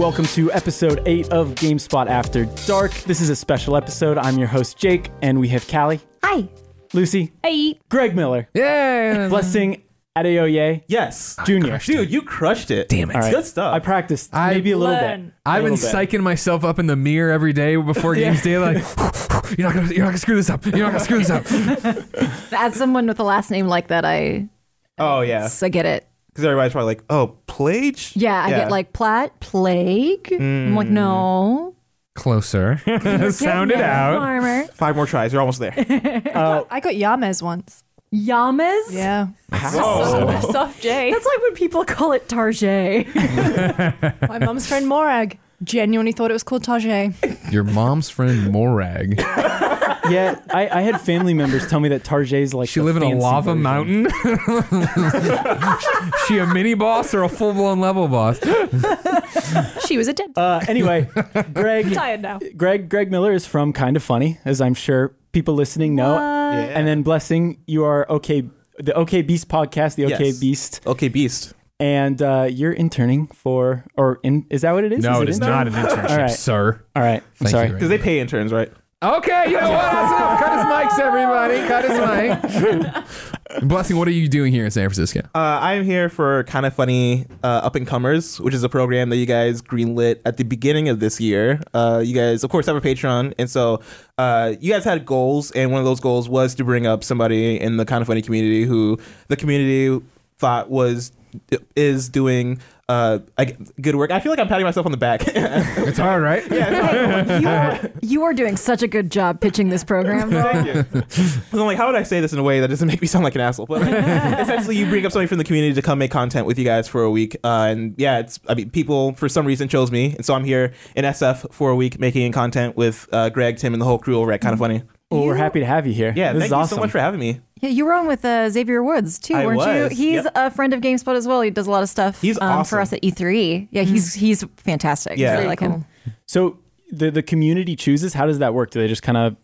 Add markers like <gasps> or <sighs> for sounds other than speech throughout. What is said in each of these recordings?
Hello and welcome to episode 8 of GameSpot After Dark. This is a special episode. I'm your host Jake and we have Callie, Hi. Lucy, Hey. Greg Miller, Yeah. Blessing Adeoye Yes. Jr. Dude, you crushed it. Damn it. All right. Good stuff. I practiced I maybe a little bit. I've been little bit. psyching myself up in the mirror every day before <laughs> games day. Like, <laughs> you're not gonna, you're not gonna screw this up. You're not gonna screw this up. <laughs> As someone with a last name like that, I oh, yeah. I get it. Because everybody's probably like, oh, plague. Yeah, I get like plat, plague. I'm like, mm. no. Closer. <laughs> Sound it out. Farmer. Five more tries. You're almost there. <laughs> I got uh, Yames once. Yamas? Yeah. Whoa. Soft J. That's like when people call it Tarjay. <laughs> My mum's friend Morag genuinely thought it was called Tajay. Your mom's friend Morag. <laughs> Yeah, I, I had family members tell me that Tarjay's like She the live in a fancy lava version. mountain. <laughs> she a mini boss or a full blown level boss? <laughs> She was a dead. Uh, anyway, Greg tired now. Greg Greg Miller is from Kind of Funny, as I'm sure people listening know. Yeah. And then Blessing, you are okay the OK Beast podcast, the OK Yes. Beast. Okay, Beast. and uh, you're interning for, or in, is that what it is? No, is it is intern? not an internship, All right. sir. All right, I'm Thank sorry. you, Because they pay interns, right? Okay, you know what? That's enough. Cut his mics, everybody. Cut his mic. <laughs> Blessing, what are you doing here in San Francisco? Uh, I'm here for Kind of Funny uh, Up and Comers, which is a program that you guys greenlit at the beginning of this year. Uh, you guys, of course, have a Patreon. And so uh, you guys had goals. And one of those goals was to bring up somebody in the Kind of Funny community who the community thought was is doing uh, I- good work. I feel like I'm patting myself on the back. <laughs> It's hard, right? you, are, you are doing such a good job pitching this program. Thank you. <laughs> 'Cause I'm like, how would I say this in a way that doesn't make me sound like an asshole? But like, <laughs> essentially, you bring up somebody from the community to come make content with you guys for a week, uh, and yeah, it's I mean, people for some reason chose me, and so I'm here in SF for a week making content with uh, Greg, Tim, and the whole crew over at Kind of Funny. Well, we're happy to have you here. Yeah, this thank is you awesome. so much for having me. Yeah, you were on with uh, Xavier Woods too, I weren't was, you? He's yep. a friend of GameSpot as well. He does a lot of stuff He's um, awesome. for us at E3. Yeah, he's he's fantastic. Yeah. Really Very like him. So the the community chooses. How does that work? Do they just kind of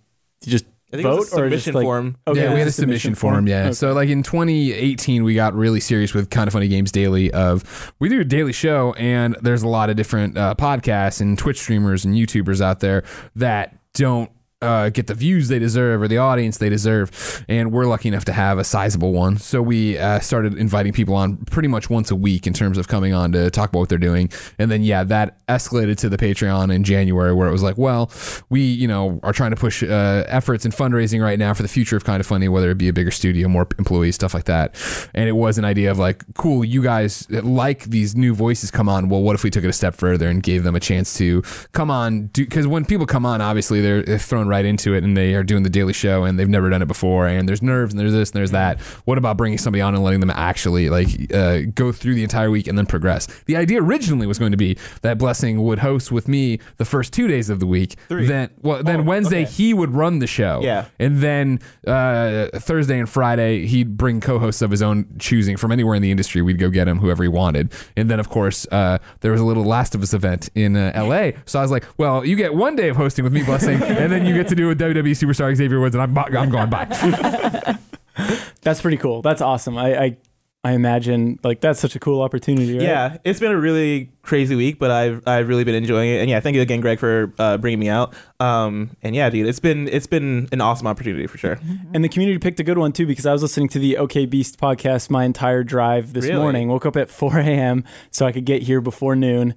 just I think it vote was a or just like, form. Okay, yeah, we had a it's submission form. Yeah. Okay. So like in 2018, we got really serious with Kind of Funny Games Daily. Of we do a daily show, and there's a lot of different uh, podcasts and Twitch streamers and YouTubers out there that don't. Uh, get the views they deserve or the audience they deserve, and we're lucky enough to have a sizable one. So we uh, started inviting people on pretty much once a week in terms of coming on to talk about what they're doing, and then yeah, that escalated to the Patreon in January, where it was like, well, we you know are trying to push uh, efforts and fundraising right now for the future of Kind of Funny, whether it be a bigger studio, more employees, stuff like that. And it was an idea of like, cool, you guys like these new voices come on. Well, what if we took it a step further and gave them a chance to come on? Because when people come on, obviously they're, they're thrown right into it and they are doing the daily show and they've never done it before. And there's nerves and there's this and there's that. What about bringing somebody on and letting them actually like uh, go through the entire week and then progress? The idea originally was going to be that Blessing would host with me the first two days of the week. Three. Then, well, then Oh, Wednesday okay. he would run the show. Yeah. And then uh, Thursday and Friday, he'd bring co-hosts of his own choosing from anywhere in the industry. We'd go get him whoever he wanted. And then, of course, uh, there was a little Last of Us event in uh, L.A. So I was like, well, you get one day of hosting with me, Blessing, <laughs> and then you get to do with WWE superstar Xavier Woods, and I'm, I'm going bye. <laughs> That's pretty cool. That's awesome. I, I I imagine like that's such a cool opportunity. Right? Yeah, it's been a really crazy week, but I've I've really been enjoying it. And yeah, thank you again, Greg, for uh, bringing me out. Um, and yeah, dude, it's been it's been an awesome opportunity for sure. <laughs> And the community picked a good one too because I was listening to the OK Beast podcast my entire drive this Really? morning. Woke up at 4 a.m. so I could get here before noon.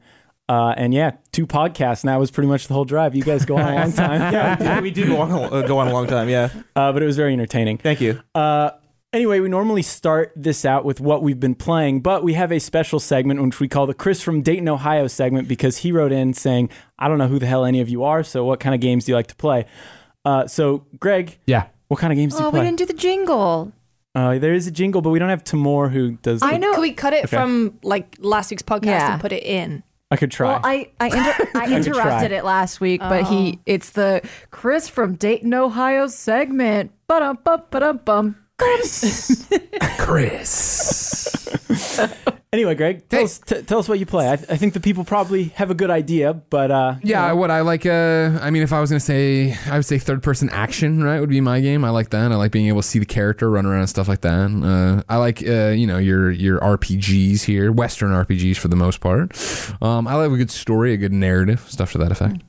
Uh, and yeah, two podcasts, and that was pretty much the whole drive. You guys go on a long <laughs> time, yeah, <laughs> we do go on a, uh, go on a long time. Yeah, uh, but it was very entertaining. thank you. Uh, anyway, we normally start this out with what we've been playing, but we have a special segment which we call the Chris from Dayton, Ohio segment because he wrote in saying, I don't know who the hell any of you are, so what kind of games do you like to play? Uh, so, Greg, Yeah. what kind of games do you like? Oh, you we play? didn't do the jingle. Uh, there is a jingle, but we don't have Tamoor who does. I know. Could we cut it Okay. from like last week's podcast Yeah. and put it in? I could try. Well, I I, <laughs> inter- I try. interrupted it last week, but he oh. it's the Chris from Dayton, Ohio segment. Ba-dum, bum, ba-dum, bum. Chris. <laughs> Chris. anyway, Greg, tell Hey. us t- tell us what you play. I, I think the people probably have a good idea, but uh, you Yeah, know. what I like. Uh, I mean, if I was gonna say, I would say third person action. Right, would be my game. I like that. I like being able to see the character run around and stuff like that. Uh, I like, uh, you know, your your RPGs here, Western RPGs for the most part. Um, I like a good story, a good narrative, stuff to that effect.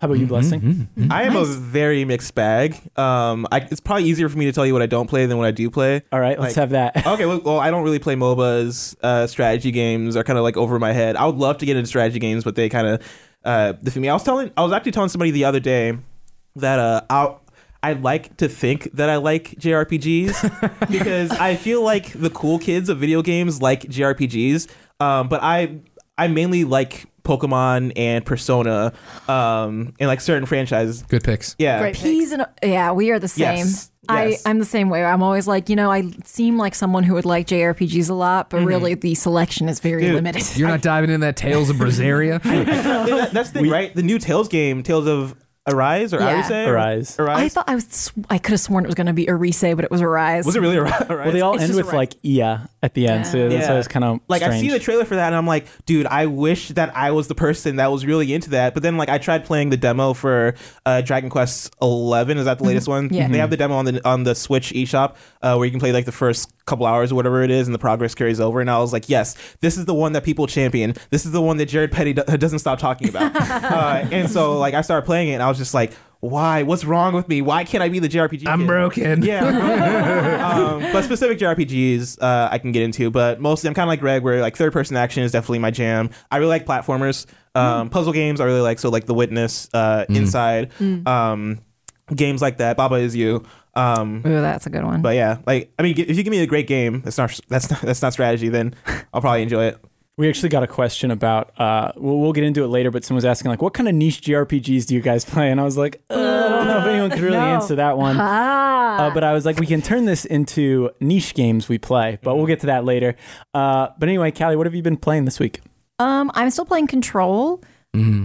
How about you, Blessing? I am a very mixed bag. Um, I, it's probably easier for me to tell you what I don't play than what I do play. All right, let's Like- have that. <laughs> Okay, well, well, I don't really play MOBAs. Uh, strategy games are kind of like over my head. I would love to get into strategy games, but they kind of uh, defeat me. I was telling, I was actually telling somebody the other day that uh, I I like to think that I like JRPGs <laughs> because I feel like the cool kids of video games like JRPGs, um, but I I mainly like Pokemon and Persona um, and like certain franchises. Good picks. Yeah, Great. Peas and yeah, we are the same. Yes, I yes. I'm the same way. I'm always like, you know, I seem like someone who would like JRPGs a lot, but really the selection is very Dude, limited. You're not <laughs> diving into that Tales of Berseria. That- <laughs> that's the thing, right? The new Tales game, Tales of Arise or Yeah. Arise? Arise. Arise. I thought I was sw- I could have sworn it was going to be Arise, but it was Arise. was it really Arise? Well, they all It's end with a like Ia at the end, so that's Yeah. why it's kind of like strange. I see the trailer for that and I'm like, dude, I wish that I was the person that was really into that. But then like I tried playing the demo for uh, Dragon Quest Eleven. Is that the latest one? Yeah. They have the demo on the on the Switch eShop uh, where you can play like the first couple hours or whatever it is, and the progress carries over. And I was like, yes, this is the one that people champion. This is the one that Jared Petty do- <laughs> doesn't stop talking about. <laughs> uh, and so like I started playing it and I was just like. Why? What's wrong with me? Why can't I be the JRPG? I'm kid? broken. Yeah. <laughs> um, but specific JRPGs uh, I can get into, but mostly I'm kind of like Greg, where like third person action is definitely my jam. I really like platformers, um, puzzle games. I really like so like The Witness, uh, Inside, um, games like that. Baba is you. Um, Ooh, that's a good one. but yeah, like I mean, if you give me a great game, that's not that's not that's not strategy. Then I'll probably enjoy it. We actually got a question about. Uh, we'll, we'll get into it later, but someone was asking like, "What kind of niche JRPGs do you guys play?" And I was like, uh, "I don't know if anyone could really No. answer that one." ah, Uh, but I was like, we can turn this into niche games we play, but we'll get to that later. Uh, but anyway, Callie, what have you been playing this week? um, I'm still playing Control.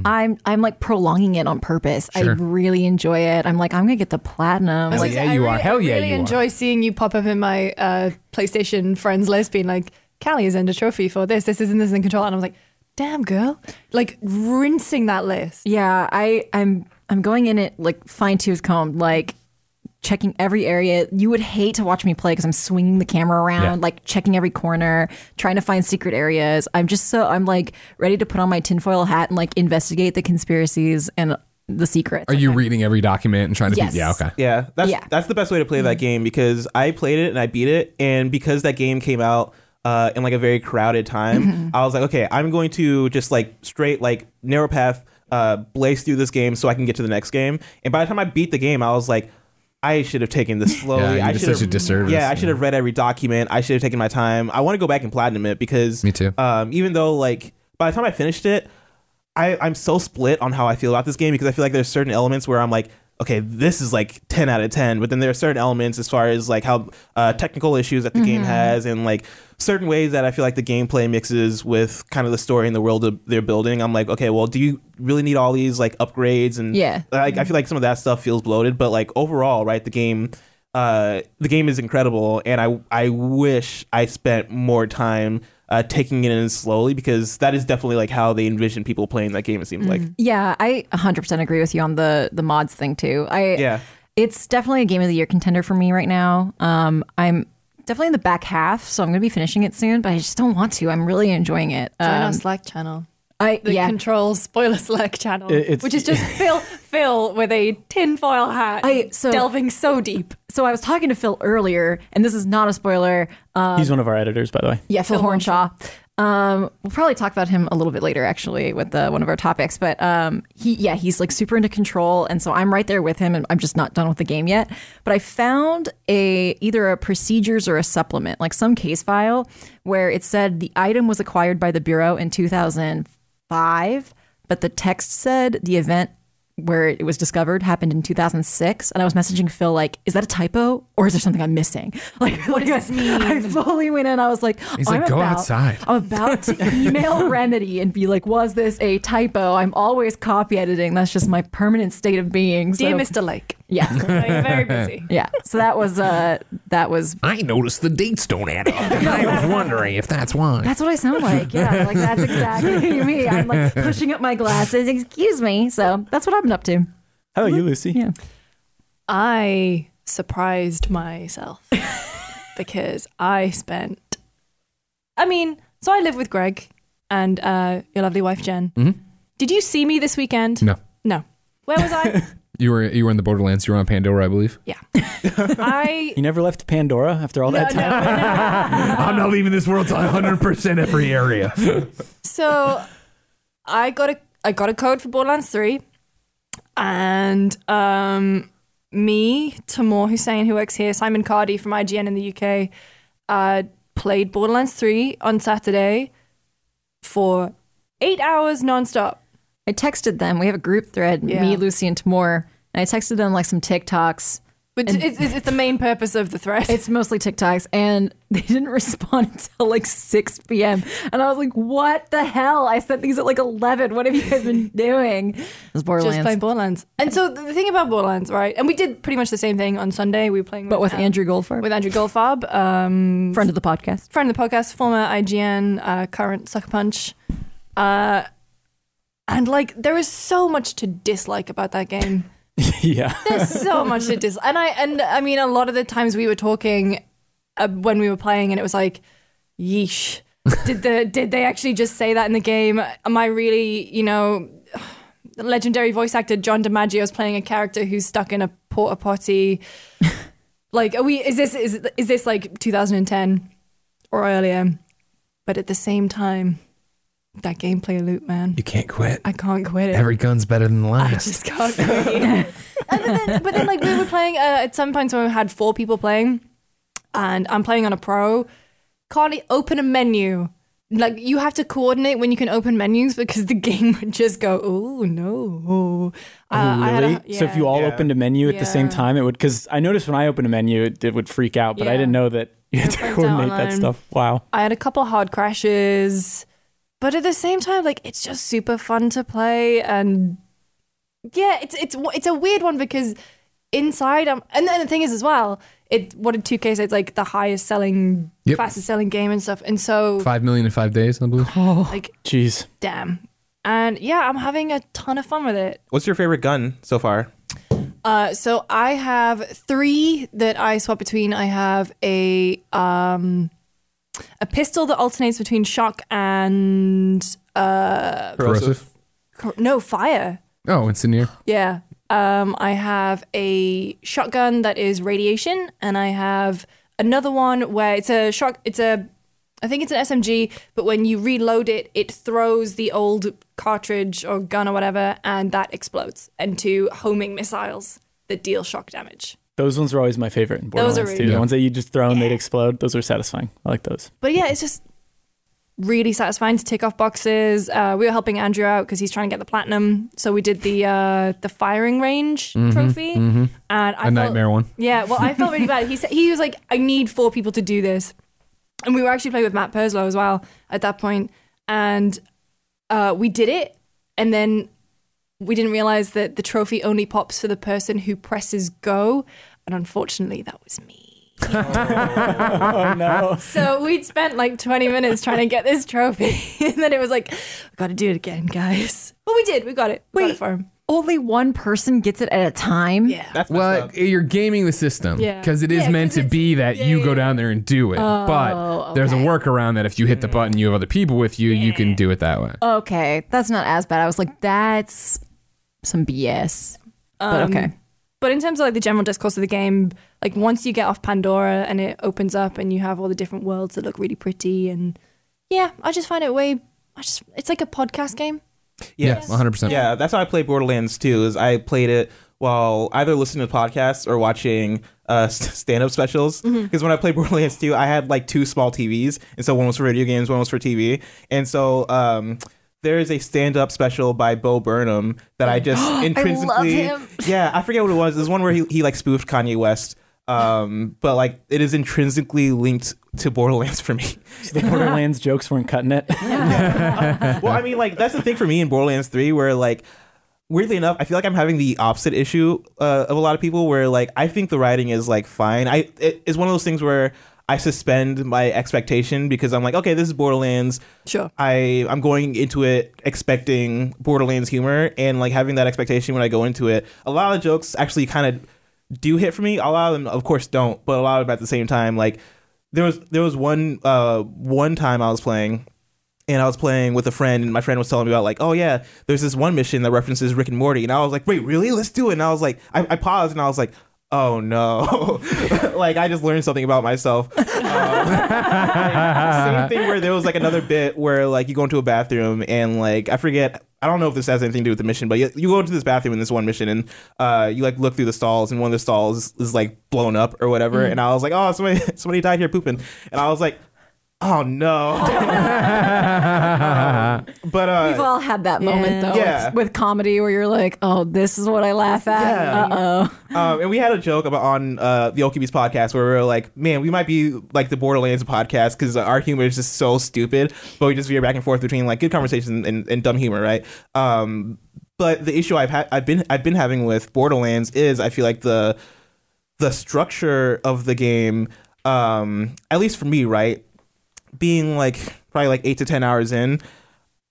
I'm I'm like prolonging it on purpose. Sure. I really enjoy it. I'm like I'm gonna get the platinum. Hell Like yeah, I you really, are. Hell yeah, I yeah, really you are. enjoy seeing you pop up in my uh, PlayStation friends list, being like, "Callie has earned a trophy for this, this, this, and this in control," and I was like, "Damn, girl!" Like rinsing that list. Yeah, I I'm I'm going in it like fine tooth comb, like checking every area. You would hate to watch me play because I'm swinging the camera around, Yeah. like checking every corner, trying to find secret areas. I'm just so I'm like ready to put on my tinfoil hat and like investigate the conspiracies and the secrets. Are you reading every document and trying to Yes. beat? Yeah, okay. Yeah, that's Yeah. that's the best way to play that game because I played it and I beat it, and because that game came out uh, in like a very crowded time, I was like, okay, I'm going to just like straight like narrow path uh, blaze through this game so I can get to the next game. And by the time I beat the game, I was like. I should have taken this <laughs> slowly. Yeah, I did should such a disservice. Yeah, I should have read every document. I should have taken my time. I want to go back and platinum it because Me too. Um, even though like by the time I finished it, I, I'm so split on how I feel about this game because I feel like there's certain elements where I'm like, okay, this is like 10 out of 10, but then there are certain elements as far as like how uh, technical issues that the game has and like certain ways that I feel like the gameplay mixes with kind of the story and the world they're building. I'm like, okay, well, do you really need all these like upgrades and Yeah. like I feel like some of that stuff feels bloated, but like overall, right, the game uh the game is incredible and I I wish I spent more time uh, taking it in slowly because that is definitely like how they envision people playing that game. It seems like Yeah, I 100% agree with you on the the mods thing too. I Yeah. It's definitely a game of the year contender for me right now. Um I'm definitely in the back half, so I'm going to be finishing it soon, but I just don't want to. I'm really enjoying it. Join Um, our Slack channel. I The yeah. Control spoiler Slack channel, It- which is just <laughs> Phil Phil with a tinfoil hat, I- so- delving so deep. So I was talking to Phil earlier, and this is not a spoiler. Um, He's one of our editors, by the way. Yeah, Phil, Phil Hornshaw. Um, we'll probably talk about him a little bit later, actually, with uh, one of our topics. But um, he, yeah, he's like super into control, and so I'm right there with him, and I'm just not done with the game yet. But I found a either a procedures or a supplement, like some case file, where it said the item was acquired by the bureau in 2005, but the text said the event where it was discovered happened in 2006 and i was messaging phil like is that a typo or is there something i'm missing <laughs> like what does this mean? i fully went in i was like He's I'm like, "Go about- outside." i'm about to email <laughs> remedy and be like was this a typo i'm always copy editing that's just my permanent state of being so Dear Mr. Lake, Yeah. <laughs> Like, very busy. Yeah. So that was uh that was I noticed the dates don't add up. I was wondering if that's why. that's what I sound like. Yeah, like that's exactly me. I'm like <laughs> pushing up my glasses. Excuse me. So that's what I've been up to. How about you, Lucy? Yeah. I surprised myself <laughs> because I spent. I mean, so I live with Greg and uh, your lovely wife Jen. Mhm. Did you see me this weekend? No. No. Where was I? You were you were in the Borderlands. You were on Pandora, I believe. yeah. <laughs> I. <laughs> You never left Pandora after all No, that time? no, <laughs> I'm not leaving this world till 100 percent every area. So I got a I got a code for Borderlands 3 and um me, Tamoor Hussain who works here, Simon Cardy from IGN in the UK, uh played Borderlands 3 on Saturday for 8 hours nonstop. I texted them. We have a group thread, Yeah. me, Lucy, and Tamoor. And I texted them like some TikToks. But it's, it's, it's the main purpose of the thread. It's mostly TikToks, and <laughs> they didn't respond until like 6 p.m. And I was like, "What the hell? I sent these at like 11. What have you guys been <laughs> doing?" It was Borderlands, just playing Borderlands. And so the thing about Borderlands, right? And we did pretty much the same thing on Sunday. We were playing but with uh, Andrew Goldfarb, with Andrew Goldfarb, um, friend of the podcast. friend of the podcast, former IGN, uh, current Sucker Punch. Uh, and like, there is so much to dislike about that game. <laughs> yeah. There's so much to dislike, and I and I mean, a lot of the times we were talking uh, when we were playing, and it was like, yeesh. did the <laughs> did they actually just say that in the game? Am I really, you know, the <sighs> legendary voice actor John DiMaggio is playing a character who's stuck in a porta potty? <laughs> like, are we? Is this is is this like 2010 or earlier? But at the same time, that gameplay loop, man, You can't quit. I can't quit it. Every gun's better than the last. I just can't <laughs> quit. <laughs> and then, but then, like we were playing uh, at some points when we had four people playing, and I'm playing on a pro. Can't open a menu. Like you have to coordinate when you can open menus because the <laughs> game would just go, oh no. Uh, I had a- really? so if you all Yeah. opened a menu at the same time, it would. Because I noticed when I opened a menu, it, it would freak out, but I didn't know that you had to coordinate that stuff. Wow. I had a couple hard crashes, but at the same time, like it's just super fun to play, and yeah, it's it's it's a weird one because inside, um, and then the thing is as well, it what did two K say? It's like the highest selling, Yep. fastest selling game and stuff, and so Five million in five days, I believe. <laughs> like Jeez. damn, and yeah, I'm having a ton of fun with it. What's your favorite gun so far? Uh, so I have three that I swap between. I have a um, a pistol that alternates between shock and uh, Corrosive. cor- no fire. Oh, incendiary. Yeah. Um, I have a shotgun that is radiation, and I have another one where it's a shock. It's a, I think it's an SMG, but when you reload it, it throws the old cartridge or gun or whatever, and that explodes into homing missiles that deal shock damage. Those ones are always my favorite in Those are Borderlands really too. good. The ones that you just throw and they'd explode. Those are satisfying. I like those. But yeah, it's just really satisfying to tick off boxes. Uh, we were helping Andrew out because he's trying to get the platinum, so we did the uh, the firing range trophy, and I A felt- nightmare one. Yeah, well, I felt really bad. He <laughs> said he was like, "I need four people to do this," and we were actually playing with Matt Purslow as well at that point. point, and uh, we did it, and then we didn't realize that the trophy only pops for the person who presses go, and unfortunately, that was me. Oh no. So we'd spent like 20 minutes trying to get this trophy, <laughs> and then it was like, "We got to do it again, guys." But we did. We got it. We got Wait. it for him. Only one person gets it at a time. Yeah. That's Well, up. you're gaming the system Yeah. because it is Yeah, meant 'cause to be that yeah, you yeah, go down there and do it. but there's a okay. workaround that if you hit the button, you have other people with you, you can do it that way. Okay, that's not as bad. I was like, that's some BS. But Um, okay. But in terms of like the general discourse of the game, like once you get off Pandora and it opens up and you have all the different worlds that look really pretty and yeah, I just find it way. I just it's like a podcast game. Yeah, 100%. Yeah, that's how I played Borderlands too. Is I played it while either listening to podcasts or watching uh, <laughs> stand-up specials. Because when I played <laughs> Borderlands 2, I had like two small TVs, and so one was for video games, one was for TV. And so um, there is a stand-up special by Bo Burnham that I <gasps> just intrinsically, him. <laughs> yeah, I forget what it was. It was one where he he like spoofed Kanye West. Um, but like it is intrinsically linked to Borderlands for me. So <laughs> the Borderlands jokes weren't cutting it. <laughs> well, I mean, like that's the thing for me in Borderlands Three, where like weirdly enough, I feel like I'm having the opposite issue uh, of a lot of people, where like I think the writing is like fine. I it, it's one of those things where I suspend my expectation because I'm like, okay, this is Borderlands. Sure. I I'm going into it expecting Borderlands humor and like having that expectation when I go into it. A lot of jokes actually kind of do hit for me. A lot of them, of course, don't, but a lot of them at the same time. Like there was there was one uh one time I was playing. And I was playing with a friend, and my friend was telling me about like, oh yeah, there's this one mission that references Rick and Morty, and I was like, wait, really? Let's do it. And I was like, I, I paused, and I was like, oh no, <laughs> like I just learned something about myself. Um, <laughs> same thing where there was like another bit where like you go into a bathroom and like I forget. I don't know if this has anything to do with the mission, but you, you go into this bathroom in this one mission and uh, you like look through the stalls and one of the stalls is, is like blown up or whatever. And I was like, oh, somebody <laughs> somebody died here pooping, and I was like, oh no. <laughs> but uh, We've all had that moment though, Yeah. with, with comedy where you're like, "Oh, this is what I laugh at." Yeah. Uh oh. Um, and we had a joke about on uh, the OK Beast podcast where we were like, man, we might be like the Borderlands podcast because our humor is just so stupid, but we just veer back and forth between like good conversation and, and dumb humor, right? Um, but the issue I've had, I've been, I've been having with Borderlands is I feel like the the structure of the game, um, at least for me, right, being like probably like eight to ten hours in,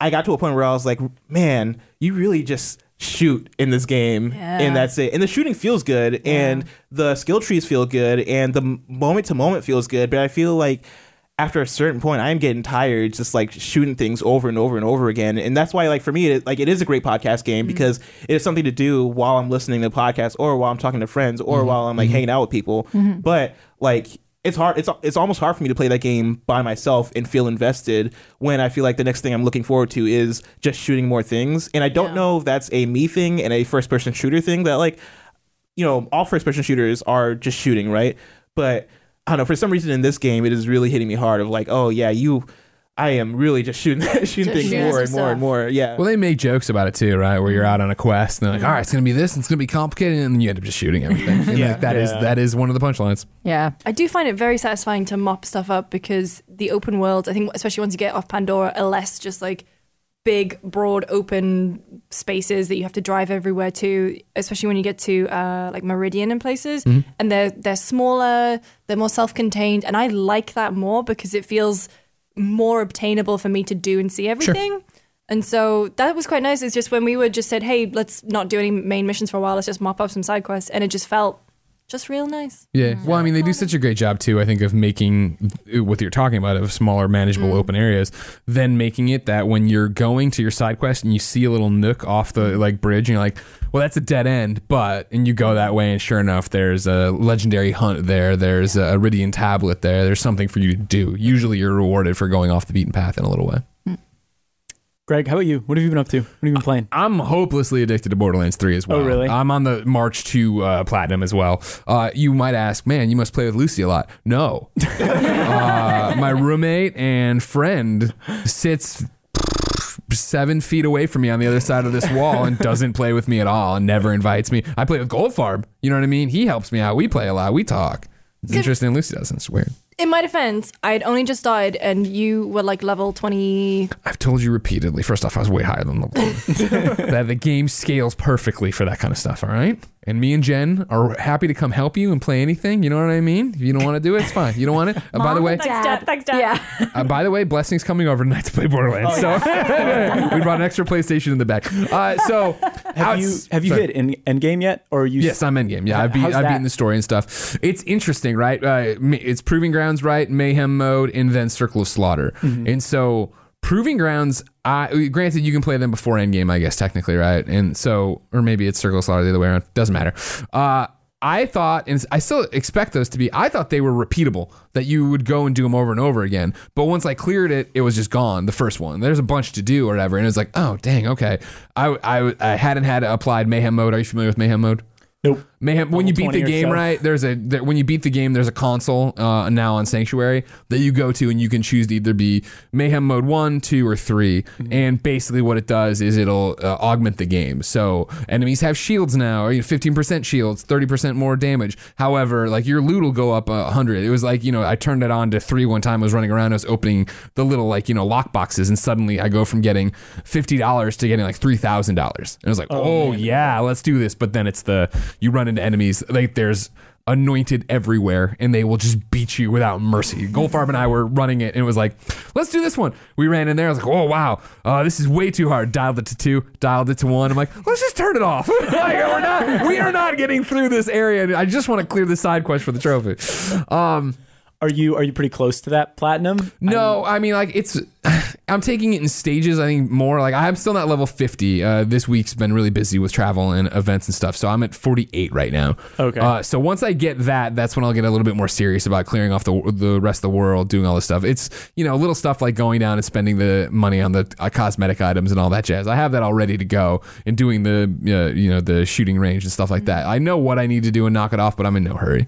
I got to a point where I was like, man, you really just shoot in this game, Yeah. and that's it. And the shooting feels good, and the skill trees feel good, and the moment to moment feels good. But I feel like after a certain point, I am getting tired just like shooting things over and over and over again. And that's why, like for me, it, like it is a great podcast game mm-hmm. because it is something to do while I'm listening to podcasts, or while I'm talking to friends, or mm-hmm. while I'm like mm-hmm. hanging out with people. But like it's hard. It's it's almost hard for me to play that game by myself and feel invested when I feel like the next thing I'm looking forward to is just shooting more things. And I don't Yeah. know if that's a me thing and a first person shooter thing that like you know all first person shooters are just shooting right, but I don't know for some reason in this game it is really hitting me hard of like oh yeah you. I am really just shooting <laughs> shooting things more and some more and more. Yeah. Well, they make jokes about it too, right? Where you're out on a quest and they're like, "All right, it's gonna be this, and it's gonna be complicated," and you end up just shooting everything. <laughs> And Yeah. like, that is Yeah. that is one of the punchlines. Yeah. I do find it very satisfying to mop stuff up because the open world, I think, especially once you get off Pandora, are less just like big, broad, open spaces that you have to drive everywhere to. Especially when you get to uh, like Meridian and places, and they're they're smaller, they're more self-contained, and I like that more because it feels more obtainable for me to do and see everything. And so that was quite nice. It's just when we were just said, "Hey, let's not do any main missions for a while. Let's just mop up some side quests," and it just felt just real nice. Yeah. Mm-hmm. Well, I mean, they do such a great job too. I think of making what you're talking about of smaller, manageable, mm-hmm. open areas, then making it that when you're going to your side quest and you see a little nook off the mm-hmm. like bridge, and you're like, "Well, that's a dead end," but and you go that way, and sure enough, there's a legendary hunt there. There's a Eridian tablet there. There's something for you to do. Usually, you're rewarded for going off the beaten path in a little way. Greg, how about you? What have you been up to? What have you been playing? I'm hopelessly addicted to Borderlands 3 as well. Oh, really? I'm on the march to uh, platinum as well. Uh, you might ask, man, you must play with Lucy a lot. No. <laughs> uh, my roommate and friend sits seven feet away from me on the other side of this wall and doesn't play with me at all and never invites me. I play with Goldfarb. You know what I mean? He helps me out. We play a lot. We talk. It's interesting. Lucy doesn't. It's weird. In my defense, I had only just died, and you were like level 20. I've told you repeatedly. First off, I was way higher than level one. <laughs> that the game scales perfectly for that kind of stuff. All right, and me and Jen are happy to come help you and play anything. You know what I mean? If you don't want to do it, it's fine. You don't want it. Uh, by the way, thanks, Dad. Thanks, Dad. Yeah. <laughs> uh, by the way, blessings coming over tonight to play Borderlands. So <laughs> we brought an extra PlayStation in the back. Uh, so <laughs> Have you have you hit in Endgame yet, or are you? Yes, I'm Endgame. Yeah, I've, beat, How's I've beaten the story and stuff. It's interesting, right? Uh, it's Proving Grounds, right? Mayhem mode, and then Circle of Slaughter. Mm-hmm. And so, Proving Grounds, I, granted, you can play them before Endgame, I guess, technically, right? And so, or maybe it's Circle Slaughter the other way around. Doesn't matter. Uh, I thought, and I still expect those to be, I thought they were repeatable, that you would go and do them over and over again. But once I cleared it, it was just gone, the first one. There's a bunch to do or whatever. And it was like, oh, dang, okay. I, I, I hadn't had applied Mayhem mode. Are you familiar with Mayhem mode? Nope. Mayhem. When you beat the game so. right, there's a there, when you beat the game, there's a console uh, now on Sanctuary that you go to, and you can choose to either be Mayhem mode one, two, or 3 Mm-hmm. And basically, what it does is it'll uh, augment the game. So enemies have shields now, or you know, 15% shields, 30% more damage. However, like your loot will go up uh, 100. It was like you know I turned it on to three one time. I was running around, I was opening the little like you know lock boxes, and suddenly I go from getting fifty dollars to getting like three thousand dollars. And I was like, oh, yeah, let's do this. But then it's the you run into enemies like there's anointed everywhere and they will just beat you without mercy. Goldfarb and I were running it and it was like, let's do this one. We ran in there. I was like, oh wow, uh, this is way too hard. Dialed it to two, dialed it to one. I'm like, let's just turn it off. <laughs> like, we're not, we are not getting through this area. I just want to clear the side quest for the trophy. Um, Are you are you pretty close to that platinum? no, I mean like it's. <sighs> I'm taking it in stages. I think more like I'm still not level 50. Uh, this week's been really busy with travel and events and stuff, so I'm at 48 right now. Okay. Uh, so once I get that, that's when I'll get a little bit more serious about clearing off the the rest of the world, doing all this stuff. It's you know little stuff like going down and spending the money on the uh, cosmetic items and all that jazz. I have that all ready to go and doing the uh, you know the shooting range and stuff like that. I know what I need to do and knock it off, but I'm in no hurry.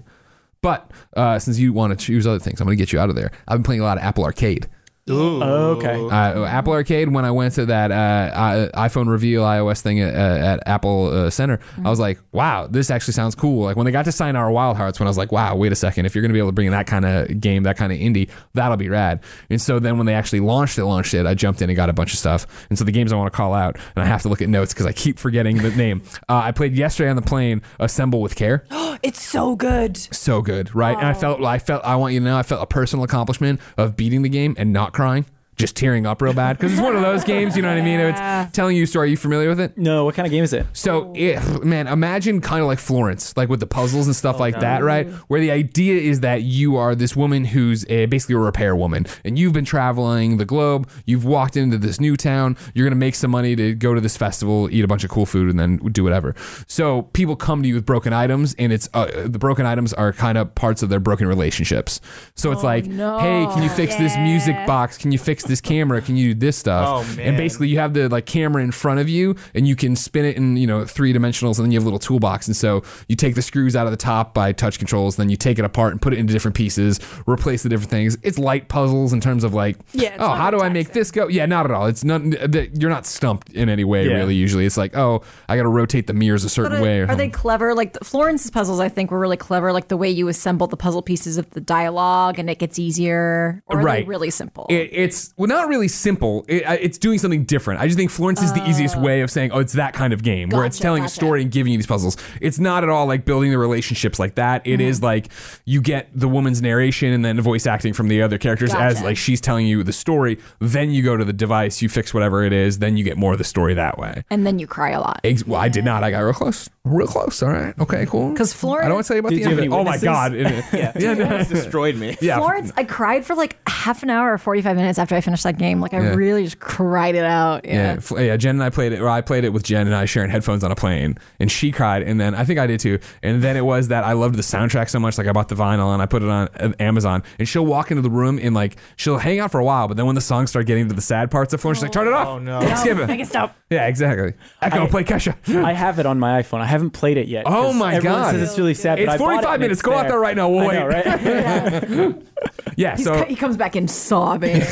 But uh, since you want to choose other things, I'm going to get you out of there. I've been playing a lot of Apple Arcade. Ooh. Okay. Uh, Apple Arcade. When I went to that uh, i- iPhone reveal iOS thing at, uh, at Apple uh, Center, I was like, "Wow, this actually sounds cool." Like when they got to Sayonara Wild Hearts, when I was like, "Wow, wait a second! If you're going to be able to bring that kind of game, that kind of indie, that'll be rad." And so then when they actually launched it, launched it, I jumped in and got a bunch of stuff. And so the games I want to call out, and I have to look at notes because I keep forgetting the name. Uh, I played yesterday on the plane. Assemble with Care <gasps> It's so good. so good, right? And I felt, I felt, I want you to know, I felt a personal accomplishment of beating the game and not crying, just tearing up real bad because it's one of those games. You know what I mean? It's telling you a story. Are you familiar with it? No, what kind of game is it? So, it, man, imagine kind of like Florence, like with the puzzles and stuff like that, right? Where the idea is that you are this woman who's a, basically a repair woman, and you've been traveling the globe. You've walked into this new town. You're gonna make some money to go to this festival, eat a bunch of cool food, and then do whatever. So people come to you with broken items, and it's uh, the broken items are kind of parts of their broken relationships. So it's like, hey, can you fix this music box? Can you fix this camera? Can you do this stuff? Oh, man. And basically, you have the like camera in front of you, and you can spin it in you know three dimensionals, and then you have a little toolbox. And so you take the screws out of the top by touch controls, then you take it apart and put it into different pieces, replace the different things. It's light puzzles in terms of like, Yeah, oh, how do I make this go? Yeah, not at all. It's not. that- You're not stumped in any way Yeah. really. Usually, it's like, oh, I got to rotate the mirrors a certain But way. Or are they clever? Like the, Florence's puzzles, I think were really clever. Like the way you assemble the puzzle pieces of the dialogue, and it gets easier. Or are Right. they really simple? It, it's well, not really simple. It, it's doing something different. I just think Florence is the easiest oh. way of saying, "Oh, it's that kind of game where it's Gotcha, telling a gotcha. story and giving you these puzzles." It's not at all like building the relationships like that. It mm-hmm. is like you get the woman's narration and then the voice acting from the other characters as Gotcha. like she's telling you the story. Then you go to the device, you fix whatever it is, then you get more of the story that way. and then you cry a lot. Ex- Well, I did not. I got real close. Real close. All right. Okay. Cool. 'Cause Florence- I don't want to tell you about Did the you have end. any of it. Oh my witnesses? god. <laughs> <laughs> It- yeah, no. destroyed me. yeah. Florence, I cried for like half an hour or 45 minutes after I finished that game. Like I Yeah. really just cried it out. Yeah, Yeah. yeah. Jen and I played it, or I played it with Jen and I sharing headphones on a plane, and she cried, and then I think I did too. And then it was that I loved the soundtrack so much, like I bought the vinyl and I put it on uh, Amazon, and she'll walk into the room and like she'll hang out for a while, but then when the songs start getting to the sad parts of Florence, she's like, "Turn it off." Oh, no. <laughs> skip it. Make it stop. Yeah, exactly. Echo, I- play Kesha. I have it on my iPhone. I haven't played it yet. Oh 'cause my everyone God. Says it's really sad. but It's I bought it 45 minutes. it's Go out there right now. We'll I know, wait. right? <laughs> yeah, He's so co- he comes back in sobbing. <laughs>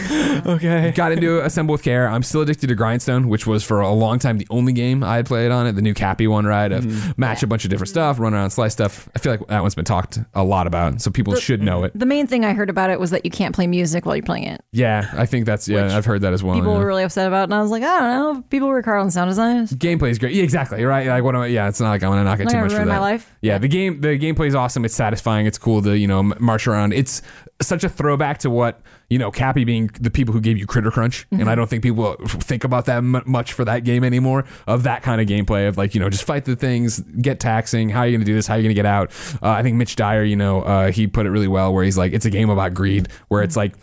okay. <laughs> got into Assemble with Care. I'm still addicted to Grindstone, which was for a long time the only game I had played on it. The new Capy one, right? Of Mm-hmm. match a bunch of different stuff, run around, slice stuff. I feel like that one's been talked a lot about, so people should know it. the main thing I heard about it was that you can't play music while you're playing it. Yeah, I think that's yeah. Which I've heard that as well. People yeah. were really upset about it, and I was like, I don't know. People were hard on sound design. Gameplay is great. Yeah, exactly. Right. Like what am I? Yeah, it's not like I'm gonna knock it Not too gonna much for ruin that. my life. Yeah, the game the gameplay is awesome. It's satisfying. It's cool to you know m- march around. It's such a throwback to what you know Capy being the people who gave you Critter Crunch, Mm-hmm. and I don't think people think about that m- much for that game anymore. Of that kind of gameplay of like you know just fight the things, get taxing. How are you gonna do this? How are you gonna get out? Uh, I think Mitch Dyer, you know, uh, he put it really well where he's like it's a game about greed, where it's like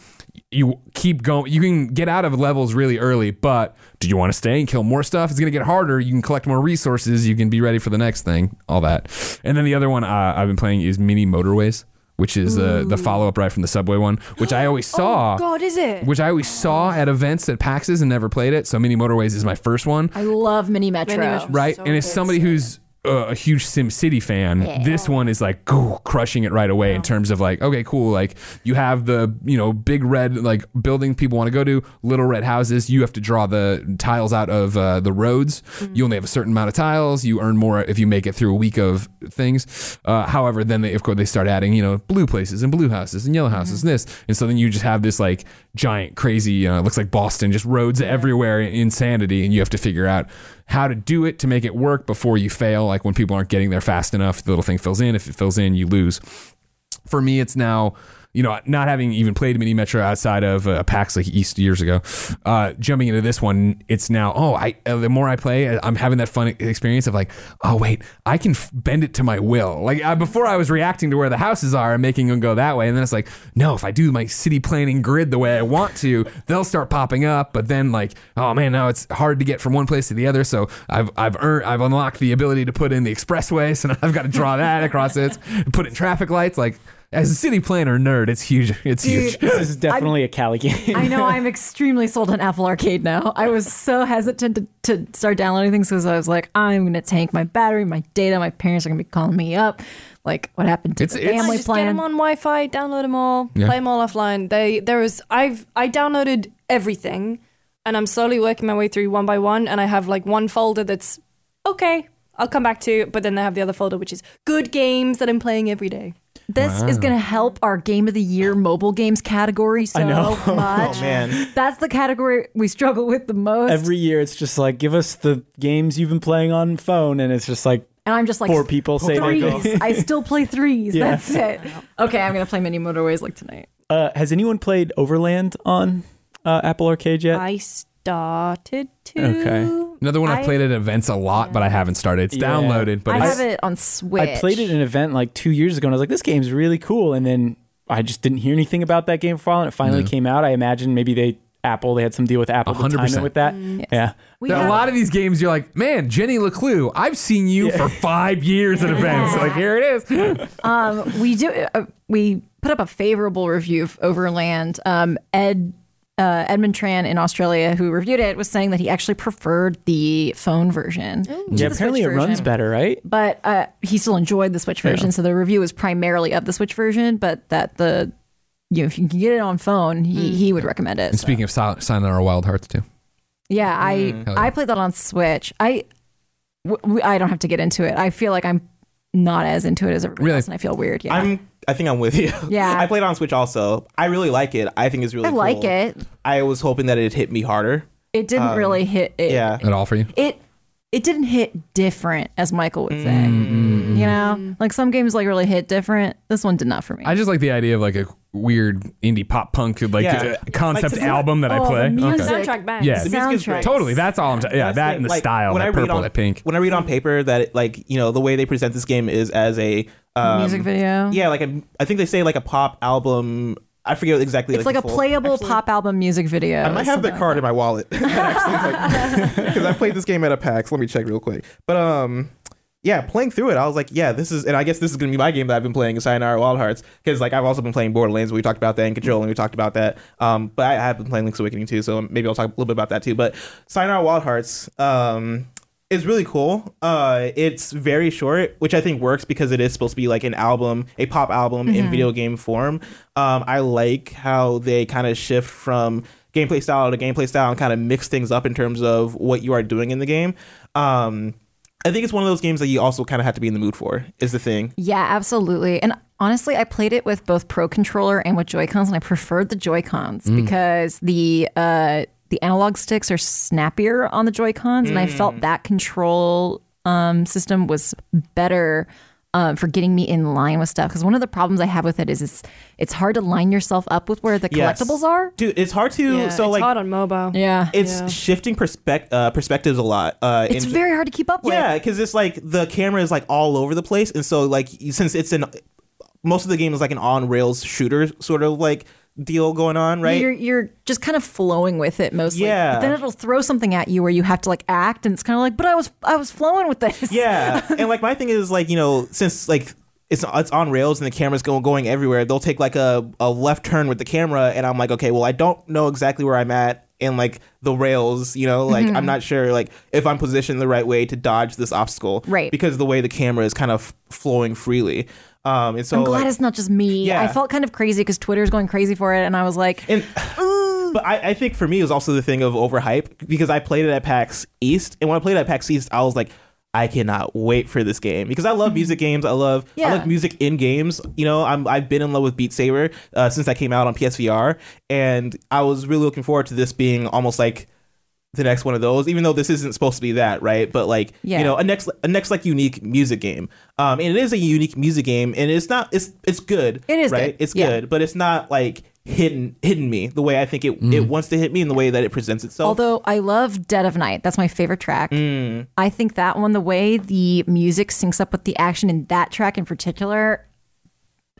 you keep going. You can get out of levels really early, but do you want to stay and kill more stuff? It's going to get harder. You can collect more resources. You can be ready for the next thing. All that. And then the other one uh, I've been playing is Mini Motorways, which is uh, the follow up right from the Subway one, which I always <gasps> saw. Oh God, is it? Which I always saw at events at PAXs and never played it. So Mini Motorways is my first one I love Mini Metro. Mini Metro. right? So and as good. somebody who's uh, a huge Sim City fan, this one is like crushing it right away in terms of like, okay, cool. Like you have the you know big red like building people want to go to, little red houses. You have to draw the tiles out of uh, the roads. You only have a certain amount of tiles. You earn more if you make it through a week of things. Uh, however, then they of course they start adding you know blue places and blue houses and yellow houses and this, and so then you just have this like giant crazy uh, looks like Boston just roads everywhere insanity, and you have to figure out how to do it to make it work before you fail. Like when people aren't getting there fast enough, the little thing fills in. If it fills in, you lose. For me, it's now, you know, not having even played Mini Metro outside of uh, PAX like East years ago, uh, jumping into this one, it's now, oh, I uh, the more I play, I'm having that fun experience of like, oh, wait, I can f- bend it to my will. Like uh, before, I was reacting to where the houses are and making them go that way. And then it's like, no, if I do my city planning grid the way I want to, they'll start popping up. But then, like, oh man, now it's hard to get from one place to the other. So I've I've earned I've unlocked the ability to put in the expressway. So <laughs> now I've got to draw that across it, put in traffic lights. Like as a city planner nerd, it's huge. It's huge. This is definitely a Callie game. I know I'm <laughs> extremely sold on Apple Arcade now. I was so hesitant to, to start downloading things because I was like, I'm going to tank my battery, my data. My parents are going to be calling me up. Like, what happened to It's- the it's- family just get plan? them on Wi-Fi, download them all, Yeah. play them all offline. They there was I've I downloaded everything, and I'm slowly working my way through one by one. And I have like one folder that's okay, I'll come back to, but then I have the other folder which is good games that I'm playing every day. This is going to help our Game of the Year mobile games category so know. <laughs> much. Oh man. That's the category we struggle with the most. Every year, it's just like, give us the games you've been playing on phone, and it's just like and I'm just like, four people say they go. threes. I still play threes. <laughs> Yeah. That's it. Okay, I'm going to play mini motorways like tonight. Uh, has anyone played Overland on uh, Apple Arcade yet? I started to. Okay. Another one I've I- played at events a lot, but I haven't started. It's Yeah. downloaded, but I it's, have it on Switch. I played it at an event like two years ago, and I was like, this game's really cool. And then I just didn't hear anything about that game for a while, and it finally No. came out. I imagine maybe they Apple they had some deal with Apple to time 100%. it with that. Yes. Yeah. We There are have- a lot of these games. You're like, man, Jenny LeClue. I've seen you for five years at events. Like here it is. <laughs> Um, we do. Uh, we put up a favorable review of Overland. Um, Ed uh, Edmund Tran in Australia, who reviewed it, was saying that he actually preferred the phone version. to Yeah, the apparently it Switch runs version. better, right? But uh, he still enjoyed the Switch version, so the review was primarily of the Switch version. But that the you know if you can get it on phone, he, he would recommend it. And so. speaking of Sayonara, Sayonara Wild Hearts too. Yeah, I Hell yeah. I played that on Switch. I w- w- I don't have to get into it. I feel like I'm not as into it as everybody Really? else, and I feel weird. Yeah, I'm. I think I'm with you. Yeah. <laughs> I played on Switch also. I really like it. I think it's really. I like it. I was hoping that it hit me harder. It didn't Um, really hit. It, Yeah. At all for you? it it didn't hit different, as Michael would say. Mm, You know, like some games like really hit different. This one did not for me. I just like the idea of like a weird indie pop punk like Yeah. uh, concept Like, 'cause album that I Oh, the play. music. Soundtrack bangs. Yeah. The music is Soundtrack. great. Totally. That's all I'm. T- yeah, That's that the and the like, style, when that I read purple, on- that pink. When I read on paper that it, like you know the way they present this game is as a um, Music video. Yeah, like a, I think they say like a pop album. I forget exactly. it's like, the a full- playable Actually, pop album music video. I might have the card like in my wallet <laughs> because I played this game at a PAX. Let me check real quick. But um, yeah, playing through it, I was like, yeah, this is, and I guess this is gonna be my game that I've been playing, Sayonara Wild Hearts, because like I've also been playing Borderlands. We talked about that, and Control, and we talked about that. Um, but I have been playing Link's Awakening too, so maybe I'll talk a little bit about that too. But Sayonara Wild Hearts, um. is really cool. Uh, it's very short, which I think works because it is supposed to be like an album, a pop album in video game form. Um, I like how they kind of shift from gameplay style to gameplay style and kind of mix things up in terms of what you are doing in the game. Um, I think it's one of those games that you also kind of have to be in the mood for. Is the thing. Yeah, absolutely. And honestly, I played it with both Pro Controller and with Joy Cons, and I preferred the Joy Cons Mm. because the uh, the analog sticks are snappier on the Joy Cons, and I Mm. felt that control um, system was better. Um, for getting me in line with stuff because one of the problems I have with it is it's it's hard to line yourself up with where the Yes. collectibles are. Dude, it's hard to. Yeah, so it's like, hard on mobile. Yeah, it's Yeah. shifting perspec- uh, perspectives a lot. Uh, it's in- very hard to keep up with. Yeah, because it's like the camera is like all over the place, and so like since it's an most of the game is like an on rails shooter sort of like deal going on, right? You're you're just kind of flowing with it mostly. Yeah. But then it'll throw something at you where you have to like act, and it's kind of like, but I was I was flowing with this. yeah, <laughs> and like my thing is like you know since like. It's, it's on rails and the camera's going going everywhere. They'll take like a, a left turn with the camera, and I'm like, okay, well, I don't know exactly where I'm at in like the rails. You know, like Mm-hmm. I'm not sure like if I'm positioned the right way to dodge this obstacle, Right. Because of the way the camera is kind of flowing freely. Um, and so I'm glad like, it's not just me. Yeah. I felt kind of crazy because Twitter's going crazy for it, and I was like, And <gasps> <sighs> but I, I think for me it was also the thing of overhype because I played it at PAX East, and when I played it at PAX East, I was like, I cannot wait for this game because I love music games. I love yeah. I like music in games. You know, I'm I've been in love with Beat Saber uh, since that came out on PSVR, and I was really looking forward to this being almost like the next one of those even though this isn't supposed to be that right but like Yeah. you know a next a next like unique music game um and it is a unique music game and it's not it's it's good It is right good. it's Yeah. good but it's not like hidden hidden me the way i think it it wants to hit me in the way that it presents itself Although I love Dead of Night, that's my favorite track. Mm. I think that one, the way the music syncs up with the action in that track in particular,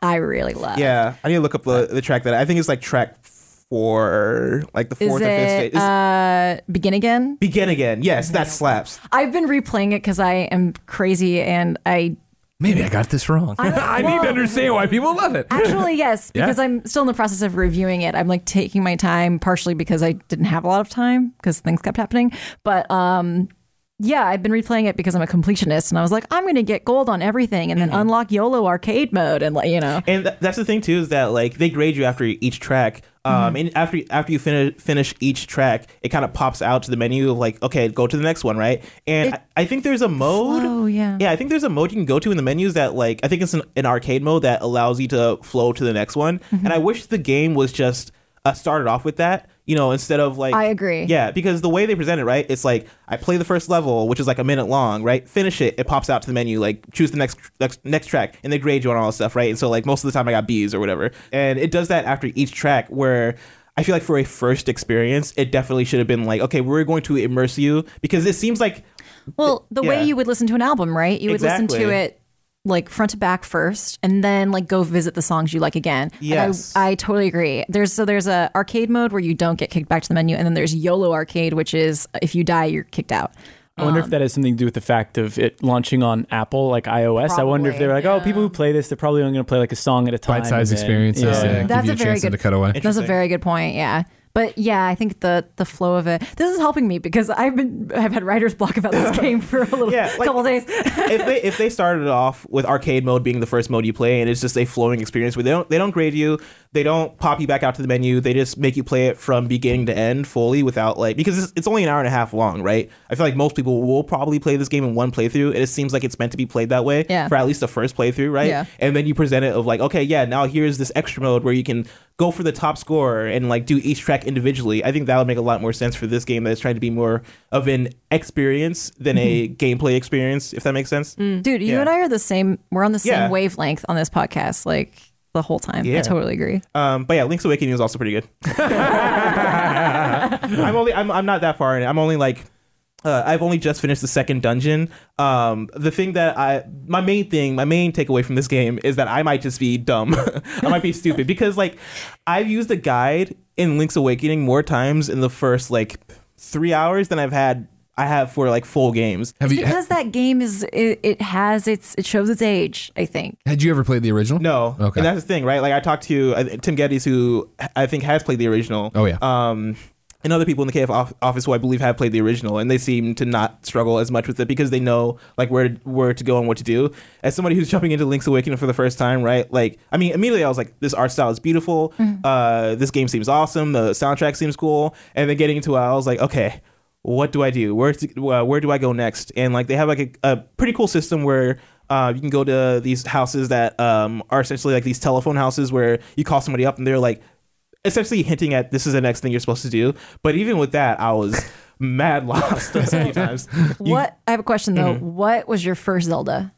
I really love. yeah i need to look up the, the track that i think it's like track four like the Is fourth or fifth stage it It's uh, Begin Again? begin again yes that slaps I've been replaying it because I am crazy and I Maybe I got this wrong. I, <laughs> need to understand why people love it. Actually, <laughs> yes, Yeah. because I'm still in the process of reviewing it. I'm like taking my time, partially because I didn't have a lot of time because things kept happening. But um, yeah, I've been replaying it because I'm a completionist, and I was like, I'm going to get gold on everything, and then Mm-hmm. unlock YOLO arcade mode, and like you know, and th- that's the thing too is that like they grade you after each track um Mm-hmm. and after after you finish finish each track it kind of pops out to the menu of like okay go to the next one right and It- I, I think there's a mode Oh yeah. yeah i think there's a mode you can go to in the menus that like i think it's an, an arcade mode that allows you to flow to the next one Mm-hmm. and i wish the game was just uh, started off with that you know instead of like I agree. yeah because the way they present it right it's like i play the first level which is like a minute long right finish it it pops out to the menu like choose the next next, next track and they grade you on all this stuff right and so like most of the time i got b's or whatever and it does that after each track where I feel like for a first experience, it definitely should have been like, okay, we're going to immerse you because it seems like well, the Yeah. way you would listen to an album, right? You would listen to it like front to back first, and then like go visit the songs you like again. Yes. I, I totally agree. There's so there's a arcade mode where you don't get kicked back to the menu, and then there's YOLO arcade, which is if you die, you're kicked out. I wonder Um, if that has something to do with the fact of it launching on Apple, like iOS. I wonder if they're like, oh, people who play this, they're probably only going to play like a song at a time. Bite-sized experiences. Yeah, Yeah. give That's you a a, very chance to good- cut away. That's a very good point. Yeah. But yeah, I think the the flow of it. This is helping me because I've been I've had writer's block about this <laughs> game for a little Yeah, like- couple days. if they if they started off with arcade mode being the first mode you play and it's just a flowing experience where they don't they don't grade you, they don't pop you back out to the menu, they just make you play it from beginning to end fully without like because it's, it's only an hour and a half long, right? I feel like most people will probably play this game in one playthrough, it seems like it's meant to be played that way Yeah. for at least the first playthrough, right? Yeah. And then you present it of like, okay, yeah, now here's this extra mode where you can go for the top score and like do each track individually. I think that would make a lot more sense for this game that's trying to be more of an experience than a mm-hmm. gameplay experience, if that makes sense. Mm. Dude, you Yeah. and I are the same. We're on the same Yeah. wavelength on this podcast, like the whole time. I totally agree. Um, but yeah, Link's Awakening is also pretty good. <laughs> I'm only I'm I'm not that far in it. I'm only like uh, I've only just finished the second dungeon. Um, the thing that I my main thing, my main takeaway from this game is that I might just be dumb. <laughs> I might be stupid <laughs> because like I've used a guide in Link's Awakening more times in the first like three hours than I've had I have for like full games. Have you Because that game is it, it has its it shows its age. I think. had you ever played the original? No. Okay. And that's the thing, right? Like I talked to uh, Tim Gettys, who I think has played the original. Oh, yeah. Um, and other people in the KF office who I believe have played the original, and they seem to not struggle as much with it because they know like where where to go and what to do. As somebody who's jumping into Link's Awakening for the first time, right? Like, I mean, immediately I was like, this art style is beautiful. Uh, this game seems awesome. The soundtrack seems cool. And then getting into it, I was like, okay, what do I do? Where to, uh, where do I go next? And like they have like a, a pretty cool system where uh, you can go to these houses that um, are essentially like these telephone houses where you call somebody up and they're like essentially hinting at this is the next thing you're supposed to do. But even with that, I was <laughs> mad lost so many times. You- what I have a question though. Mm-hmm. What was your first Zelda?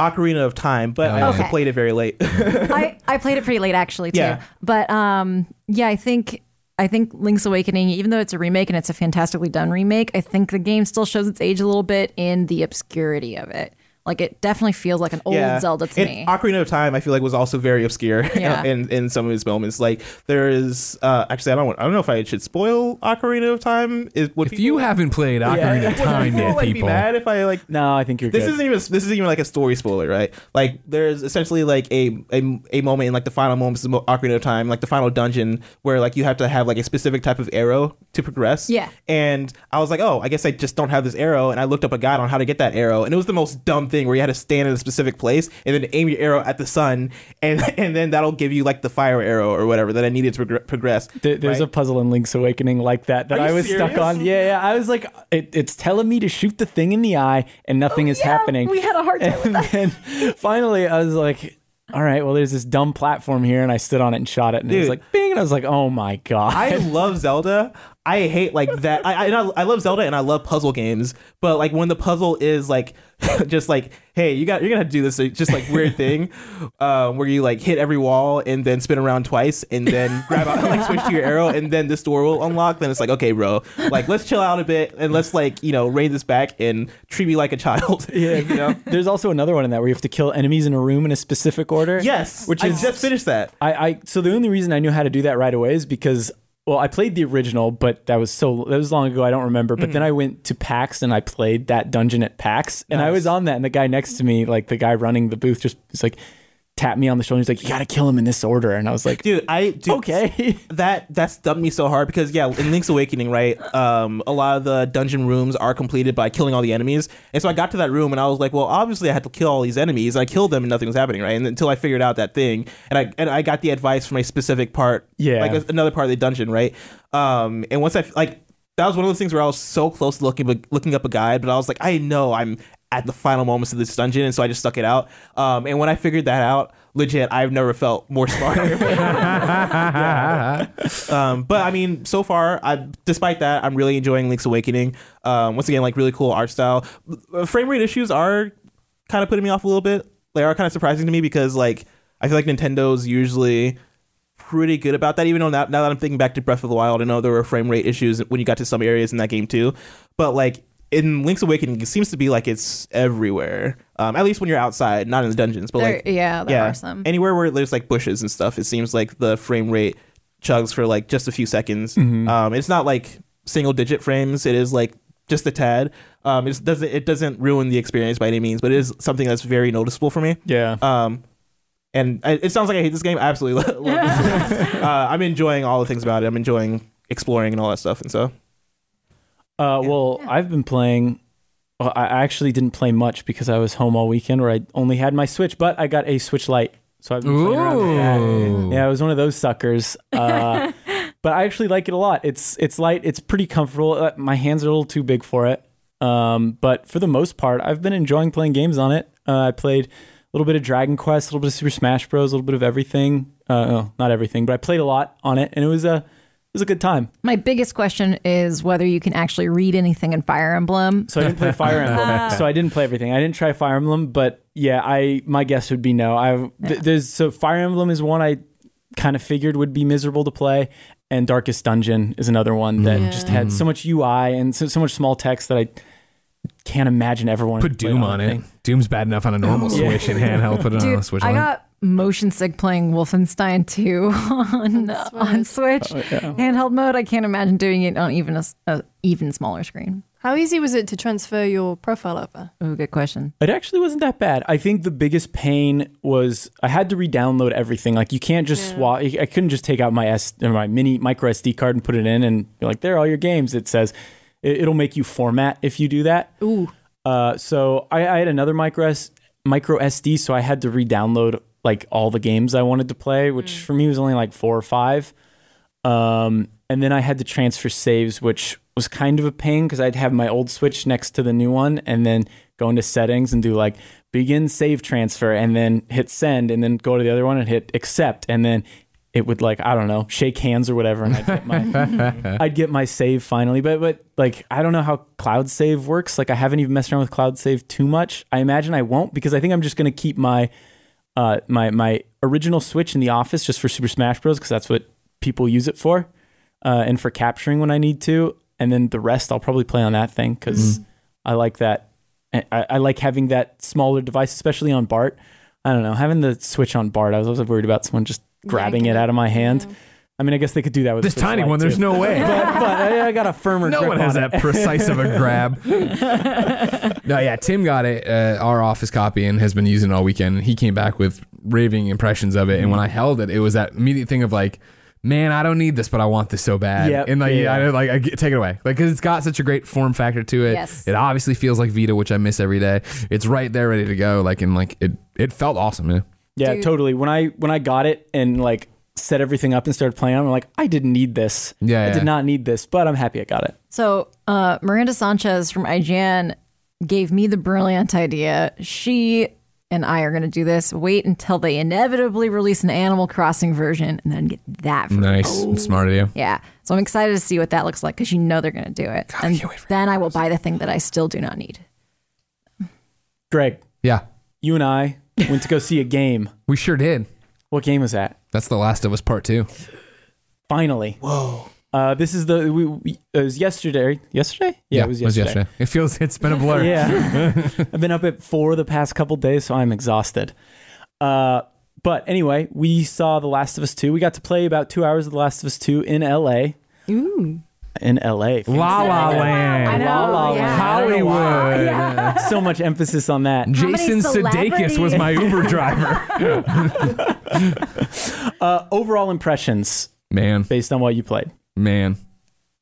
Ocarina of Time, but I Oh, also yeah. played it very late. I, <laughs> I played it pretty late actually too. Yeah. But um yeah, I think I think Link's Awakening, even though it's a remake and it's a fantastically done remake, I think the game still shows its age a little bit in the obscurity of it. Like it definitely feels like an old Zelda to and me. Ocarina of Time, I feel like was also very obscure <laughs> Yeah. in, in some of his moments. Like there is, uh, actually, I don't, want, I don't know if I should spoil Ocarina of Time. Is would If you haven't played Ocarina of <laughs> Time people yet, like, be people, mad if I like No, I think you're this good. isn't even this isn't even like a story spoiler, right? Like there's essentially like a a, a moment in like the final moments of Ocarina of Time, like the final dungeon, where like you have to have like a specific type of arrow to progress. Yeah. And I was like, oh, I guess I just don't have this arrow, and I looked up a guide on how to get that arrow, and it was the most dumb thing where you had to stand in a specific place and then aim your arrow at the sun, and <laughs> and then that'll give you like the fire arrow or whatever that I needed to progr- progress. There- there's a puzzle in Link's Awakening like that that I was stuck on. Yeah, yeah. I was like, it, it's telling me to shoot the thing in the eye, and nothing oh, is Oh, yeah, happening. we had a hard time with and that. then finally, I was like, all right, well, there's this dumb platform here, and I stood on it and shot it, and it was like, bing, and I was like, oh my god. I love Zelda. I hate like that. I, I I love Zelda and I love puzzle games, but like when the puzzle is like <laughs> just like, hey, you got you're gonna have to do this just like weird <laughs> thing, um, where you like hit every wall and then spin around twice and then grab out <laughs> like switch to your arrow and then this door will unlock. Then it's like, okay, bro, like let's chill out a bit and let's like you know rein this back and treat me like a child. yeah, you know. There's also another one in that where you have to kill enemies in a room in a specific order. Yes, which I is just finished that. I, I so the only reason I knew how to do that right away is because well I played the original but that was so that was long ago. I don't remember. But then Mm-hmm. I went to PAX and I played that dungeon at PAX. And I was on that and the guy next to me like the guy running the booth just was like tapped me on the shoulder he's like you gotta kill him in this order. And I was like Dude, I dude, okay. <laughs> That that stumped me so hard because yeah, in Link's Awakening, right, um, a lot of the dungeon rooms are completed by killing all the enemies, and so I got to that room and I was like, well, obviously I had to kill all these enemies, and I killed them and nothing was happening, right, and until I figured out that thing, and I and I got the advice from a specific part, Yeah. like another part of the dungeon, right, um, and once I like that was one of those things where I was so close to looking looking up a guide, but I was like, I know I'm at the final moments of this dungeon, and so I just stuck it out. Um, and when I figured that out, legit, I've never felt more smart. <laughs> um, but I mean, so far, I, despite that, I'm really enjoying Link's Awakening. Um, once again, like really cool art style. Frame rate issues are kind of putting me off a little bit. They are kind of surprising to me because like I feel like Nintendo's usually pretty good about that. Even though now, now that I'm thinking back to Breath of the Wild, I know there were frame rate issues when you got to some areas in that game too. But like in Link's Awakening, it seems to be like it's everywhere. Um, at least when you're outside, not in the dungeons, but There- like yeah, there are some. anywhere where there's like bushes and stuff, it seems like the frame rate chugs for like just a few seconds. Mm-hmm. Um, it's not like single digit frames. It is like just a tad. Um, it doesn't it doesn't ruin the experience by any means, but it is something that's very noticeable for me. yeah Um, and I, it sounds like I hate this game. I absolutely love this. <laughs> game. uh, I'm enjoying all the things about it. I'm enjoying exploring and all that stuff. And so, Uh, well, I've been playing. Well, I I actually didn't play much because I was home all weekend, where I only had my Switch, but I got a Switch Lite, so I've been playing around with that. Ooh. Yeah, I was one of those suckers. Uh, <laughs> but I actually like it a lot. It's it's light. It's pretty comfortable. Uh, my hands are a little too big for it. Um, but for the most part, I've been enjoying playing games on it. Uh, I played a little bit of Dragon Quest, a little bit of Super Smash Bros, a little bit of everything. Uh, no, not everything, but I played a lot on it, and it was a it was a good time. My biggest question is whether you can actually read anything in Fire Emblem. So I didn't play Fire Emblem. <laughs> Ah. so I didn't play everything. I didn't try Fire Emblem, but yeah, I my guess would be no. I th- there's so Fire Emblem is one I kind of figured would be miserable to play, and Darkest Dungeon is another one that mm. just had so much UI and so, so much small text that I can't imagine everyone Put Doom on it. anything. Doom's bad enough on a normal <laughs> Switch and handheld. Put it on a Switch. I Lite. got motion sick playing Wolfenstein 2 <laughs> on on Switch handheld mode. I can't imagine doing it on even a even smaller screen. How easy was it to transfer your profile over? Oh, good question. It actually wasn't that bad. I think the biggest pain was I had to re-download everything. Like you can't just swap. I couldn't just take out my S or my mini micro SD card and put it in and be like, there are all your games. It says it, it'll make you format if you do that. Ooh. Uh, so I, I had another micro S, micro SD, so I had to re-download like all the games I wanted to play, which for me was only like four or five. Um, and then I had to transfer saves, which was kind of a pain because I'd have my old Switch next to the new one, and then go into settings and do like begin save transfer, and then hit send, and then go to the other one and hit accept, and then it would like I don't know shake hands or whatever, and I'd get my <laughs> I'd get my save finally. But but like I don't know how cloud save works. Like I haven't even messed around with cloud save too much. I imagine I won't because I think I'm just gonna keep my uh my my original Switch in the office just for Super Smash Bros. because that's what people use it for, uh, and for capturing when I need to. And then the rest I'll probably play on that thing because I like that I, I like having that smaller device, especially on Bart. I don't know, having the Switch on Bart. I was always worried about someone just grabbing Yanking it it. out of my hand. I mean, I guess they could do that with This tiny Lite, one, there's too. no way. <laughs> but, but I, I got a firmer. No grip one has on that it. precise of a grab. <laughs> no, yeah, Tim got it, uh, our office copy, and has been using it all weekend. He came back with raving impressions of it, and when I held it, it was that immediate thing of like, man, I don't need this, but I want this so bad. Yep, and like, yeah. I, like, I get, take it away, like, because it's got such a great form factor to it. Yes. It obviously feels like Vita, which I miss every day. It's right there, ready to go. Like, and like, it, it felt awesome, man. Yeah, Dude. totally. When I when I got it and like set everything up and started playing, I'm like, I didn't need this. Yeah, I yeah. did not need this, but I'm happy I got it. So uh, Miranda Sanchez from IGN gave me the brilliant idea. She and I are going to do this. Wait until they inevitably release an Animal Crossing version, and then get that. For Nice, smart of you. Yeah. So I'm excited to see what that looks like because you know they're going to do it, I and can't wait for then I will buy the thing that I still do not need. Greg, Yeah, you and I went to go see a game. we sure did. What game was that? That's The Last of Us Part Two. Finally. Whoa. Uh, this is the we, we it was yesterday. Yesterday? Yeah, it was yesterday. It feels it's been a blur. <laughs> Yeah. <laughs> I've been up at four the past couple days, so I'm exhausted. Uh, but anyway, we saw The Last of Us 2. We got to play about two hours of The Last of Us 2 in LA. Ooh. In LA. La La Land. La La. Land. I don't know why. Hollywood. <laughs> So much emphasis on that. many Jason Sudeikis was my Uber driver. <laughs> Uh, overall impressions man, based on what you played. man.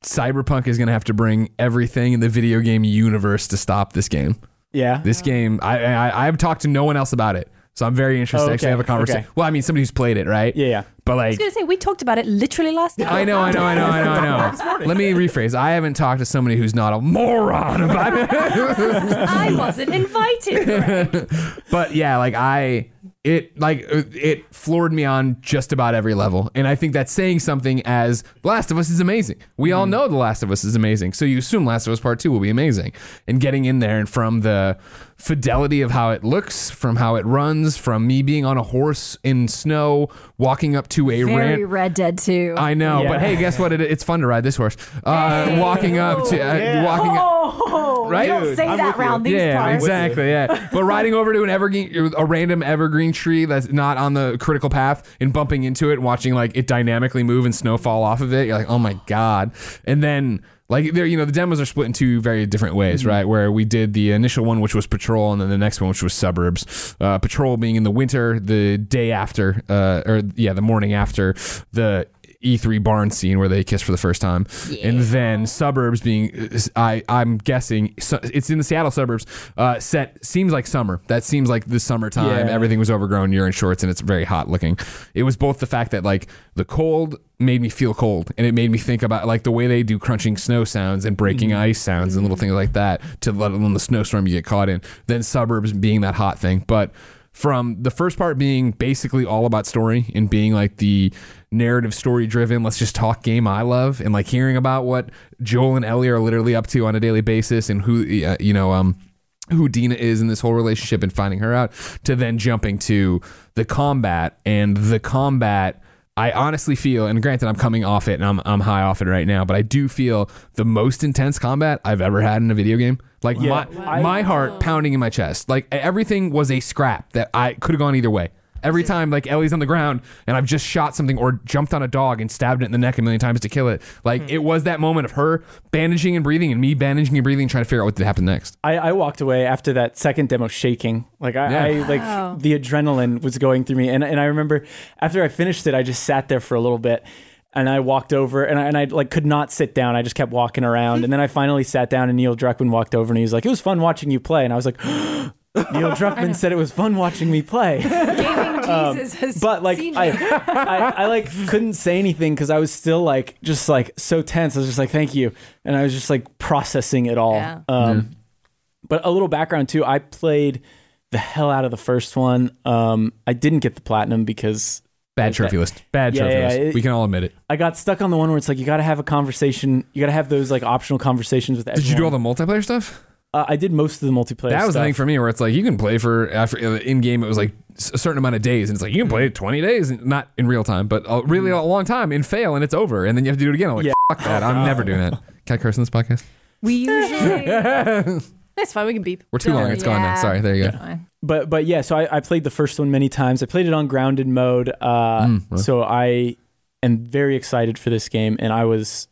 Cyberpunk is going to have to bring everything in the video game universe to stop this game. Yeah. This game, I, I I've talked to no one else about it. So I'm very interested Oh, to actually okay, have a conversation. okay. Well, I mean, somebody who's played it, right? Yeah, yeah. But like I like, was going to say, we talked about it literally last night. I know, I know, I know, I know, I know. Let me rephrase. I haven't talked to somebody who's not a moron about it. <laughs> I wasn't invited. <laughs> but yeah, like I, it like uh, it floored me on just about every level, and I think that's saying something. As The Last of Us is amazing, we all know The Last of Us is amazing, so you assume Last of Us Part Two will be amazing. And getting in there, and from the fidelity of how it looks, from how it runs, from me being on a horse in snow, walking up to a Very ran- Red Dead 2. I know, Yeah. but hey, guess what? It, it's fun to ride this horse. Uh, Walking up to uh, walking. oh, Right? Don't say I'm that with you. round these yeah, parts. exactly. Yeah, but riding over to an evergreen, a random evergreen tree that's not on the critical path, and bumping into it, watching like it dynamically move and snow fall off of it. You're like, oh my god! And then like there, you know, the demos are split in two very different ways, right? Where we did the initial one, which was patrol, and then the next one, which was suburbs. Uh, patrol being in the winter, the day after, uh, or yeah, the morning after the. E3 barn scene where they kiss for the first time, and then suburbs being, I I'm guessing su- it's in the Seattle suburbs. Uh, set seems like summer. That seems like the summertime. Yeah. Everything was overgrown. You're in shorts and it's very hot looking. It was both the fact that like the cold made me feel cold, and it made me think about like the way they do crunching snow sounds and breaking ice sounds and little things like that. To let alone the snowstorm you get caught in. Then suburbs being that hot thing, but from the first part being basically all about story and being like the narrative story driven let's just talk game i love and like hearing about what joel and ellie are literally up to on a daily basis and who uh, you know um who Dina is in this whole relationship and finding her out to then jumping to the combat and the combat I honestly feel, and granted, I'm coming off it and I'm, I'm high off it right now, but I do feel the most intense combat I've ever had in a video game. Like Yeah, my, my heart pounding in my chest. Like everything was a scrap that I could have gone either way. Every time, like Ellie's on the ground and I've just shot something or jumped on a dog and stabbed it in the neck a million times to kill it. Like Hmm. it was that moment of her bandaging and breathing and me bandaging and breathing, trying to figure out what to happen next. I, I walked away after that second demo shaking. Like I, I Yeah. like the adrenaline was going through me, and and I remember after I finished it, I just sat there for a little bit, and I walked over, and I, and I like could not sit down. I just kept walking around, and then I finally sat down, and Neil Druckmann walked over, and he was like, "It was fun watching you play," and I was like. Neil <laughs> Druckmann said it was fun watching me play, <laughs> Gaming Jesus has Um, but like seen I, it. I, I like couldn't say anything because I was still like just like so tense. I was just like, "Thank you," and I was just like processing it all. Yeah. Um, But a little background too. I played the hell out of the first one. Um, I didn't get the platinum because Bad trophy list. Bad Yeah, trophy yeah, list. it- we can all admit it. I got stuck on the one where it's like you got to have a conversation. You got to have those like optional conversations with. Did you do all the multiplayer stuff? Uh, I did most of the multiplayer. That was the thing for me, where it's like you can play for after in game. It was like a certain amount of days, and it's like you can play it twenty days, not in real time, but a really a long time, and fail, and it's over, and then you have to do it again. I'm like, Yeah. fuck that. I'm never doing that. <laughs> Can I curse on this podcast? We usually <laughs> That's fine. We can beep. We're too long. It's gone now. Sorry. There you go. But but yeah, so I, I played the first one many times. I played it on grounded mode. Uh, Mm, well. So I am very excited for this game, and I was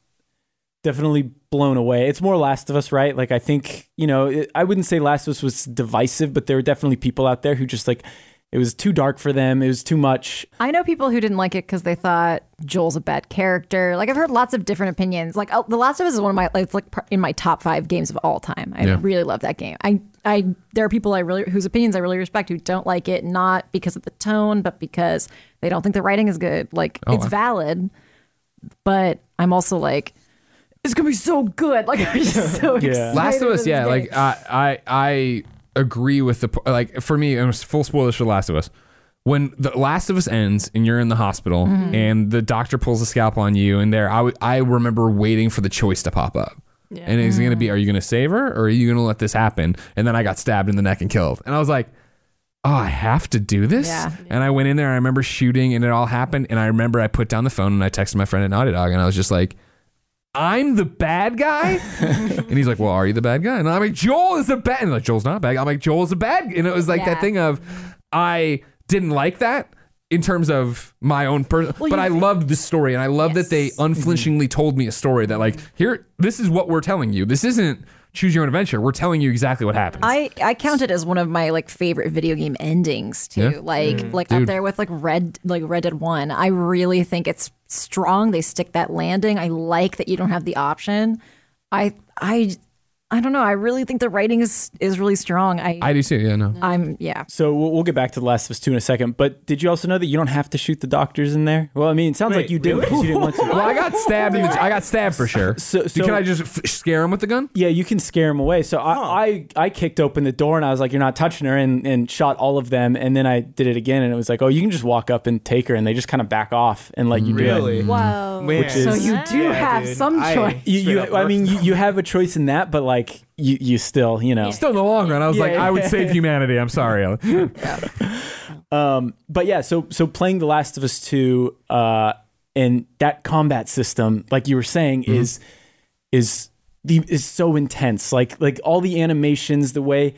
definitely blown away. It's more Last of Us, right? Like I think you know, it, I wouldn't say Last of Us was divisive, but there were definitely people out there who just like it was too dark for them. It was too much. I know people who didn't like it because they thought Joel's a bad character. Like I've heard lots of different opinions. Like uh, The Last of Us is one of my like, it's like in my top five games of all time. I Yeah. really love that game. I I there are people I really whose opinions I really respect who don't like it not because of the tone, but because they don't think the writing is good. Like Oh, it's wow. valid, but I'm also like, it's gonna be so good. Like I'm just so <laughs> Yeah. excited. Last of Us, yeah. game. Like I, I, I agree with the like for me. It was full spoilers for Last of Us. When the Last of Us ends and you're in the hospital Mm-hmm. and the doctor pulls a scalp on you and there, I, w- I remember waiting for the choice to pop up. Yeah. And it's going to be, Mm. are you going to save her or are you going to let this happen? And then I got stabbed in the neck and killed. And I was like, oh, I have to do this? Yeah. And I went in there. I remember shooting and it all happened. And I remember I put down the phone and I texted my friend at Naughty Dog and I was just like, I'm the bad guy? <laughs> and he's like, Well, are you the bad guy? And I'm like, Joel is the bad. And like, Joel's not a bad guy. I'm like, Joel's a bad. And it was like Yeah. that thing of, I didn't like that in terms of my own person, but I loved the story and I love that they Yes. unflinchingly told me a story that like, here, this is what we're telling you. This isn't choose your own adventure. We're telling you exactly what happens. I I count it as one of my like favorite video game endings too. Yeah? Like mm. like Dude. up there with like Red like Red Dead One. I really think it's strong. They stick that landing. I like that you don't have the option. I I I don't know. I really think the writing is is really strong. I, I do too. Yeah, no. I'm yeah. So we'll, we'll get back to The Last of Us 2 in a second. But did you also know that you don't have to shoot the doctors in there? Well, I mean, it sounds like Wait, you did really? because you didn't want to. Well, I got <laughs> stabbed. In the, I got stabbed for sure. So- so- can I just f- scare him with the gun? Yeah, you can scare him away. So I, I, I kicked open the door and I was like, "You're not touching her," and, and shot all of them. And then I did it again, and it was like, "Oh, you can just walk up and take her," and they just kind of back off and let you do it. Really? Wow. Man. Which is- So you do Yeah, have dude. some I choice. You, you, I mean, you, you have a choice in that, but like you, you still, you know. Still in the long run, I was like, I would save humanity. I'm sorry. <laughs> Um, but yeah, so so playing The Last of Us 2 uh, and that combat system, like you were saying, Mm-hmm. is is the is so intense. Like like all the animations, the way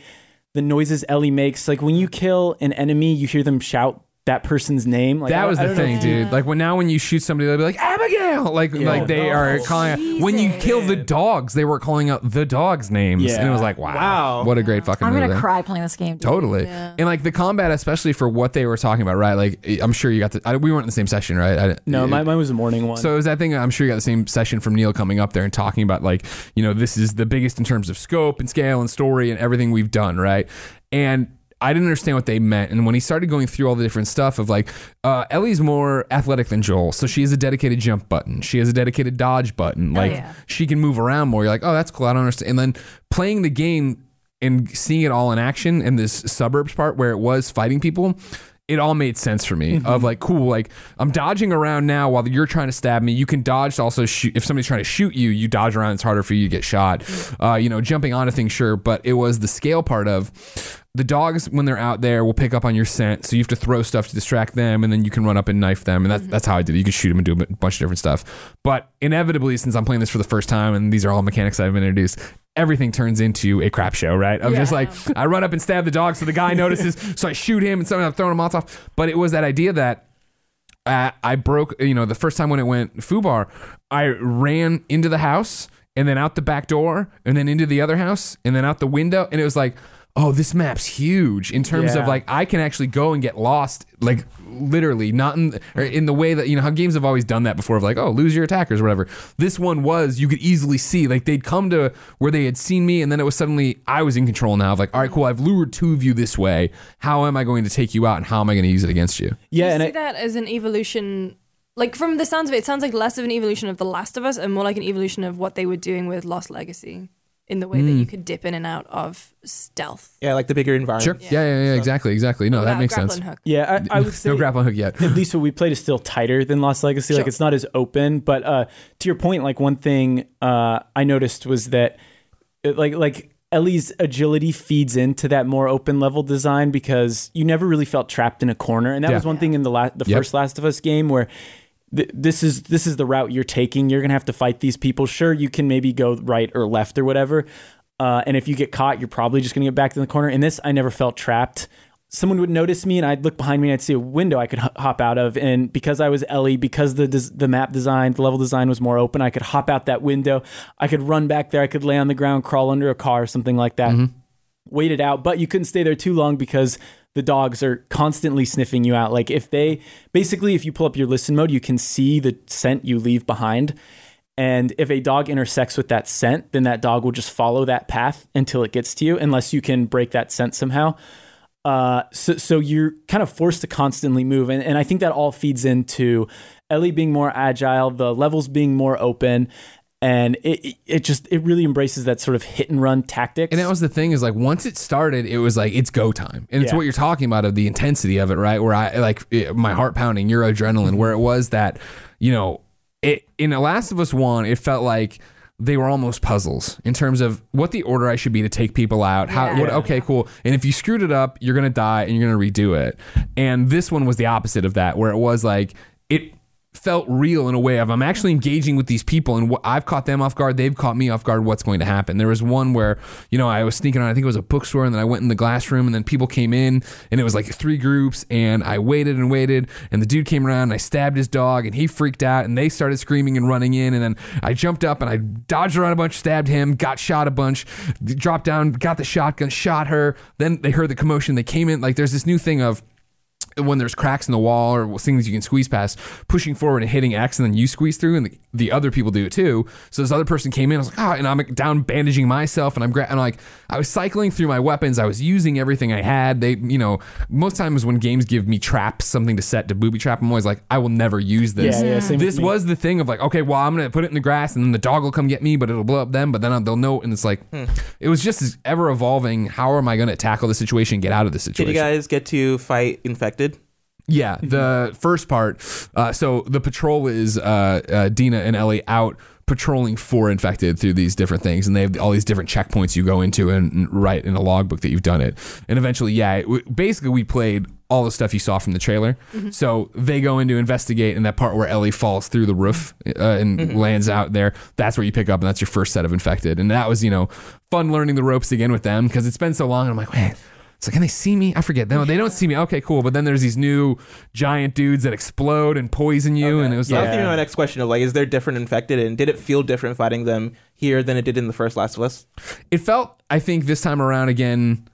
the noises Ellie makes. Like when you kill an enemy, you hear them shout that person's name. Like, that was I the don't know thing, dude. Like when now when you shoot somebody, they'll be like Abigail, like like they are oh, calling. Out. When you kill the dogs, they were calling out the dogs' names, and it was like, wow, Wow. what a great fucking I'm movie. gonna cry playing this game. dude. Totally, Yeah. and like the combat, especially for what they were talking about, right? Like I'm sure you got the. I, we weren't in the same session, right? I, No, mine, mine was the morning one. So it was that thing. I'm sure you got the same session from Neil coming up there and talking about like, you know, this is the biggest in terms of scope and scale and story and everything we've done, right? And I didn't understand what they meant. And when he started going through all the different stuff of like, uh, Ellie's more athletic than Joel, so she has a dedicated jump button. She has a dedicated dodge button. Like yeah. she can move around more. You're like, oh, that's cool. I don't understand. And then playing the game and seeing it all in action in this suburbs part where it was fighting people it all made sense for me of mm-hmm. like cool like i'm dodging around now while you're trying to stab me. You can dodge to also shoot if somebody's trying to shoot you you dodge around. It's harder for you to get shot. Mm-hmm. Uh, you know jumping onto things sure but it was the scale part of the dogs when they're out there will pick up on your scent so you have to throw stuff to distract them and then you can run up and knife them and that's, mm-hmm. that's how i did it. You can shoot them and do a bunch of different stuff. But inevitably since i'm playing this for the first time and these are all mechanics i've been introduced everything turns into a crap show, right? I'm just like, I run up and stab the dog, so the guy notices, <laughs> so I shoot him, and sometimes I'm throwing him off. But it was that idea that uh, I broke, you know, the first time when it went FUBAR, I ran into the house and then out the back door and then into the other house and then out the window, and it was like. Oh, this map's huge in terms of like I can actually go and get lost, like literally, not in or in the way that you know how games have always done that before of like oh lose your attackers or whatever. This one was you could easily see like they'd come to where they had seen me and then it was suddenly I was in control now of like all right cool I've lured two of you this way. How am I going to take you out and how am I going to use it against you? yeah, you and see I, that as an evolution? Like from the sounds of it, it sounds like less of an evolution of The Last of Us and more like an evolution of what they were doing with Lost Legacy, in the way that Mm. you could dip in and out of stealth. Yeah, like the bigger Sure. environment. Yeah, yeah, yeah, exactly, exactly. No, that without makes sense. grappling hook. yeah, I, I would <laughs> say no grappling hook yet. at least what we played is still tighter than Lost Legacy. Like it's not as open. But uh, to your point, like one thing uh, I noticed was that it, like like Ellie's agility feeds into that more open level design because you never really felt trapped in a corner, and that Yeah. was one thing in the la- the Yep. first Last of Us game where. Th- This is this is the route you're taking. You're gonna have to fight these people. Sure, you can maybe go right or left or whatever, Uh, and if you get caught, you're probably just gonna get back in the corner. In this, I never felt trapped. Someone would notice me, and I'd look behind me, and I'd see a window I could h- hop out of. And because I was Ellie, because the des- the map design, the level design was more open, I could hop out that window. I could run back there. I could lay on the ground, crawl under a car, or something like that. Wait it out, but you couldn't stay there too long because the dogs are constantly sniffing you out. Like if they basically, if you pull up your listen mode, you can see the scent you leave behind. And if a dog intersects with that scent, then that dog will just follow that path until it gets to you, unless you can break that scent somehow. Uh, so, so you're kind of forced to constantly move. And, and I think that all feeds into Ellie being more agile, the levels being more open. And it, it- it just, it really embraces that sort of hit and run tactics. And that was the thing is like once it started, it was like it's go time, and it's Yeah. what you're talking about of the intensity of it, right? Where I like it, my heart pounding, your adrenaline. Where it was that, you know, it in The Last of Us One, it felt like they were almost puzzles in terms of what the order I should be to take people out. How? Yeah. What, okay, cool. And if you screwed it up, you're gonna die, and you're gonna redo it. And this one was the opposite of that, where it was like it felt real in a way of I'm actually engaging with these people and I've caught them off guard they've caught me off guard what's going to happen? There was one where you know I was sneaking on I think it was a bookstore and then I went in the glass room and then people came in and it was like three groups and I waited and waited and the dude came around and I stabbed his dog and he freaked out and they started screaming and running in and then I jumped up and I dodged around a bunch stabbed him got shot a bunch dropped down got the shotgun shot her then they heard the commotion they came in like there's this new thing of when there's cracks in the wall or things you can squeeze past, pushing forward and hitting X, and then you squeeze through, and the, the other people do it too. So this other person came in, I was like, ah, and I'm down bandaging myself, and I'm gra- and like I was cycling through my weapons, I was using everything I had. They, you know, most times when games give me traps, something to set to booby trap, I'm always like, I will never use this. Yeah, yeah, this was the thing of like, okay, well, I'm gonna put it in the grass, and then the dog will come get me, but it'll blow up them, but then they'll know, and it's like, it was just ever evolving. How am I gonna tackle the situation, get out of the situation? Did situation? you guys get to fight infected? Yeah, the first part. Uh, so the patrol is uh, uh, Dina and Ellie out patrolling for infected through these different things, and they have all these different checkpoints you go into and, and write in a logbook that you've done it. And eventually, yeah, it, basically we played all the stuff you saw from the trailer. So they go in to investigate, and that part where Ellie falls through the roof uh, and lands out there, that's where you pick up, and that's your first set of infected. And that was you know fun learning the ropes again with them because it's been so long. And I'm like, wait. It's like, can they see me? I forget. No, they don't see me. Okay, cool. But then there's these new giant dudes that explode and poison you, and it was That was like, gonna be my next question of like, is there different infected, and did it feel different fighting them here than it did in the first Last of Us? it felt. I think this time around again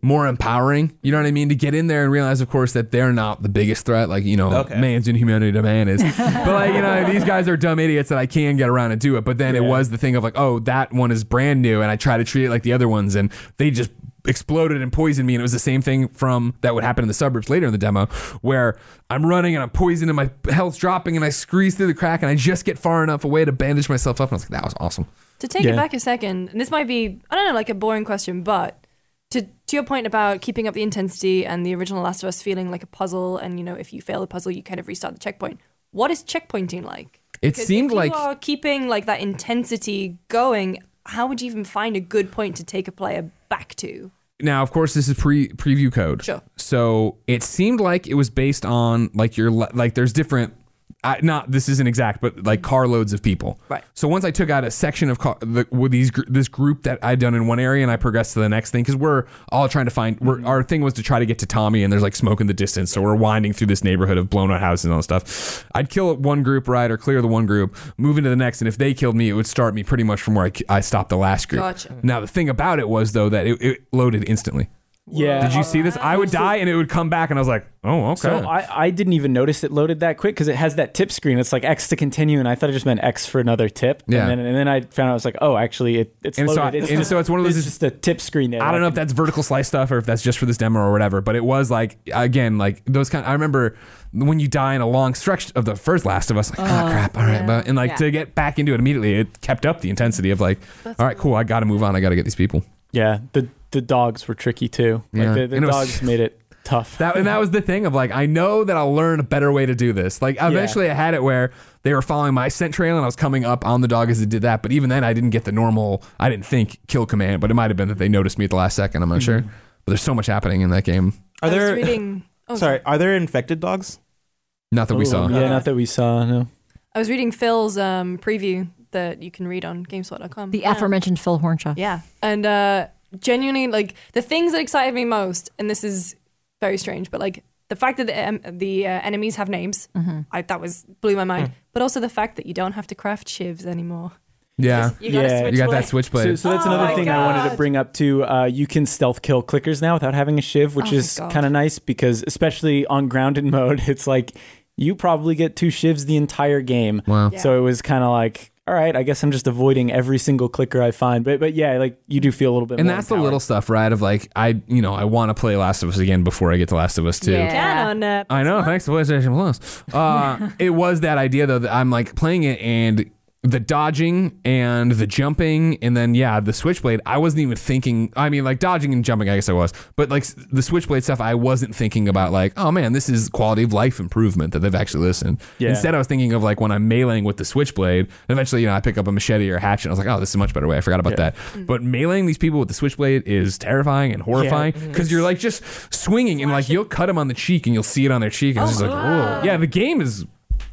more empowering. You know what I mean? To get in there and realize, of course, that they're not the biggest threat. Like you know, Okay. man's inhumanity to man is. <laughs> but like you know, these guys are dumb idiots that I can get around and do it. But then it was the thing of like, oh, that one is brand new, and I try to treat it like the other ones, and they just exploded and poisoned me and it was the same thing from that would happen in the suburbs later in the demo where I'm running and I'm poisoned and my health's dropping and I squeeze through the crack and I just get far enough away to bandage myself up and I was like that was awesome To take Yeah. it back a second, and this might be, I don't know, like a boring question, but to to your point about keeping up the intensity and the original Last of Us feeling like a puzzle, and you know, if you fail the puzzle, you kind of restart the checkpoint. What is checkpointing like? it 'Cause seemed if like you are keeping like that intensity going. How would you even find a good point to take a player back to? Now of course this is pre preview code Sure. so it seemed like it was based on like your like there's different I, not this isn't exact but like carloads of people. Right. so once i took out a section of car, the, with these gr- this group that i'd done in one area and i progressed to the next thing because we're all trying to find we're, our thing was to try to get to tommy and there's like smoke in the distance. So we're winding through this neighborhood of blown out houses and all that stuff. I'd kill one group right or clear the one group move into the next and if they killed me it would start me pretty much from where i, I stopped the last group. Gotcha. now the thing about it was though that it, it loaded instantly Yeah. did you see this? I would die and it would come back, and I was like, "Oh, okay." So I, I didn't even notice it loaded that quick because it has that tip screen. It's like X to continue, and I thought it just meant X for another tip. Yeah. And then, and then I found out I was like, oh, actually, it, it's And so- loaded. it's and just, so it's one of those- It's just a tip screen there. I don't know if that's vertical slice stuff or if that's just for this demo or whatever, but it was like again, like those kind. I remember when you die in a long stretch of the first Last of Us, like, ah, crap, all right, yeah. but and like Yeah. to get back into it immediately, it kept up the intensity of like, all right, cool, I got to move on, I got to get these people. Yeah. The the dogs were tricky too. Like Yeah. the, the And it was- dogs <laughs> made it tough. That and that was the thing of like, I know that I'll learn a better way to do this. Like eventually, I had it where they were following my scent trail and I was coming up on the dog as it did that, but even then, I didn't get the normal. I didn't think kill command, but it might have been that they noticed me at the last second. I'm not sure. But there's so much happening in that game. Are there? reading. <laughs> Oh, sorry, are there infected dogs? Not that we Oh, saw. Yeah, not that we saw. No. I was reading Phil's um, preview that you can read on GameSpot.com. The Yeah. aforementioned Phil Hornshaw. Yeah. And uh, genuinely, like, the things that excited me most, and this is very strange, but like, the fact that the, um, the uh, enemies have names, Mm-hmm. I, that was blew my mind. But also the fact that you don't have to craft shivs anymore. Yeah. You got Yeah. You got that blade. So, switchblade. so that's Oh another my thing I wanted to God. bring up too. Uh, you can stealth kill clickers now without having a shiv, which Oh my is God. kind of nice because especially on grounded <laughs> mode, it's like you probably get two shivs the entire game. Wow. Yeah. So it was kind of like, all right, I guess I'm just avoiding every single clicker I find. But but yeah, like you do feel a little bit. and more that's the little stuff, right? Of like, I, you know, I want to play Last of Us again before I get to Last of Us 2. Yeah. Can on uh, I know, thanks to PlayStation Plus. Uh, <laughs> it was that idea though that I'm like playing it and the dodging and the jumping and then yeah the switchblade I wasn't even thinking I mean like dodging and jumping I guess I was but like the switchblade stuff I wasn't thinking about like oh man this is quality of life improvement that they've actually listened. Yeah. instead I was thinking of like when I'm meleeing with the switchblade and eventually you know I pick up a machete or a hatchet and I was like oh this is a much better way. I forgot about Yeah. that. Mm. But meleeing these people with the switchblade is terrifying and horrifying mm-hmm. because you're like just swinging and like you'll cut them on the cheek and you'll see it on their cheek. And it's just oh, like whoa. Yeah the game is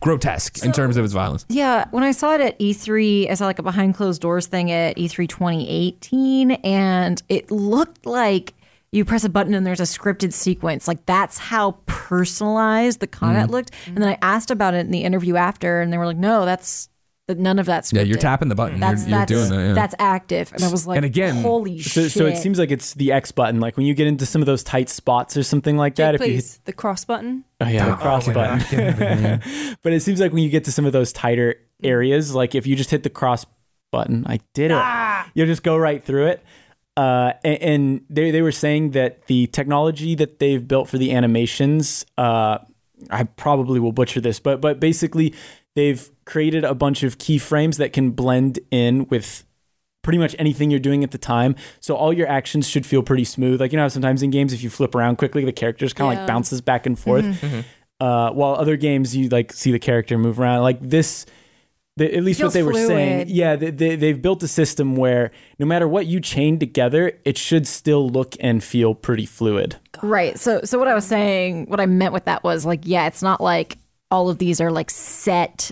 grotesque in terms of its violence Yeah, when I saw it at E3, I saw like a behind closed doors thing at E E3 2018, and it looked like you press a button and there's a scripted sequence. Like that's how personalized the combat mm. looked. And then I asked about it in the interview after, and they were like, "No, that's that none of that's scripted. yeah you're tapping the button That's you're, you're doing that yeah. that's active." And I was like, And again- holy So, shit!" so it seems like it's the X button. Like when you get into some of those tight spots or something like that. Jake, if you hit, the cross button. oh yeah, the cross button. <laughs> but it seems like when you get to some of those tighter areas, like if you just hit the cross button, I did it. You'll just go right through it. Uh, and, and they they were saying that the technology that they've built for the animations, uh, I probably will butcher this, but but basically they've created a bunch of keyframes that can blend in with pretty much anything you're doing at the time. So all your actions should feel pretty smooth. Like you know, how sometimes in games, if you flip around quickly, the character just kind of Yeah. like bounces back and forth. Uh, while other games, you like see the character move around. Like this, the, at least what Feels they were saying, yeah, they, they, they've built a system where no matter what you chain together, it should still look and feel pretty fluid. Right. So so what I was saying, what I meant with that was like, yeah, it's not like all of these are like set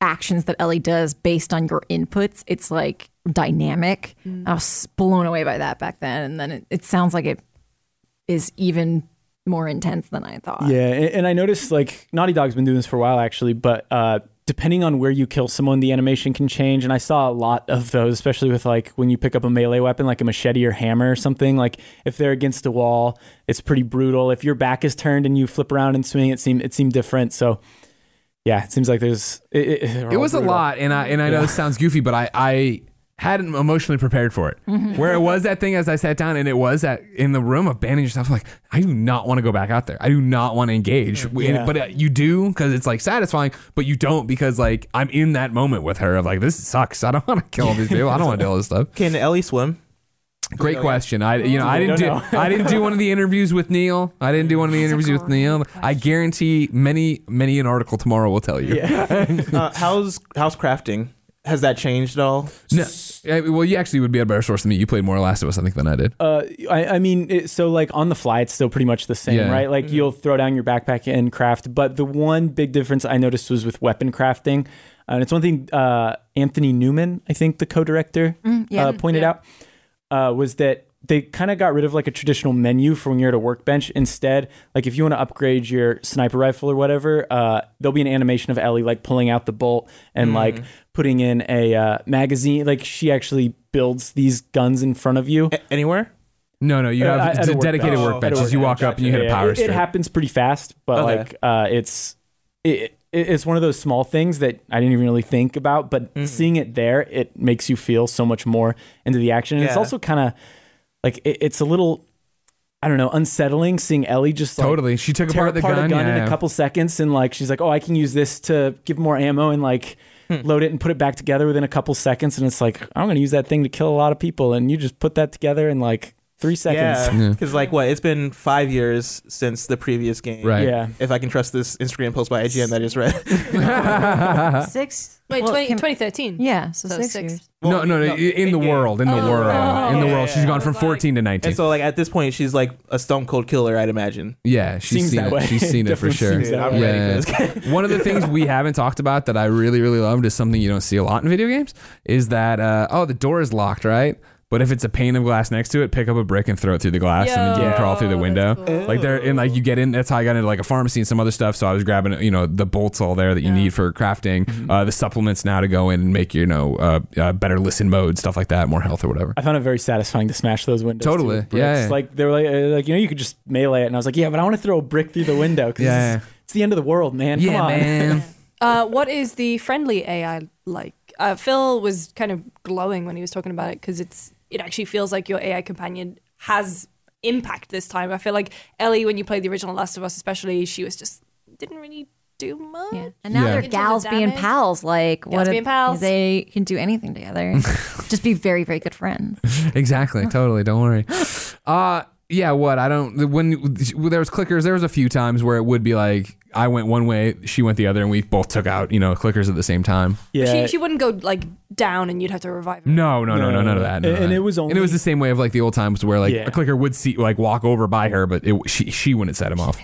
actions that Ellie does based on your inputs. It's like dynamic. I was blown away by that back then. And then it, it sounds like it is even more intense than I thought. Yeah, and, and I noticed like Naughty Dog's been doing this for a while actually, but uh, depending on where you kill someone, the animation can change. And I saw a lot of those, especially with like when you pick up a melee weapon, like a machete or hammer or something. Like if they're against a wall, it's pretty brutal. If your back is turned and you flip around and swing, it seemed it seemed different. So yeah, it seems like there's it, it, it was a lot and i and i know this sounds goofy but i i hadn't emotionally prepared for it where it was that thing as i sat down and it was that in the room of banning yourself like i do not want to go back out there i do not want to engage And- Yeah. but uh, you do because it's like satisfying but you don't because like i'm in that moment with her of like this sucks i don't <laughs> want to kill all these people i don't want to do all this stuff Can Ellie swim? Great question. I you know I didn't do. <laughs> I didn't do one of the interviews with Neil. I didn't do one of the interviews with Neil. I guarantee many many an article tomorrow will tell you. <laughs> uh, how's how's crafting? Has that changed at all? No, uh, well, you actually would be a better source than me. You played more Last of Us, I think, than I did. Uh, I, I mean, it, so like on the fly, it's still pretty much the same, Yeah. right? Like you'll throw down your backpack and craft. But the one big difference I noticed was with weapon crafting. And it's one thing uh, Anthony Newman, I think the co-director, yeah. uh, pointed Yeah. out, uh, was that they kind of got rid of like a traditional menu for when you're at a workbench. Instead, like if you want to upgrade your sniper rifle or whatever, uh, there'll be an animation of Ellie like pulling out the bolt and like putting in a uh, magazine. Like she actually builds these guns in front of you. A- anywhere? No, no, you Uh, have at a d- dedicated workbench. workbenches. Oh, at you walk up and you hit a power it, strip. it happens pretty fast, but Okay. like uh, it's it, it, it's one of those small things that I didn't even really think about. But seeing it there, it makes you feel so much more into the action. And it's also kind of like it, it's a little. I don't know, unsettling seeing Ellie just like Totally. She took tear apart the apart gun. a gun yeah. in a couple seconds, and like she's like, "Oh, I can use this to give more ammo and like hmm. load it and put it back together within a couple seconds." And it's like, I'm going to use that thing to kill a lot of people, and you just put that together and like three seconds. Yeah, because like what? It's been five years since the previous game. Right. Yeah. If I can trust this Instagram post by IGN that I just read. <laughs> Six. Wait, well, 20, Kim- 2013. Yeah, so, So six, six. years. no, no, no, in the in-game. world, in the Oh, world, in the world. She's gone from 14 to 19. and so like at this point, she's like a stone cold killer, I'd imagine. yeah, she's Seems seen that it. way. She's seen it for sure. seems Dude, I'm way. ready for this. One of the things we haven't talked about that I really, really loved is something you don't see a lot in video games is that, uh, oh, the door is locked, right? But if it's a pane of glass next to it, pick up a brick and throw it through the glass, and then you Yo, can crawl through the that's window. cool. Like there, and like you get in. That's how I got into like a pharmacy and some other stuff. So I was grabbing, you know, the bolts all there that you Yeah. need for crafting, Mm-hmm. uh, the supplements now to go in and make you know uh, uh, better listen mode, stuff like that, more health or whatever. I found it very satisfying to smash those windows. too, Totally. with bricks. Yeah, yeah. Like they were like, uh, like you know, you could just melee it, and I was like, yeah, but I want to throw a brick through the window because Yeah. it's, it's the end of the world, man. Come on. <laughs> Uh, what is the friendly AI like? Uh, Phil was kind of glowing when he was talking about it because it's it actually feels like your AI companion has impact this time. I feel like Ellie, when you played the original Last of Us, especially, she was just didn't really do much. Yeah. And now Yeah. they're In terms gals being pals. Like what? being pals. They can do anything together. <laughs> Just be very, very good friends. exactly. Totally. Don't worry. <gasps> Uh yeah. What I don't when, when there was clickers, there was a few times where it would be like I went one way, she went the other, and we both took out you know clickers at the same time. Yeah. She, she wouldn't go like down and you'd have to revive her. No, no, no, no, No. none of that. none of And that. it was only and it was the same way of like the old times where like Yeah. a clicker would see like walk over by her, but it, she she wouldn't set him off.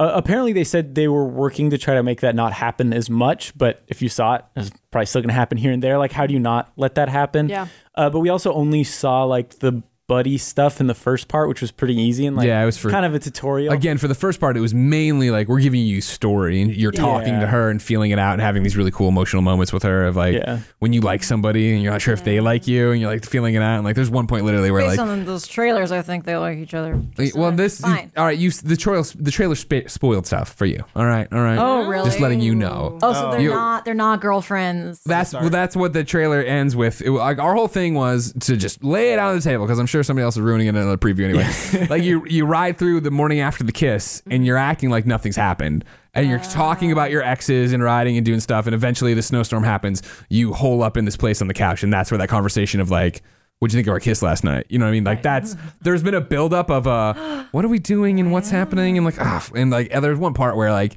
Uh, apparently, they said they were working to try to make that not happen as much. But if you saw it, it's probably still going to happen here and there. Like, how do you not let that happen? Yeah. Uh, but we also only saw like the buddy stuff in the first part, which was pretty easy and like Yeah, it was for- kind of a tutorial. Again, for the first part, it was mainly like we're giving you story and you're talking Yeah. to her and feeling it out and having these really cool emotional moments with her of like Yeah. when you like somebody and you're not sure if they like you and you're like feeling it out. And like there's one point literally where Based like on those trailers, I think they like each other. just well this fine. all right you the trailer the trailer spa- spoiled stuff for you. All right, all right. Oh, really? Just letting you know. Oh, so they're You- not they're not girlfriends. That's well, that's what the trailer ends with. It, like our whole thing was to just lay it out on the table because I'm sure somebody else is ruining it in another preview anyway. <laughs> like you you ride through the morning after the kiss and you're acting like nothing's happened and you're talking about your exes and riding and doing stuff and eventually the snowstorm happens. You hole up in this place on the couch and that's where that conversation of like. What'd you think of our kiss last night? You know what I mean? Like that's there's been a buildup of uh, <gasps> what are we doing and what's happening and like ah, and like there's one part where like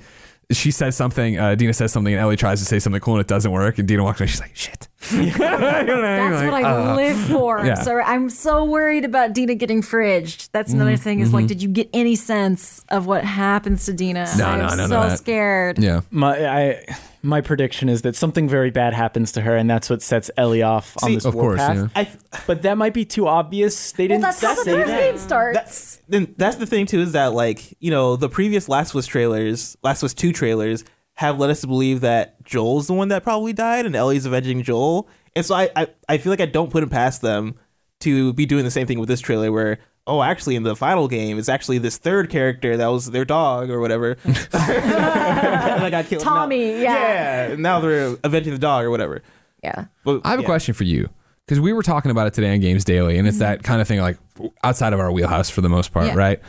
she says something, uh, Dina says something, and Ellie tries to say something cool and it doesn't work, and Dina walks away. She's like, "Shit." That's what I live for. uh, yeah. I'm. I'm so worried about Dina getting fridged. That's another Mm-hmm. thing. Is like, did you get any sense of what happens to Dina? No, I'm no, none of so that. scared. Yeah. my I my prediction is that something very bad happens to her, and that's what sets Ellie off on this of course, warpath. yeah. I But that might be too obvious. They didn't that's how the say first that. game starts. That's then that's the thing too is that like you know the previous Last of Us trailers, Last of Us two trailers have led us to believe that Joel's the one that probably died and Ellie's avenging Joel, and so I I, I feel like I don't put it past them to be doing the same thing with this trailer where. Oh, actually, in the final game, it's actually this third character that was their dog or whatever. <laughs> <laughs> that got killed. Tommy, Now- yeah. yeah. Now they're avenging the dog or whatever. Yeah. But, I have a question for you because we were talking about it today on Games Daily, and it's mm-hmm. that kind of thing like outside of our wheelhouse for the most part, Yeah. right?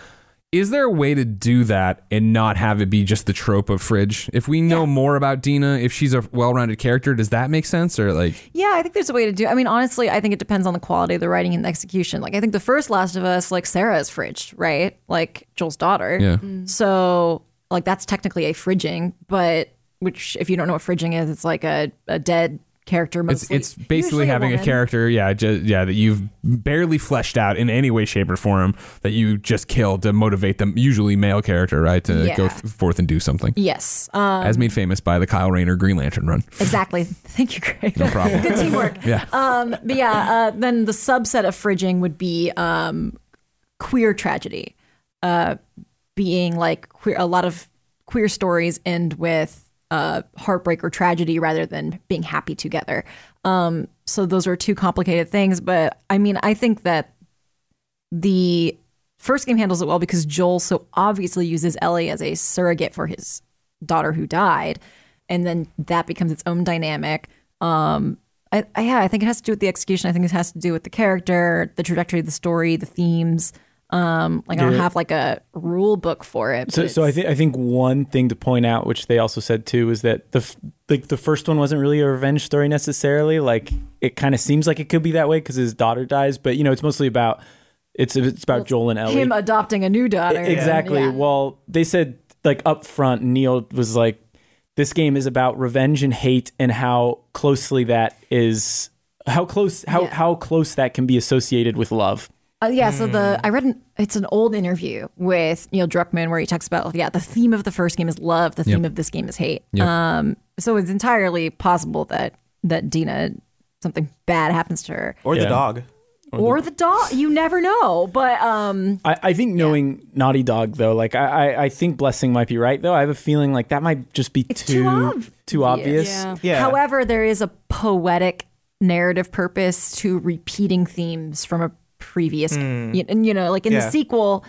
Is there a way to do that and not have it be just the trope of Fridge? If we know more about Dina, if she's a well-rounded character, does that make sense or like? Yeah, I think there's a way to do. I mean, honestly, I think it depends on the quality of the writing and the execution. Like, I think the first Last of Us, like Sarah is fridged, right? Like Joel's daughter. Yeah. Mm-hmm. So, like, that's technically a fridging, but which, if you don't know what fridging is, it's like a, a dead character. It's Mostly, it's basically usually having a, woman. character, yeah, just, yeah, that you've barely fleshed out in any way, shape, or form that you just killed to motivate them. Usually male character, right, to Yeah. go th- forth and do something. Yes. Um, As made famous by the Kyle Rayner Green Lantern run. exactly. <laughs> Thank you, Greg. No problem. <laughs> Good teamwork. Yeah. Um, but yeah, uh, then the subset of fridging would be um, queer tragedy, uh, being like queer, a lot of queer stories end with uh, heartbreak or tragedy rather than being happy together. Um, so those are two complicated things. But I mean, I think that the first game handles it well because Joel so obviously uses Ellie as a surrogate for his daughter who died, and then that becomes its own dynamic. Um, I, I, yeah, I think it has to do with the execution. I think it has to do with the character, the trajectory of the story, the themes. Um, like I don't have like a rule book for it. So, so I think I think one thing to point out, which they also said too, is that the f- like the first one wasn't really a revenge story necessarily. Like it kind of seems like it could be that way because his daughter dies, but you know it's mostly about it's it's about Joel and Ellie. Him adopting a new daughter. Exactly. Yeah. Well, they said like up front, Neil was like, "This game is about revenge and hate, and how closely that is, how close, how Yeah. how close that can be associated with love." Uh, yeah, so the Hmm. I read an, it's an old interview with Neil Druckmann where he talks about yeah the theme of the first game is love, the theme of this game is hate. Yep. Um, so it's entirely possible that that Dina something bad happens to her Or Yeah. the dog. or the dog. You never know, but um, I, I think knowing Naughty Dog though, like I, I I think Blessing might be right though. I have a feeling like that might just be It's too too ob- too obvious. Yeah. Yeah. However, there is a poetic narrative purpose to repeating themes from a previous, y- and you know, like in Yeah. the sequel,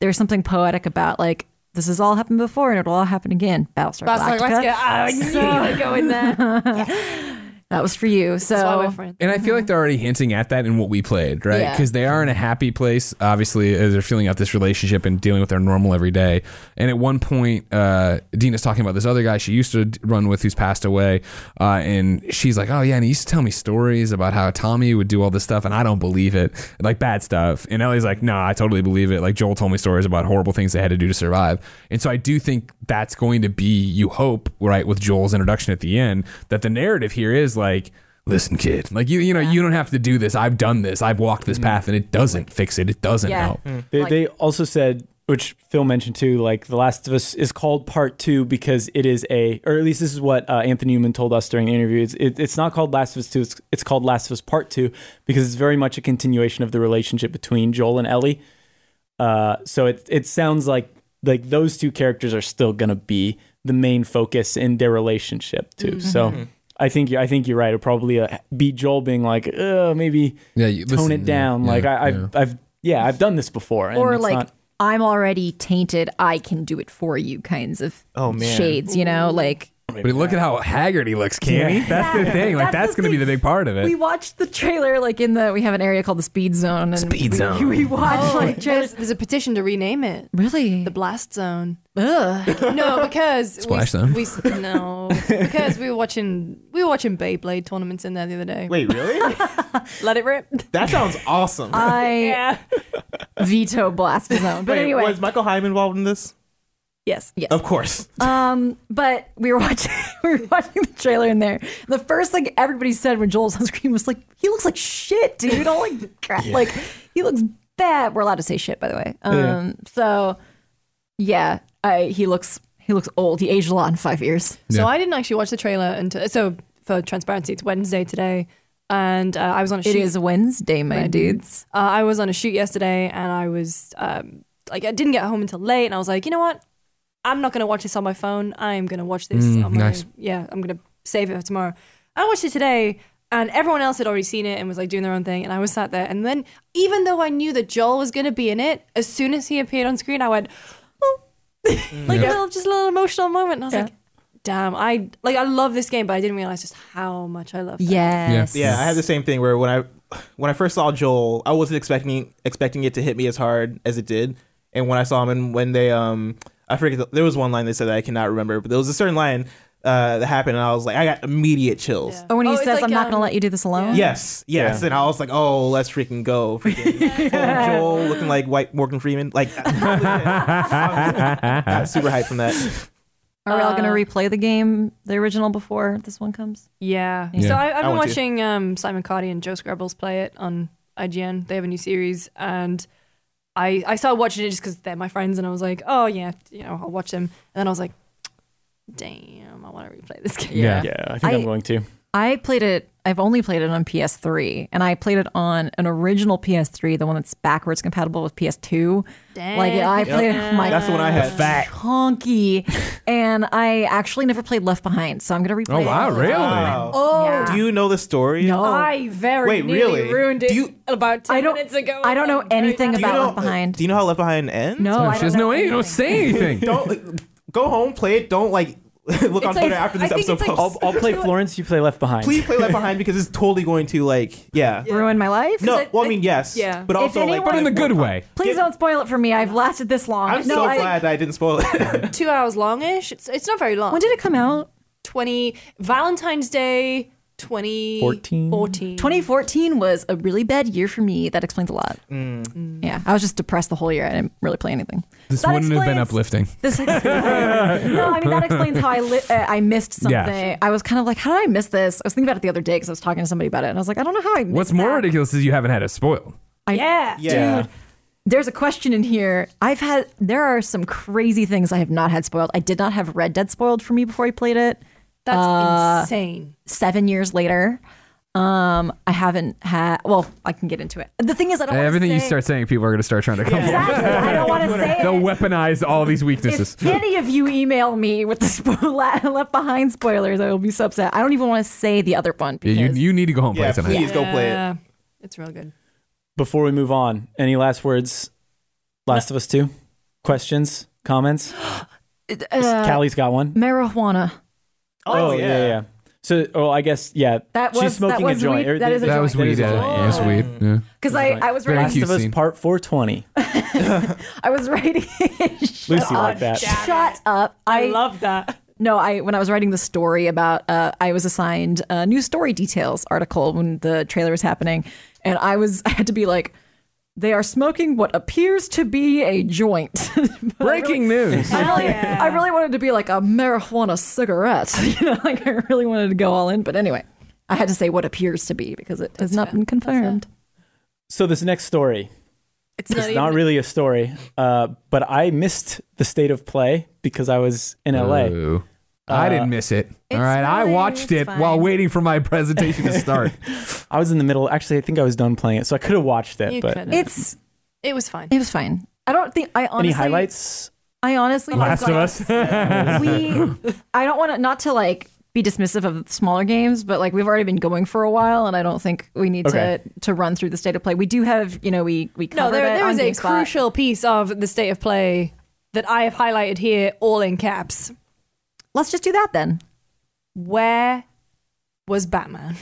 there's something poetic about like this has all happened before and it'll all happen again. Battlestar That's like, Galactica. go. Ah, I knew you'd go in there. <laughs> That was for you. So That's why. And I feel like they're already hinting at that in what we played, right? Yeah. Because they are in a happy place, obviously, as they're feeling out this relationship and dealing with their normal every day. And at one point, uh, Dina's talking about this other guy she used to run with who's passed away. Uh, and she's like, oh, yeah. And he used to tell me stories about how Tommy would do all this stuff, and I don't believe it. Like bad stuff. And Ellie's like, nah, I totally believe it. Like Joel told me stories about horrible things they had to do to survive. And so I do think that's going to be, you hope, right, with Joel's introduction at the end, that the narrative here is like, listen kid like you you know you don't have to do this i've done this i've walked this path and it doesn't fix it it doesn't Yeah. help They, Like- they also said, which Phil mentioned too, like The Last of Us is called Part Two because it is a, or at least this is what uh, Anthony Newman told us during the interview. It's, it, it's not called Last of Us Two. It's, it's called Last of Us Part Two because it's very much a continuation of the relationship between Joel and Ellie. Uh, so it it sounds like like those two characters are still gonna be the main focus in their relationship too. So. I think you- I think you're right. It'll probably uh, be Joel being like, uh, maybe yeah you, tone listen, it down. yeah, like I, yeah. I've, I've, yeah, I've done this before. And or it's like not- I'm already tainted, I can do it for you kinds of Oh, man. shades, you know, like but look at how haggard he looks Cammy. that's the thing like That's that's, gonna be the big part of it we watched the trailer like in the we have an area called the speed zone and Speed we, zone. we watched oh, like there's, trailers there's a petition to rename it really the Blast Zone. Ugh. No, because Splash we, Zone? we no because we were watching we were watching Beyblade tournaments in there the other day. Wait, really? <laughs> Let it rip. that sounds awesome. I <laughs> Yeah. veto blast zone but Wait, anyway was Michael Higham involved in this? Yes. yes Of course. <laughs> Um, but we were watching <laughs> we were watching the trailer in there. The first thing everybody said when Joel was on screen was like, "He looks like shit, dude. Oh my <laughs> crap! Like he looks bad." We're allowed to say shit, by the way. Um, so yeah, I, he looks he looks old. He aged a lot in five years. So I didn't actually watch the trailer until so for transparency, it's Wednesday today, and uh, I was on a shoot. It is Wednesday, my dudes. Uh, I was on a shoot yesterday, and I was um, like, I didn't get home until late, and I was like, you know what? I'm not going to watch this on my phone. I'm going to watch this. Mm, on my, nice. Yeah, I'm going to save it for tomorrow. I watched it today, and everyone else had already seen it and was like doing their own thing, and I was sat there, and then even though I knew that Joel was going to be in it, as soon as he appeared on screen, I went, oh, <laughs> like a little, just a little emotional moment. And I was Yeah. like, damn, I like I love this game, but I didn't realize just how much I love. it. Yes. Yeah, I had the same thing where when I when I first saw Joel, I wasn't expecting expecting it to hit me as hard as it did. And when I saw him and when they um I forget the, there was one line they said that I cannot remember, but there was a certain line uh, that happened and I was like I got immediate chills. Yeah. Or when he Oh, says, like, "I'm not um, going to let you do this alone." Yes, yes, Yeah. and I was like, "Oh, let's freaking go!" Freaking <laughs> full Joel looking like white Morgan Freeman, <laughs> like I got super hyped from that. Are we all going to Uh, replay the game, the original, before this one comes? Yeah. Yeah. So I, I've been want watching um, Simon Cardy and Joe Skrebels play it on IGN. They have a new series, and I I started watching it just because they're my friends, and I was like, oh yeah, you know, I'll watch them. And then I was like, damn, I want to replay this <laughs> game. Yeah. yeah, I think I, I- am going to. I played it. I've only played it on PS3, and I played it on an original PS3, the one that's backwards compatible with PS2. Like I played it my That's the one I had. Fat. honky, <laughs> and I actually never played Left Behind, so I'm gonna replay. Oh wow, it. really? Wow. Oh, Yeah. Do you know the story? No. I very Wait, nearly really? ruined it Do you- about 10 I don't- minutes ago. I don't know anything happy. Do you about know, Left Behind. Do you know how Left Behind ends? No, No, I she don't doesn't know anything. Don't say anything. <laughs> Don't go home, play it. Don't like <laughs> look on like- Twitter after this episode it's like- I'll, I'll play <laughs> Florence. You play Left Behind. Please play Left Behind because it's totally going to like yeah. Ruin my life. No, I- well I mean yes, yeah. but If also like anyone- but in the good way. Please don't spoil it for me. I've lasted this long. I'm no, so I- glad that I didn't spoil it. <laughs> Two hours longish. It's it's not very long. When did it come out? 20 Valentine's Day 2014. 2014 was a really bad year for me. That explains a lot. Mm. Yeah, I was just depressed the whole year. I didn't really play anything. This That wouldn't have been uplifting. <laughs> This explains, no, I mean that explains how I li- uh, I missed something. Yeah. I was kind of like, how did I miss this? I was thinking about it the other day because I was talking to somebody about it, and I was like, I don't know how I. Missed What's more that. ridiculous is you haven't had it spoiled. I, Yeah. Yeah. Dude, there's a question in here. I've had there are some crazy things I have not had spoiled. I did not have Red Dead spoiled for me before I played it. That's Uh, insane. Seven years later, um, I haven't had. Well, I can get into it. The thing is, I don't. wanna Everything you start saying, people are going to start trying to come. Exactly. I don't want to <laughs> say it. They'll it. weaponize all these weaknesses. If any of you email me with the spo- <laughs> left behind spoilers, I will be so upset. I don't even want to say the other one Yeah, you, you need to go home and Yeah, play tonight. please go play it. Yeah. It's real good. Before we move on, any last words? Last of Us 2? Questions? Comments? <gasps> uh, Callie's got one. marijuana. Oh, yeah. yeah, yeah. So, oh, I guess, yeah. That She's was- that smoking was a joint. weed- that is a That joint. was That weed. is a Yeah, yeah. Yeah. Because I, I was Very writing, cute Last of Us scene. Part 420. <laughs> I was writing. Lucy up. like that. Shut up! I, love that. no. I when I was writing the story about, uh, I was assigned a new story details article when the trailer was happening, and I was <laughs> I had to be like, they are smoking what appears to be a joint. But <laughs> I Breaking news. I really, yeah. I really wanted to be like a marijuana cigarette. <laughs> You know, like I really wanted to go all in. But anyway, I had to say what appears to be because it has not fair. been confirmed. So, this next story, It's it's not, not even, really a story, uh, but I missed the state of play because I was in LA. Ooh. I uh, didn't miss it. All right, I watched it's it while waiting for my <laughs> presentation to start. <laughs> I was in the middle. Actually, I think I was done playing it, so I could have watched it. You but couldn't. It's It was fine. it was fine. I don't think I honestly any highlights? I honestly Last of Us. <laughs> we I don't want to not to like be dismissive of smaller games, but like we've already been going for a while, and I don't think we need Okay. to to run through the state of play. We do have, you know, we we No, there, it there on a GameSpot. crucial piece of the state of play that I have highlighted here, all in caps. Let's just do that then. Where was Batman?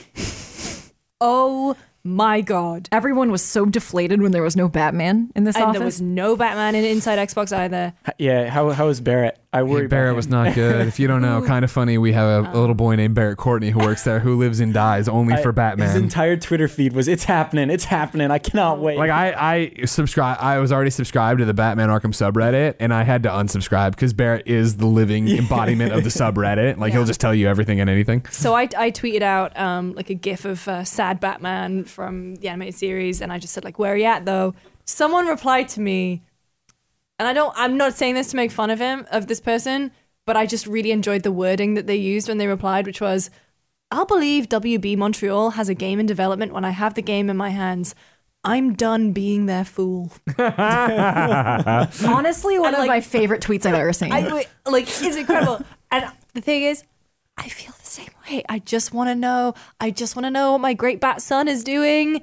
oh my god. Everyone was so deflated when there was no Batman in this office. And office. there was no Batman in Inside Xbox either. Yeah, how how was Barrett? I worry. Hey, Barrett about was not good. If you don't know, <laughs> kind of funny. We have a, a little boy named Barrett Courtney who works there, who lives and dies only I- for Batman. His entire Twitter feed was "It's happening, it's happening. I cannot wait." Like I, I subscribe. I was already subscribed to the Batman Arkham subreddit, and I had to unsubscribe because Barrett is the living <laughs> embodiment of the subreddit. Like he'll just tell you everything and anything. So I, I tweeted out um, like a gif of uh, sad Batman from the animated series, and I just said like, "Where are you at though?" Someone replied to me, and I don't. I'm not saying this to make fun of him of this person, but I just really enjoyed the wording that they used when they replied, which was, "I'll believe WB Montreal has a game in development when I have the game in my hands." I'm done being their fool. <laughs> honestly one And, of like- my favorite tweets I've ever seen. I like it's incredible. and the thing is, I feel the same way. I just want to know. I just want to know what my great bat son is doing.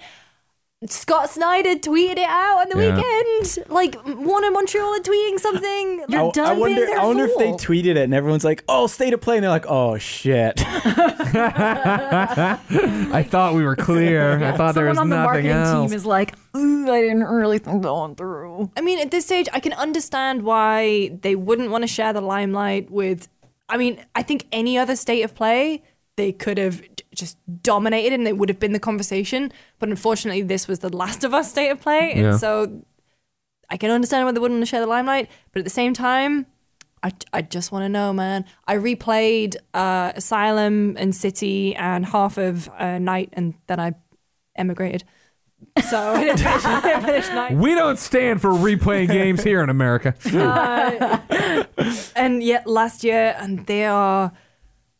Scott Snyder tweeted it out on the Yeah. weekend. Like Warner Montreal are tweeting something. <laughs> You're I, done I being wonder. their I wonder if they fool. tweeted it and everyone's like, "Oh, state of play," and they're like, "Oh shit." <laughs> I thought we were clear. I thought there was Someone on the nothing marketing else. team is like, "Ooh, I didn't really think that one through. I mean, at this stage, I can understand why they wouldn't want to share the limelight with. I mean, I think any other state of play, they could have just dominated and it would have been the conversation. But unfortunately, this was the Last of Us state of play. And so I can understand why they wouldn't want to share the limelight. But at the same time, I, I just want to know, man. I replayed uh, Asylum and City and half of uh, Knight and then I emigrated. So I didn't finish, <laughs> I didn't finish Knight. We don't stand for replaying games here in America. and yet last year, and they are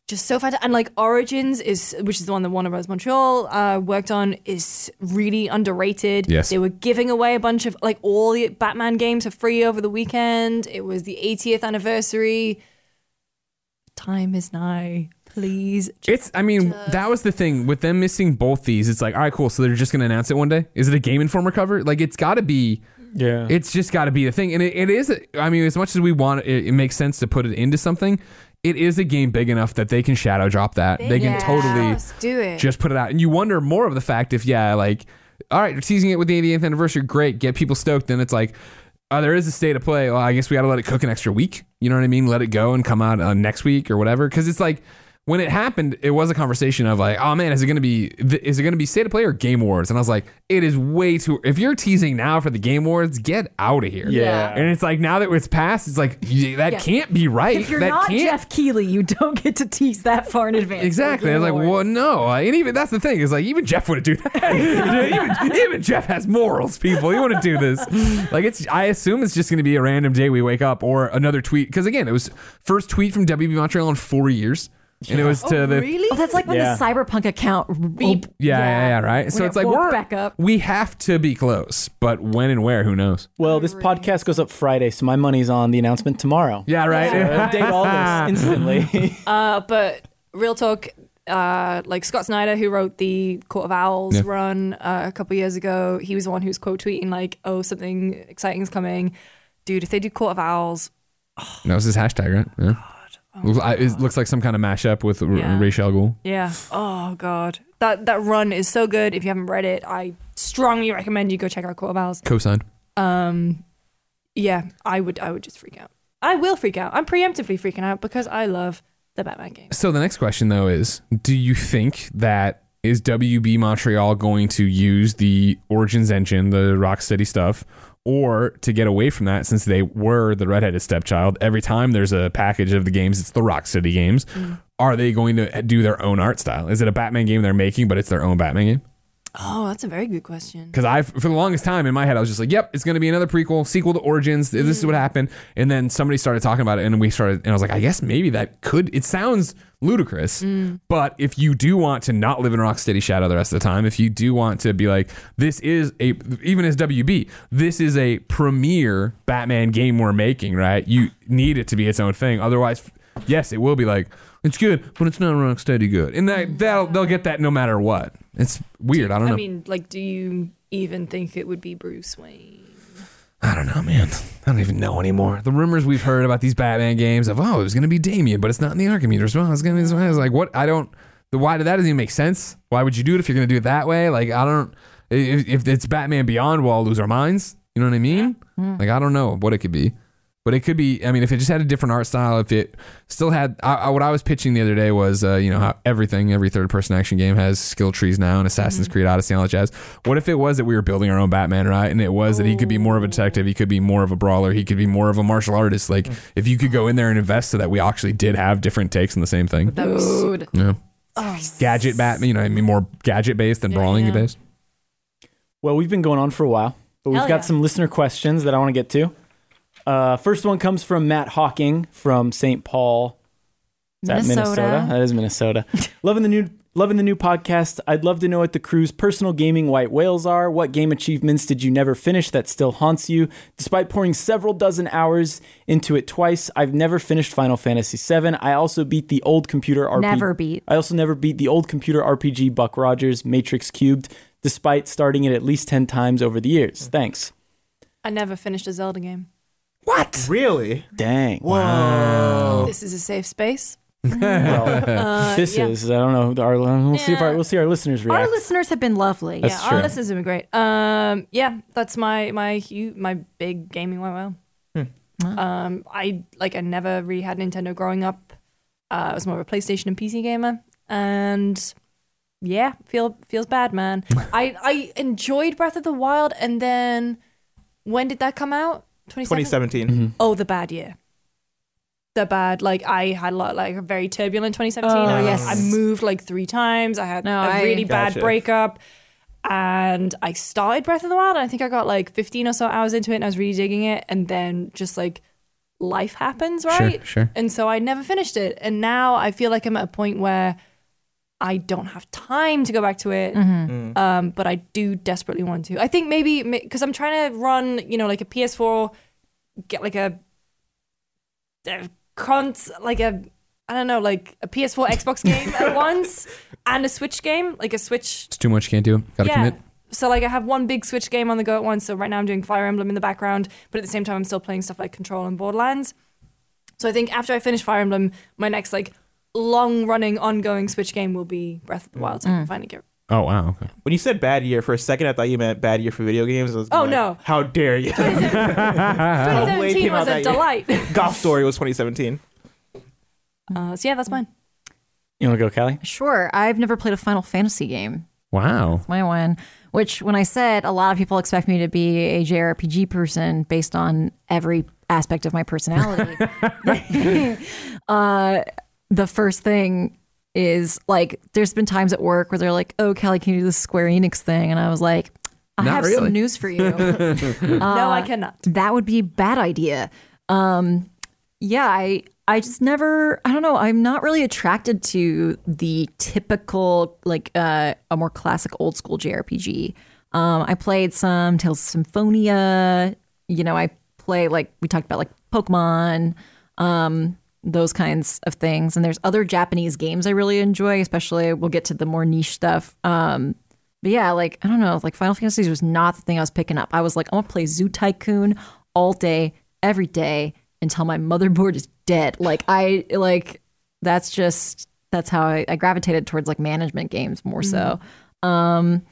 just so fantastic. And like Origins is, which is the one that Warner Bros. Montreal uh, worked on, is really underrated. Yes. they were giving away a bunch of like all the Batman games for free over the weekend. It was the 80th anniversary. Time is nigh. Please, just It's. I mean, that was the thing with them missing both these. It's like, all right, cool. So they're just going to announce it one day. Is it a Game Informer cover? Like, it's got to be. yeah. It's just got to be the thing, and it, it is. I mean, as much as we want, it, it makes sense to put it into something. It is a game big enough that they can shadow drop that. They can totally Just do it. just put it out, and you wonder more of the fact if yeah, like, all right, you're teasing it with the 80th anniversary, great, get people stoked. Then it's like, oh, there is a state of play. Well, I guess we got to let it cook an extra week. You know what I mean? Let it go and come out uh, next week or whatever. Because it's like, when it happened, it was a conversation of like, oh man, is it going to be is it going to be state of play or game awards? And I was like, it is way too. If you're teasing now for the game awards, get out of here. Yeah. And it's like now that it's passed, it's like that Yeah. can't be right. If you're that not can't Geoff Keighley, you don't get to tease that far in advance. Exactly. I was like, well, no. And even that's the thing is like, even Geoff wouldn't do that. <laughs> even, even Geoff has morals, people. He wouldn't do this. Like, it's, I assume it's just going to be a random day we wake up or another tweet. Because again, it was first tweet from WB Montreal in four years. And it was to the. really? Oh, that's like when Yeah. the cyberpunk account beep. Yeah, yeah, yeah, right. So When it's it like woke we're back up. we have to be close, but when and where, who knows? Well, this podcast goes up Friday, so my money's on the announcement tomorrow. Yeah, right. So <laughs> update all this <laughs> instantly. <laughs> Uh, but real talk, uh, like Scott Snyder, who wrote the Court of Owls Yeah. run uh, a couple years ago, he was the one who was quote tweeting like, "Oh, something exciting is coming." Dude, if they do Court of Owls, that was his hashtag, right? Yeah. Looks- I- It looks like some kind of mashup with Yeah. Ra's al Ghul. yeah, oh god, that that run is so good. If you haven't read it, I strongly recommend you go check out Court of Owls. Co-signed. Um, yeah, I would, I would just freak out. I will freak out. I'm preemptively freaking out because I love the Batman game. So the next question though is, do you think that is WB Montreal going to use the Origins engine, the Rocksteady stuff, or to get away from that since they were the redheaded stepchild, every time there's a package of the games, it's the Rocksteady games. Mm. Are they going to do their own art style? Is it a Batman game they're making, but it's their own Batman game? Oh, that's a very good question. Because I, for the longest time in my head, I was just like, "Yep, it's going to be another prequel, sequel to Origins. This is what mm. happened." And then somebody started talking about it, and we started, and I was like, "I guess maybe that could." It sounds ludicrous, mm. but if you do want to not live in Rocksteady shadow the rest of the time, if you do want to be like, "This is a," even as WB, this is a premier Batman game we're making, right? You need it to be its own thing. Otherwise, yes, it will be like it's good, but it's not Rocksteady good, and that oh they'll they'll get that no matter what. It's weird. I don't know. I mean, like, do you even think it would be Bruce Wayne? I don't know, man. I don't even know anymore. The rumors we've heard about these Batman games of oh, it was going to be Damian, but it's not in the Arkham universe. Well, it's going to be this way. I was like, what? I don't. The why did that doesn't even make sense. Why would you do it if you're going to do it that way? Like, I don't. If, if it's Batman Beyond, we'll all lose our minds. You know what I mean? Hmm. Like, I don't know what it could be, but it could be. I mean, if it just had a different art style, if it still had. I, I, what I was pitching the other day was, uh, you know, how everything, every third person action game has skill trees now, and Assassin's Creed Odyssey and all that jazz. What if it was that we were building our own Batman, right? And it was that he could be more of a detective, he could be more of a brawler, he could be more of a martial artist. Like, if you could go in there and invest so that we actually did have different takes on the same thing. That was Dude. Yeah. oh, Gadget Batman, you know, I mean, more gadget based than Yeah, brawling yeah. based. Well, we've been going on for a while, but we've Hell got yeah. some listener questions that I want to get to. Uh, first one comes from Matt Hawking from St. Paul. Is that Minnesota. Minnesota? That is Minnesota. <laughs> loving the new loving the new podcast. I'd love to know what the crew's personal gaming white whales are. What game achievements did you never finish that still haunts you? Despite pouring several dozen hours into it twice, I've never finished Final Fantasy VII. I also beat the old computer RPG. Never beat. I also never beat the old computer RPG Buck Rogers Matrix Cubed, despite starting it at least 10 times over the years. Thanks. I never finished a Zelda game. What? Really? Dang. Whoa. This is a safe space. <laughs> Well, <laughs> Uh, this yeah. is, I don't know. Our, we'll see if our, we'll see our listeners react. Our listeners have been lovely. That's yeah, true. our listeners have been great. Um, yeah, that's my my hu my big gaming white whale. Hmm. Um, I like I never really had Nintendo growing up. Uh, I was more of a PlayStation and PC gamer, and yeah, feel feels bad, man. <laughs> I I enjoyed Breath of the Wild, and then when did that come out? 2017? 2017. Mhm. Oh, the bad year. The bad, like I had a lot, like a very turbulent 2017. Oh, I, yes. I moved like three times. I had No, a I- really bad Gotcha. breakup, and I started Breath of the Wild. And I think I got like 15 or so hours into it, and I was really digging it. And then just like life happens, right? Sure, sure. And so I never finished it. And now I feel like I'm at a point where I don't have time to go back to it. Mm-hmm. Um, but I do desperately want to. I think maybe because I'm trying to run, you know, like a PS4, get like a, a cons, like a, I don't know, like a PS4 Xbox <laughs> game at once and a Switch game, like a Switch. It's too much, can't do. Gotta yeah. commit. So like I have one big Switch game on the go at once. So right now I'm doing Fire Emblem in the background, but at the same time I'm still playing stuff like Control and Borderlands. So I think after I finish Fire Emblem, my next like long running ongoing Switch game will be Breath of the Wild. So I can finally get. Oh, wow. Okay. When you said bad year, for a second I thought you meant bad year for video games. I was Oh, like, no. How dare you? <laughs> Blade 2017 <laughs> came out was a that year. delight. <laughs> Golf Story was 2017. uh, so yeah, that's mine. You want to go, Callie? Sure. I've never played a Final Fantasy game. Wow. my one. Which, when I said a lot of people expect me to be a JRPG person based on every aspect of my personality, uh, the first thing is like, there's been times at work where they're like, "Oh, Kelly, can you do the Square Enix thing?" And I was like, "I Not have really. some news for you. <laughs> no, I cannot. that would be a bad idea." Um, yeah, I I just never I don't know, I'm not really attracted to the typical like uh, a more classic old school JRPG. Um, I played some Tales of Symphonia, you know, I play like we talked about like Pokemon, um, those kinds of things. And there's other Japanese games I really enjoy, especially we'll get to the more niche stuff. Um, but yeah, like I don't know, like Final Fantasy was not the thing I was picking up. I was like, I'm gonna play Zoo Tycoon all day, every day until my motherboard is dead. Like I like that's just that's how I, I gravitated towards like management games more so. Um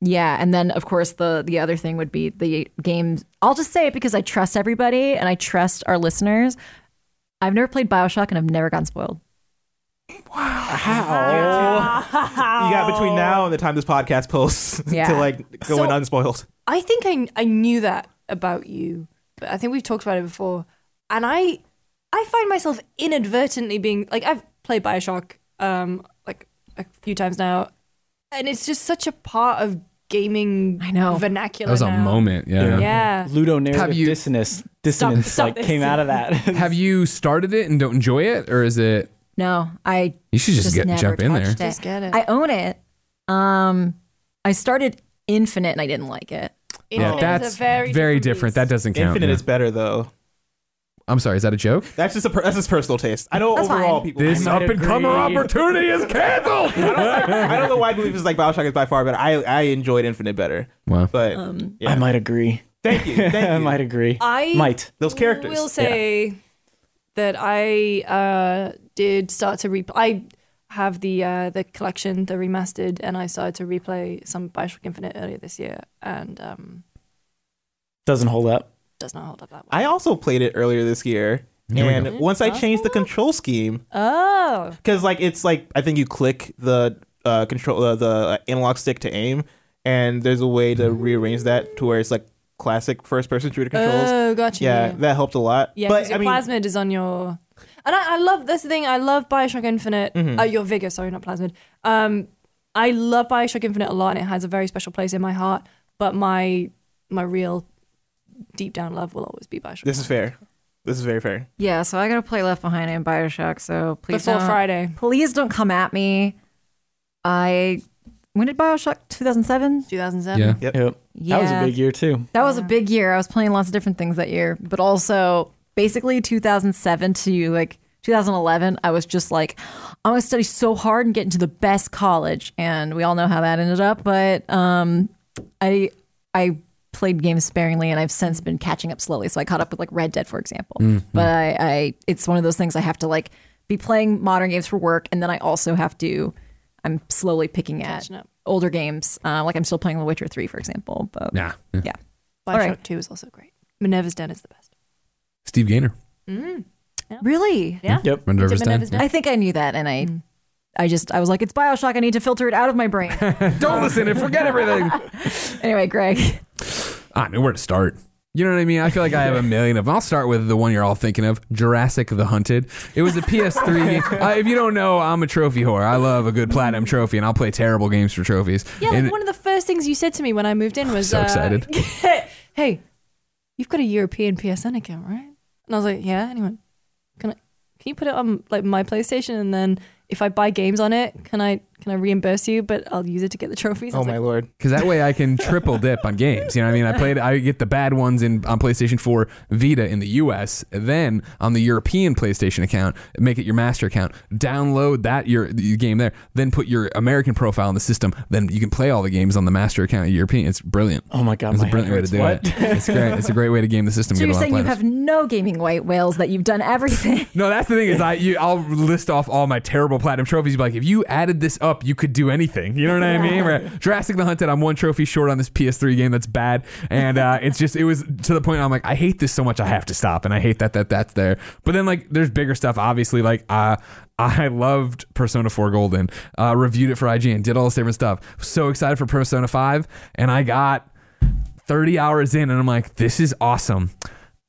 yeah, and then of course the the other thing would be the games. I'll just say it because I trust everybody and I trust our listeners. I've never played BioShock and I've never gotten spoiled. Wow. How? You got between now and the time this podcast posts <laughs> Yeah. to like go So- in unspoiled. I think I I knew that about you, but I think we've talked about it before. And I I find myself inadvertently being like I've played BioShock um like a few times now, and it's just such a part of gaming I know. vernacular. That was a now. moment. Yeah. Yeah. Ludonarrative Have you- dissonance, dissonance stop like this. came out of that. <laughs> Have you started it and don't enjoy it, or is it? No, I You should just, just get never jump in there. touched it. Just get it. I own it. Um, I started Infinite and I didn't like it. Infinite yeah, is that's a very very different different. That beast. doesn't count. Infinite yeah. is better though. I'm sorry. Is that a joke? That's just a per- that's just personal taste. I know That's overall fine. people. This might up and comer agree. opportunity is canceled. <laughs> I don't, I, I don't know why I believe it's like Bioshock is by far better. I I enjoyed Infinite better, Wow. but Um, yeah. I might agree. Thank you. Thank <laughs> I might agree. I might. Those characters. I will say that I uh, did start to replay. I have the uh, the collection, the remastered, and I started to replay some Bioshock Infinite earlier this year, and um, Doesn't hold up. Does not hold up that well. I also played it earlier this year, Here and once I changed the Oh. control scheme, oh, because like it's like I think you click the uh, control uh, the uh, analog stick to aim, and there's a way to rearrange that to where it's like classic first person shooter controls. oh, gotcha. yeah, that helped a lot. Yeah, but your I mean, plasmid is on your. And I, I love this thing. I love Bioshock Infinite. Mhm. Uh, your Vigor, sorry, not plasmid. Um, I love Bioshock Infinite a lot, and it has a very special place in my heart. But my my real deep down love will always be Bioshock. this is fair. This is very fair. yeah, so I gotta play Left Behind and Bioshock. So please before don't, Friday, please don't come at me. I when did Bioshock 2007? 2007. Yeah. Yep. Yeah, That was a big year too. That was a big year. I was playing lots of different things that year, but also basically 2007 to like 2011, I was just like, I'm gonna study so hard and get into the best college, and we all know how that ended up. But um, I I played games sparingly, and I've since been catching up slowly. So I caught up with like Red Dead, for example. Mm-hmm. But I, I it's one of those things I have to like be playing modern games for work, and then I also have to. I'm slowly picking at up. older games, uh, like I'm still playing The Witcher 3, for example. But Nah. yeah. Bioshock All right. 2 is also great. Minerva's Den is the best. Steve Gaynor. Mm-hmm. Really? Yeah. Yep. Minerva's Into Den. Minerva's Den. I think I knew that, and I, mm. I just I was like, it's Bioshock. I need to filter it out of my brain. <laughs> Don't listen and forget everything. <laughs> anyway, Greg. I know where to start. You know what I mean? I feel like I have a <laughs> million of them. I'll start with the one you're all thinking of Jurassic the Hunted. It was a PS3. uh, <laughs> if you don't know, I'm a trophy whore. I love a good platinum trophy, and I'll play terrible games for trophies. Yeah, like And- one of the first things you said to me when I moved in was, So uh, excited. <laughs> "Hey, you've got a European PSN account, right?" And I was like, "Yeah." Anyone? "Can I? Can you put it on like my PlayStation, and then if I buy games on it, can I can I reimburse you? But I'll use it to get the trophies." I Oh was my like, lord. Because that way I can <laughs> triple dip on games. You know what I mean? I played, I get the bad ones in on PlayStation 4 Vita in the US. Then on the European PlayStation account, make it your master account. Download that your, your game there. Then put your American profile in the system. Then you can play all the games on the master account European. It's brilliant. Oh my god, It's my a brilliant way to do hurts. it. It's great. It's a great way to game the system. So get you're a lot saying you players. have no gaming white whales that you've done everything. <laughs> No, that's the thing is I you, I'll list off all my terrible platinum trophies. Be like, if you added this up up, you could do anything. You know what I mean? Right. Jurassic the Hunted, I'm one trophy short on this PS3 game that's bad, and uh, it's just it was to the point I'm like, I hate this so much, I have to stop, and I hate that that that's there. But then like, there's bigger stuff. Obviously, like uh, I loved Persona 4 Golden, uh, reviewed it for IGN, did all this different stuff. So excited for Persona 5, and I got 30 hours in, and I'm like, this is awesome.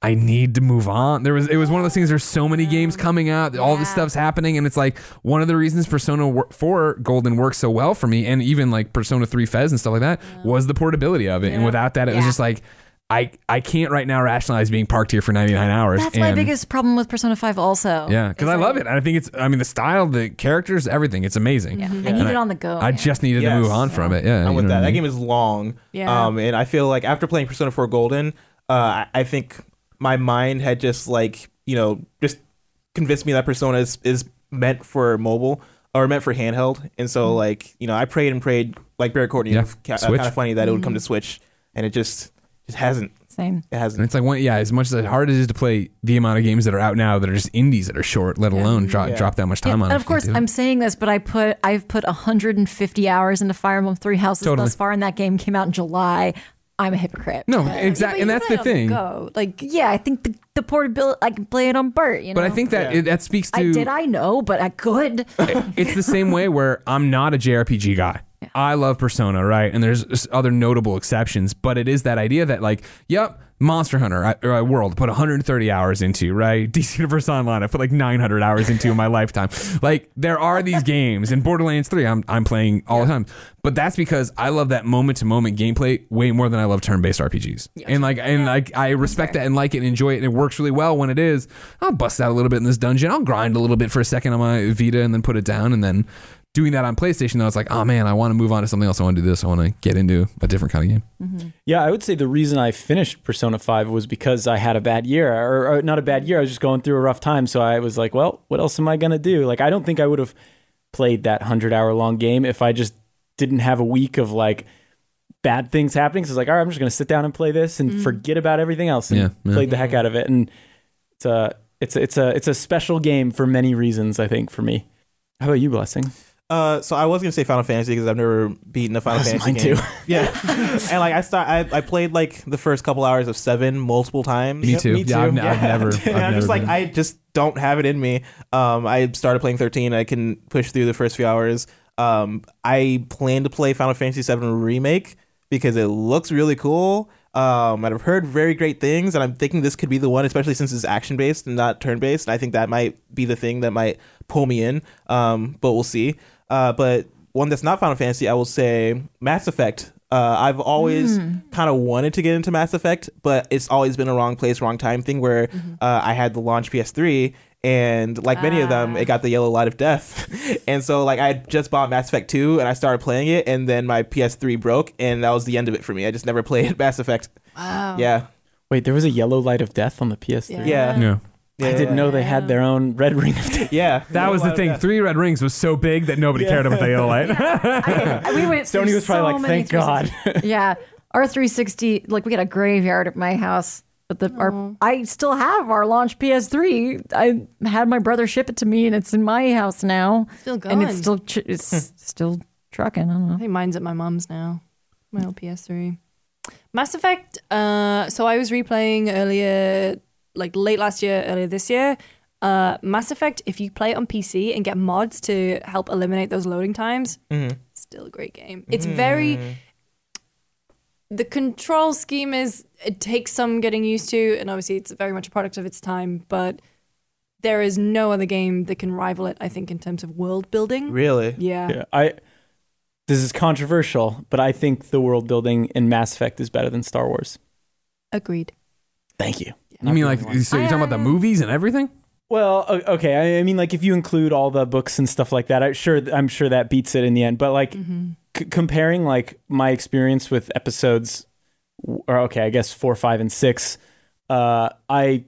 I need to move on. There was it was one of those things. There's so many games coming out, all this stuff's happening, and it's like one of the reasons Persona 4 Golden works so well for me, and even like Persona 3 FES and stuff like that, was the portability of it. And without that, it was just like I I can't right now rationalize being parked here for 99 hours. That's my and- biggest problem with Persona 5 also. Yeah, because Is I that- love it. I think it's. I mean, the style, the characters, everything. It's amazing. Yeah. I And need it on the go. I man. just needed Yes. to move on from it. Yeah, I'm you with know that. what I That mean? game is long. Yeah. Um, and I feel like after playing Persona 4 Golden, uh, I, I think my mind had just like you know just convinced me that Persona is, is meant for mobile or meant for handheld. And so like you know I prayed and prayed like Barry Courtney. Yeah. of ca- uh, kind of funny that it would come to Switch, and it just just hasn't. Same. It hasn't. it's like one, yeah. As much as hard as it is to play the amount of games that are out now that are just indies that are short, let alone drop Yeah. drop that much Yeah, time on. and it. of course, Can't do it. I'm saying this, but I put I've put 150 hours into Fire Emblem Three Houses Totally. thus far, and that game came out in July. I'm a hypocrite. no, exactly, and that's the thing. Go like Yeah, I think the, the portability. I can play it on BART. You know, But I think that Yeah. it, that speaks to I did. I know, but I could. <laughs> it's the same way where I'm not a JRPG guy. I love Persona, right? And there's s- other notable exceptions, but it is that idea that like, yep, Monster Hunter I, uh, World put 130 hours into, right? <laughs> DC Universe Online I put like 900 hours into in my <laughs> lifetime. Like there are these <laughs> games, and Borderlands 3 I'm I'm playing all the time, but that's because I love that moment to moment gameplay way more than I love turn based RPGs. And like and like I respect that and like it and enjoy it, and it works really well when it is. I'll bust out a little bit in this dungeon. I'll grind a little bit for a second on my Vita and then put it down, and then doing that on PlayStation, though, it's like, oh man, I want to move on to something else. I want to do this. I want to get into a different kind of game. Mm-hmm. Yeah, I would say the reason I finished Persona 5 was because I had a bad year, or, or not a bad year. I was just going through a rough time. So I was like, well, what else am I going to do? Like, I don't think I would have played that 100 hour long game if I just didn't have a week of like bad things happening. So it's like, all right, I'm just going to sit down and play this and mm. forget about everything else and Yeah, yeah. played the heck out of it. And it's a, it's a, it's a, it's a special game for many reasons, I think, for me. How about you, Blessing? Uh, so I was gonna say Final Fantasy because I've never beaten a Final That's Fantasy mine game. too. <laughs> Yeah, and like I start, I, I played like the first couple hours of Seven multiple times. Me too. me Yeah, I've, too. ne- I've never. <laughs> I've and I'm never just like been- I just don't have it in me. Um, I started playing 13. I can push through the first few hours. Um, I plan to play Final Fantasy 7 remake because it looks really cool. Um, and I've heard very great things, and I'm thinking this could be the one, especially since it's action based and not turn based. And I think that might be the thing that might pull me in. Um, but we'll see. Uh, but one that's not Final Fantasy, I will say Mass Effect. Uh, I've always kind of wanted to get into Mass Effect, but it's always been a wrong place, wrong time thing where uh, I had the launch PS3 and like many of them, it got the yellow light of death. <laughs> and so like I had just bought Mass Effect 2 and I started playing it and then my PS3 broke and that was the end of it for me. I just never <laughs> played Mass Effect. wow. Yeah. Wait, there was a yellow light of death on the PS3. Yeah. yeah. Yeah. I didn't know they had their own red ring of <laughs> death. Yeah. That was the thing. Three red rings was so big that nobody cared about the yellow light. <laughs> I- we went. Sony was probably so like, many "Thank God." 360 <laughs> yeah, our 360. Like we got a graveyard at my house, but the our I still have our launch PS3. I had my brother ship it to me, and it's in my house now. Still and it's going. still tr- it's still trucking. I don't know. I think mine's at my mom's now. My old PS3. Mass Effect. Uh, so I was replaying earlier, like late last year, earlier this year. Uh, Mass Effect. If you play it on PC and get mods to help eliminate those loading times, still a great game. It's very. The control scheme is it takes some getting used to, and obviously it's very much a product of its time. But there is no other game that can rival it. I think in terms of world building. Really? Yeah. Yeah, I. This is controversial, but I think the world building in Mass Effect is better than Star Wars. Agreed. Thank you. You mean like, so you're talking about the movies and everything? Well, okay. I, I mean, like if you include all the books and stuff like that, I sure I'm sure that beats it in the end. But like mm-hmm. c- comparing like my experience with episodes, or okay, I guess four, five, and six, uh, I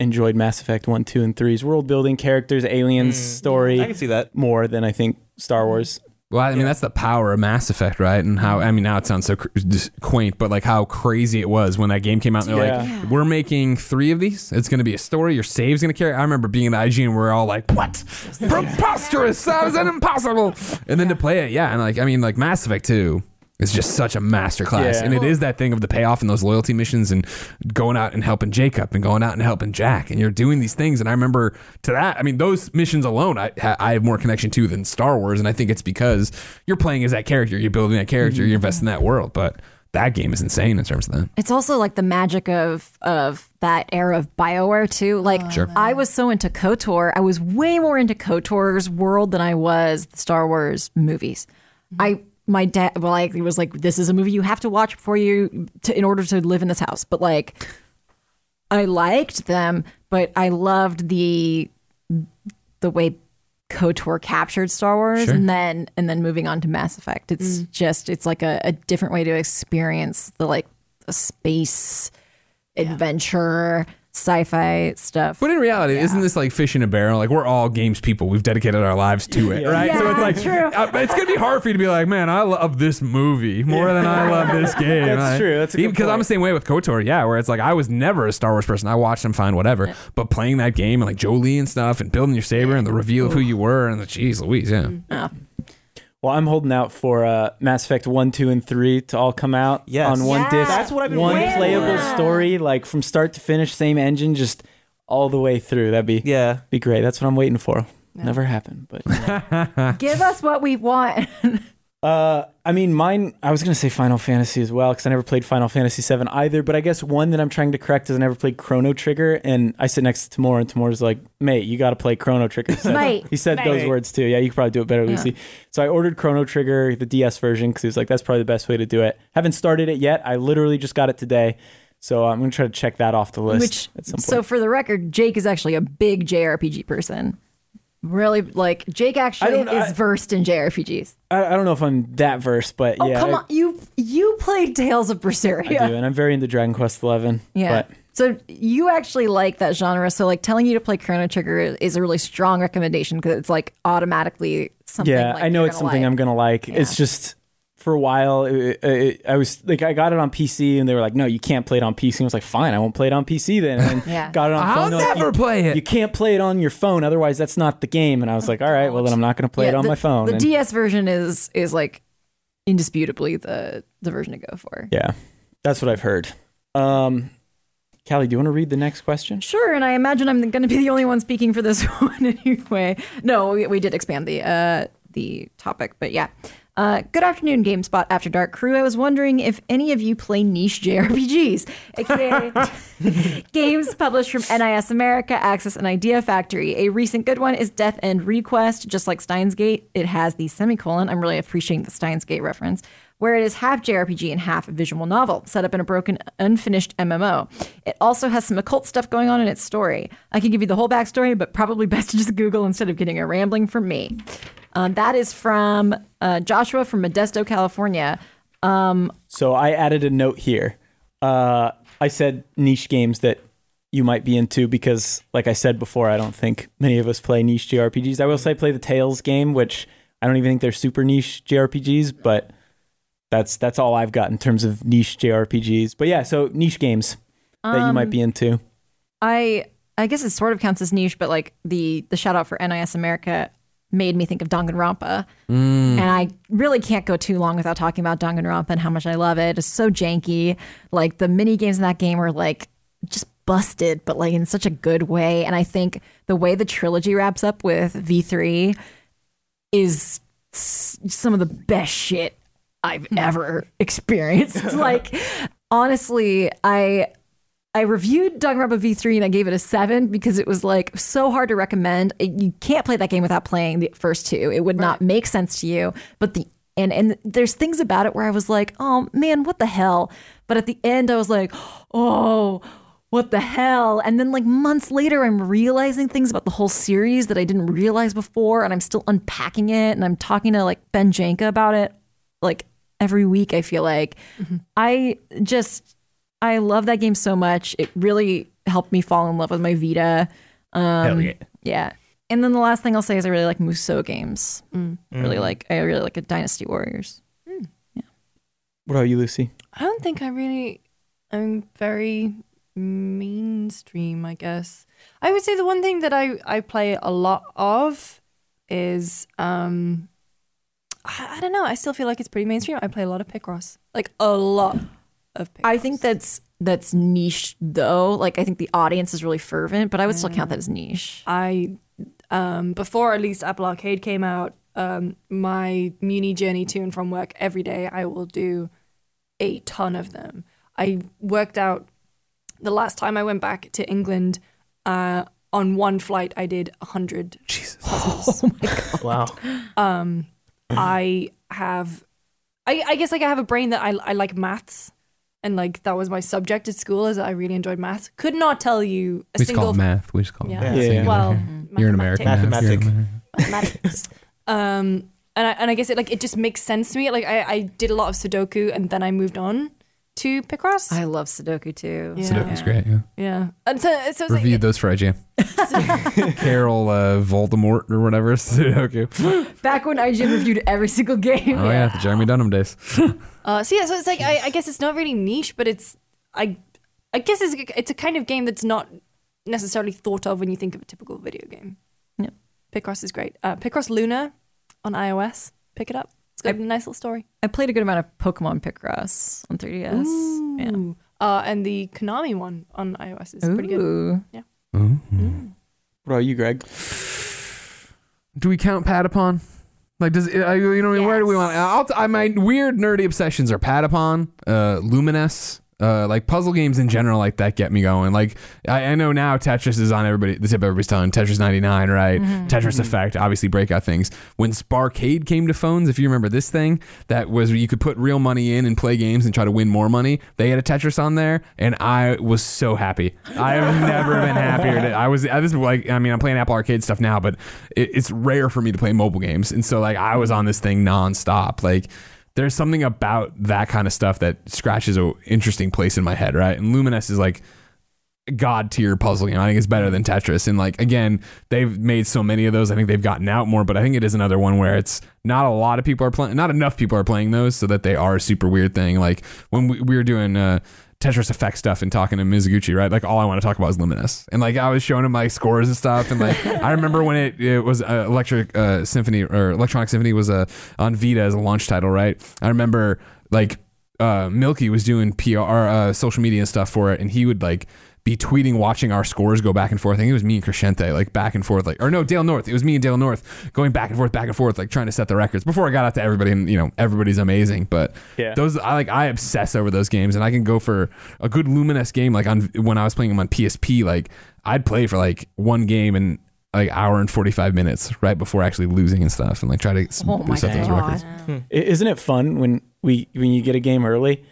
enjoyed Mass Effect one, two, and three's world building, characters, aliens, mm. story I can see that. more than I think Star mm-hmm. Wars. Well, I mean, that's the power of Mass Effect, right? And how, mm-hmm. I mean, now it sounds so cr- just quaint, but like how crazy it was when that game came out. And they're Yeah. like, we're making three of these. It's going to be a story. Your save's going to carry. I remember being in the IGN, and we're all like, what? <laughs> Preposterous. That is impossible. And then to play it, yeah. And like, I mean, like Mass Effect 2 is just such a masterclass. Yeah. And it is that thing of the payoff and those loyalty missions and going out and helping Jacob and going out and helping Jack. And you're doing these things. And I remember to that, I mean, those missions alone, I, I have more connection to than Star Wars. And I think it's because you're playing as that character, you're building that character, you're mm-hmm. investing in that world. But that game is insane in terms of that. It's also like the magic of of that era of Bioware too. Like Sure. I was so into KOTOR, I was way more into KOTOR's world than I was the Star Wars movies. Mm-hmm. I my dad well like he was like this is a movie you have to watch before you to, in order to live in this house. But like I liked them, but I loved the the way KOTOR captured Star Wars Sure. and then and then moving on to Mass Effect. It's mm. just it's like a, a different way to experience the like the space adventure sci-fi stuff. But in reality, isn't this like fish in a barrel? Like we're all games people. We've dedicated our lives to it, <laughs> right? so it's Yeah, like true. uh, it's gonna be hard for you to be like, man, I love this movie more than I love this <laughs> game. That's right? true. That's a because I'm the same way with Kotor, yeah. Where it's like I was never a Star Wars person. I watched them, fine, whatever. But playing that game and like Jolee and stuff, and building your saber and the reveal of who you were, and the geez, Louise, yeah. Oh. Well, I'm holding out for uh, Mass Effect 1, 2, and 3 to all come out Yes. on one Yeah. disc. That's what I've been One waiting for. playable story, like from start to finish, same engine, just all the way through. That'd be Yeah. be great. That's what I'm waiting for. Never happened, but <laughs> Give us what we want. <laughs> uh, I mean, mine. I was gonna say Final Fantasy as well because I never played Final Fantasy VII either. But I guess one that I'm trying to correct is I never played Chrono Trigger, and I sit next to Tamoor, and Tamoor's like, "Mate, you got to play Chrono Trigger." <laughs> He said- Mate. he said those words too. Yeah, you could probably do it better, Lucy. So I ordered Chrono Trigger, the DS version, because he was like, "That's probably the best way to do it." Haven't started it yet. I literally just got it today, so I'm gonna try to check that off the list Which at some point. so for the record, Jake is actually a big JRPG person. Really like Jake actually is I- versed in JRPGs. I, I don't know if I'm that versed, but Oh yeah, come on, you you played Tales of Berseria. I do, and I'm very into Dragon Quest Eleven. Yeah. but So you actually like that genre. So like telling you to play Chrono Trigger is- a really strong recommendation because it's like automatically something. yeah, like I know it's something like. I'm gonna like. It's just for a while, it, it, I was like, I got it on PC, and they were like, "No, you can't play it on PC." And I was like, "Fine, I won't play it on PC then." And <laughs> Yeah. got it on I'll phone. They're like, never "You- play it." You can't play it on your phone, otherwise that's not the game. And I was like, "All right, well then I'm not gonna play it on the, my phone." The And- DS version is is like indisputably the the version to go for. yeah, that's what I've heard. Um, Callie, do you want to read the next question? Sure, and I imagine I'm going to be the only one speaking for this <laughs> one anyway. No, we, we did expand the uh, the topic, but yeah. Uh, good afternoon, GameSpot After Dark crew. I was wondering if any of you play niche JRPGs, aka <laughs> <laughs> games published from NIS America, Aksys, and Idea Factory. A recent good one is Death End Request. Just like Steins Gate, it has the semicolon. I'm really appreciating the Steins Gate reference where it is half JRPG and half a visual novel, set up in a broken, unfinished MMO. It also has some occult stuff going on in its story. I can give you the whole backstory, but probably best to just Google instead of getting a rambling from me. Um, that is from uh, Joshua from Modesto, California. So I added a note here. Uh, I said niche games that you might be into because, like I said before, I don't think many of us play niche JRPGs. I will say I play the Tales game, which I don't even think they're super niche JRPGs, but that's that's all I've got in terms of niche JRPGs. But yeah, so niche games that you might be into. I I guess it sort of counts as niche, but like the the shout out for NIS America made me think of Danganronpa, mm. and I really can't go too long without talking about Danganronpa and how much I love it. It's so janky. Like the mini games in that game are like just busted, but like in such a good way. And I think the way the trilogy wraps up with V three is some of the best shit I've hmm. ever <laughs> experienced. like honestly, I I reviewed Danganronpa V3 and I gave it a 7 because it was like so hard to recommend. It- You can't play that game without playing the first two. It would not make sense to you. But the and and there's things about it where I was like, "Oh man, what the hell?" But at the end I was like, "Oh, what the hell?" And then like months later I'm realizing things about the whole series that I didn't realize before and I'm still unpacking it and I'm talking to like Ben Janka about it like every week I feel like mm-hmm. I just I love that game so much. It really helped me fall in love with my Vita. Um, Hell yeah. yeah. And then the last thing I'll say is I really like Musou games. Mm. Really like I really like a Dynasty Warriors. Yeah. What about you, Lucy? I don't think I really. I'm very mainstream, I guess. I would say the one thing that I I play a lot of is um. I, I don't know. I still feel like it's pretty mainstream. I play a lot of Picross, like a lot of. Picross. I think that's that's niche though. Like I think the audience is really fervent, but I would still count that as niche. I um before at least Apple Arcade came out, um my muni journey to and from work every day I will do a ton of them. I worked out the last time I went back to England uh on one flight I did 100 Jesus. <laughs> <laughs> Wow. um I have I I guess like I have a brain that I I like maths and like that was my subject at school is that I really enjoyed math. Could not tell you a We just call single it math. We just call it Yeah. math. Yeah, So yeah. you well know, you're an American. mathematics. Mathematic. Mathematics. um, and I and I guess it like it just makes sense to me. Like I, I did a lot of Sudoku and then I moved on to Picross. I love Sudoku too. Yeah. Sudoku's great. Yeah. yeah, and so so Reviewed like, those for IGN. <laughs> Carol uh, Voldemort or whatever <laughs> Sudoku. Back when IGN reviewed every single game. Oh yeah, the Jeremy Dunham days. <laughs> uh, so yeah, so it's like I, I guess it's not really niche, but it's I I guess it's a, it's a kind of game that's not necessarily thought of when you think of a typical video game. Yeah. Picross is great. Uh, Picross Luna on iOS. Pick it up. It's a nice little story. I played a good amount of Pokemon Picross on 3DS. Yeah. Ooh. Uh, and the Konami one on iOS is pretty good. Ooh. What about you, Greg? Do we count Patapon? Like, does it, I- you know what I mean? Where do we want? I'll, I, my weird nerdy obsessions are Patapon, uh, Lumines, uh, like puzzle games in general, like that get me going. Like, I, I know now Tetris is on everybody the tip of everybody's tongue. Tetris 99, right? Tetris Effect, obviously breakout things. When Sparkade came to phones, if you remember this thing, that was you could put real money in and play games and try to win more money. They had a Tetris on there, and I was so happy. I have <laughs> never been happier. I was. I was like, I mean, I'm playing Apple Arcade stuff now, but it, it's rare for me to play mobile games, and so like I was on this thing nonstop. Like there's something about that kind of stuff that scratches an interesting place in my head, right? And Lumines is like god tier puzzle game. I think it's better than Tetris. And like again, they've made so many of those. I think they've gotten out more, but I think it is another one where it's not a lot of people are playing, not enough people are playing those, so that they are a super weird thing. Like when we, we were doing. uh Tetris Effect stuff and talking to Mizuguchi, right? Like all I want to talk about is Lumines, and like I was showing him my scores and stuff, and like I remember when it it was uh, Electric uh, Symphony or Electronic Symphony was uh, on Vita as a launch title, right? I remember like uh, Milky was doing PR, uh, social media and stuff for it, and he would like be tweeting, watching our scores go back and forth. I think it was me and Crecente, like back and forth, like or no, Dale North. It was me and Dale North going back and forth, back and forth, like trying to set the records before I got out to everybody. And you know, everybody's amazing, but Yeah. those I like. I obsess over those games, and I can go for a good Lumines game. Like on when I was playing them on PSP, like I'd play for like one game and like hour and forty five minutes right before actually losing and stuff, and like try to s- Oh my set those records. Hmm. I- Isn't it fun when we when you get a game early?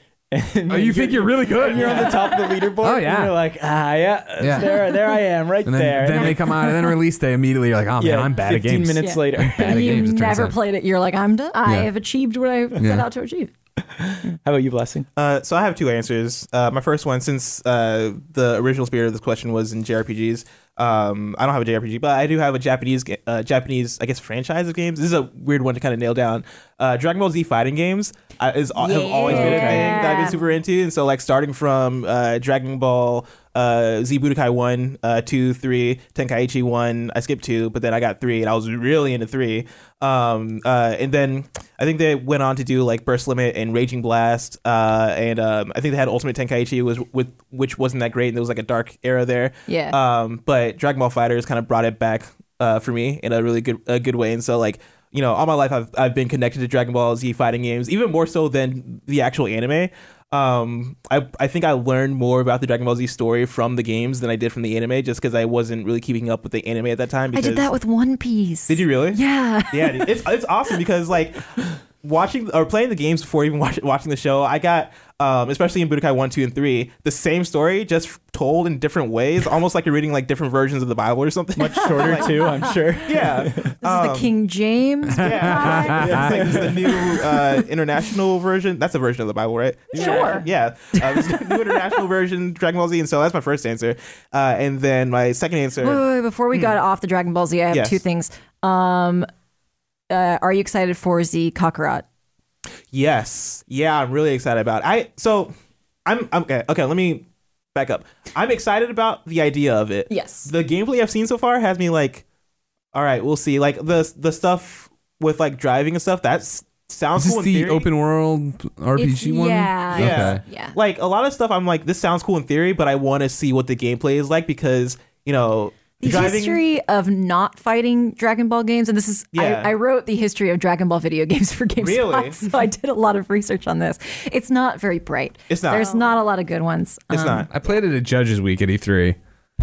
And Oh, you think you're really good? and you're on the top of the leaderboard. Oh, yeah. And you're like, ah, yeah, Yeah. there, there I am, right <laughs> And then, there. then they come out, and then release day immediately. You're like, oh man, I'm bad at 15 games. minutes Yeah. later. Bad at you games, never out. played it. You're like, I'm done. I Yeah. have achieved what I set out to achieve. How about you, Blessing? Uh, so I have two answers. Uh, my first one, since uh, the original spirit of this question was in JRPGs, um, I don't have a JRPG, but I do have a Japanese, uh, Japanese, I guess, franchise of games. This is a weird one to kind of nail down. Uh, Dragon Ball Z fighting games uh, is have always been a thing that I've been super into, and so like starting from uh, Dragon Ball uh, Z Budokai one, uh, two, three, Tenkaichi one. I skipped two, but then I got three, and I was really into three. Um, uh, and then I think they went on to do like Burst Limit and Raging Blast, uh, and um, I think they had Ultimate Tenkaichi was with which wasn't that great, and there was like a dark era there. Yeah. Um, but Dragon Ball Fighters kind of brought it back uh, for me in a really good a good way, and so like. You know, all my life I've I've been connected to Dragon Ball Z fighting games, even more so than the actual anime. Um, I I think I learned more about the Dragon Ball Z story from the games than I did from the anime, just because I wasn't really keeping up with the anime at that time. I did that with One Piece. Did you really? Yeah. Yeah, it's it's awesome because like <laughs> watching or playing the games before even <laughs> watch, watching the show, I got, um, especially in Budokai 1, 2, and 3, the same story just told in different ways, almost like you're reading like different versions of the Bible or something. Much <laughs> shorter too, I'm sure. <laughs> yeah. This is the King James. Yeah, yeah it's like this is the new uh, international version. That's a version of the Bible, right? Sure. Yeah, uh, is the new international version, Dragon Ball Z. And so that's my first answer. Uh, and then my second answer. Wait, wait, wait, before we got off the Dragon Ball Z, I have Yes. two things. Um, uh, are you excited for Z Kakarot? Yes. Yeah, I'm really excited about. It. I so I'm, I'm okay. Okay, let me back up. I'm excited about the idea of it. Yes. The gameplay I've seen so far has me like, all right, we'll see. Like the the stuff with like driving and stuff. That sounds Is cool this in the theory. open world RPG one? Yeah. Yeah. Okay. Yeah. like a lot of stuff i'm like this sounds cool in theory but i want to see what the gameplay is like because you know The driving history of not fighting Dragon Ball games, and this is Yeah. I, I wrote the history of Dragon Ball video <laughs> games for GameSpot, Really? so I did a lot of research on this. It's not very bright. It's not. There's not a lot of good ones. it's Um, not I played it at Judges Week at E3,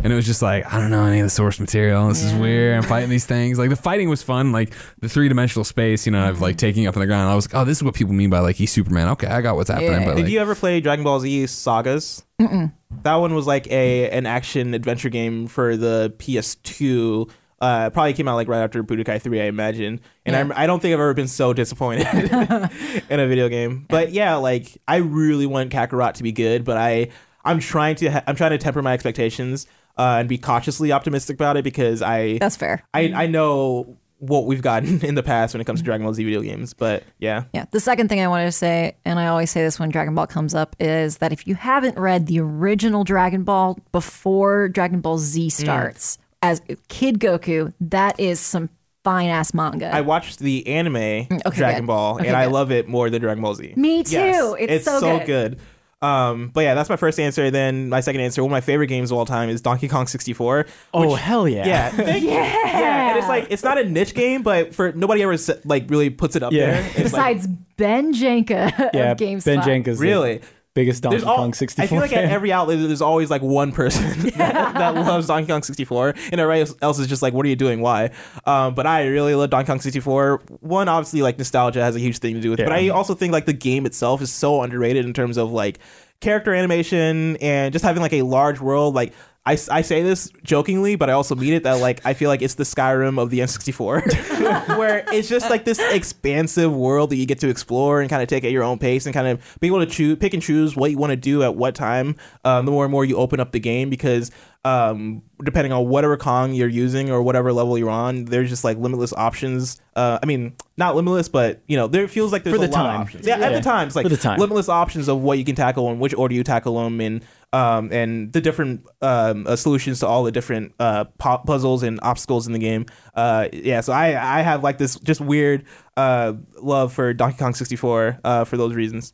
and it was just like I don't know any of the source material. This is weird. I'm fighting these <laughs> things. Like the fighting was fun. Like the three dimensional space, you know, of like taking up on the ground. I was like, oh, this is what people mean by like he's Superman. Okay, I got what's happening. Yeah. But did like, you ever play dragon ball z sagas Mm-mm. that one was like a an action adventure game for the ps2 uh, probably came out like right after Budokai 3, I imagine. And Yeah. I'm, I don't think I've ever been so disappointed <laughs> <laughs> in a video game. But yeah, like I really want Kakarot to be good, but I I'm trying to ha- I'm trying to temper my expectations uh, and be cautiously optimistic about it because I That's fair. I, I know what we've gotten <laughs> in the past when it comes to Dragon Ball Z video games, but yeah. Yeah. The second thing I wanted to say, and I always say this when Dragon Ball comes up, is that if you haven't read the original Dragon Ball before Dragon Ball Mm. Z starts as Kid Goku, that is some fine ass manga. I watched the anime okay, Dragon good. Ball, Okay, and I love it more than Dragon Ball Z. Me too. Yes, It's so good. Um, but yeah, that's my first answer. Then my second answer, one of my favorite games of all time, is Donkey Kong 64. Oh hell yeah! Yeah, <laughs> thank you. yeah, and it's like it's not a niche game, but for nobody ever like really puts it up Yeah. there. It's like, Besides Ben Jenka yeah. of GameSpot. Ben Jenkins, really. Biggest Donkey all, Kong 64 I feel like fan. at every outlet there's always like one person <laughs> that, that loves Donkey Kong 64, and everybody else is just like, "What are you doing? Why?" Um, but I really love Donkey Kong 64. One, obviously, like nostalgia has a huge thing to do with, it, but I also think like the game itself is so underrated in terms of like character animation and just having like a large world. Like I, I say this jokingly, but I also mean it that like I feel like it's the Skyrim of the N64, <laughs> where it's just like this expansive world that you get to explore and kind of take at your own pace and kind of be able to choose, pick and choose what you want to do at what time. Um, the more and more you open up the game, because um, depending on whatever Kong you're using or whatever level you're on, there's just like limitless options. Uh, I mean, not limitless, but you know, there feels like there's For a the lot of options. Yeah, at the time, it's like For the time. limitless options of what you can tackle and which order you tackle them in, um, and the different um, uh, solutions to all the different uh, pu- puzzles and obstacles in the game. Uh, yeah, so I I have like this just weird uh, love for Donkey Kong 64 uh, for those reasons.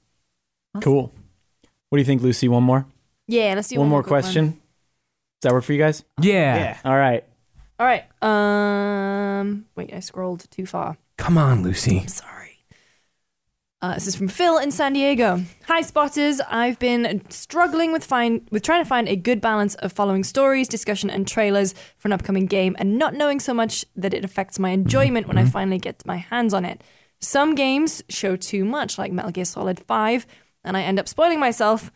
cool. What do you think, Lucy? One more. Yeah, let's do one more quick question. Does that work for you guys? yeah. Yeah. All right. All right. Um. Wait, I scrolled too far. Come on, Lucy. Sorry. Uh, this is from Phil in San Diego. Hi, spotters. I've been struggling with find with trying to find a good balance of following stories, discussion, and trailers for an upcoming game, and not knowing so much that it affects my enjoyment when I finally get my hands on it. Some games show too much, like Metal Gear Solid Five, and I end up spoiling myself.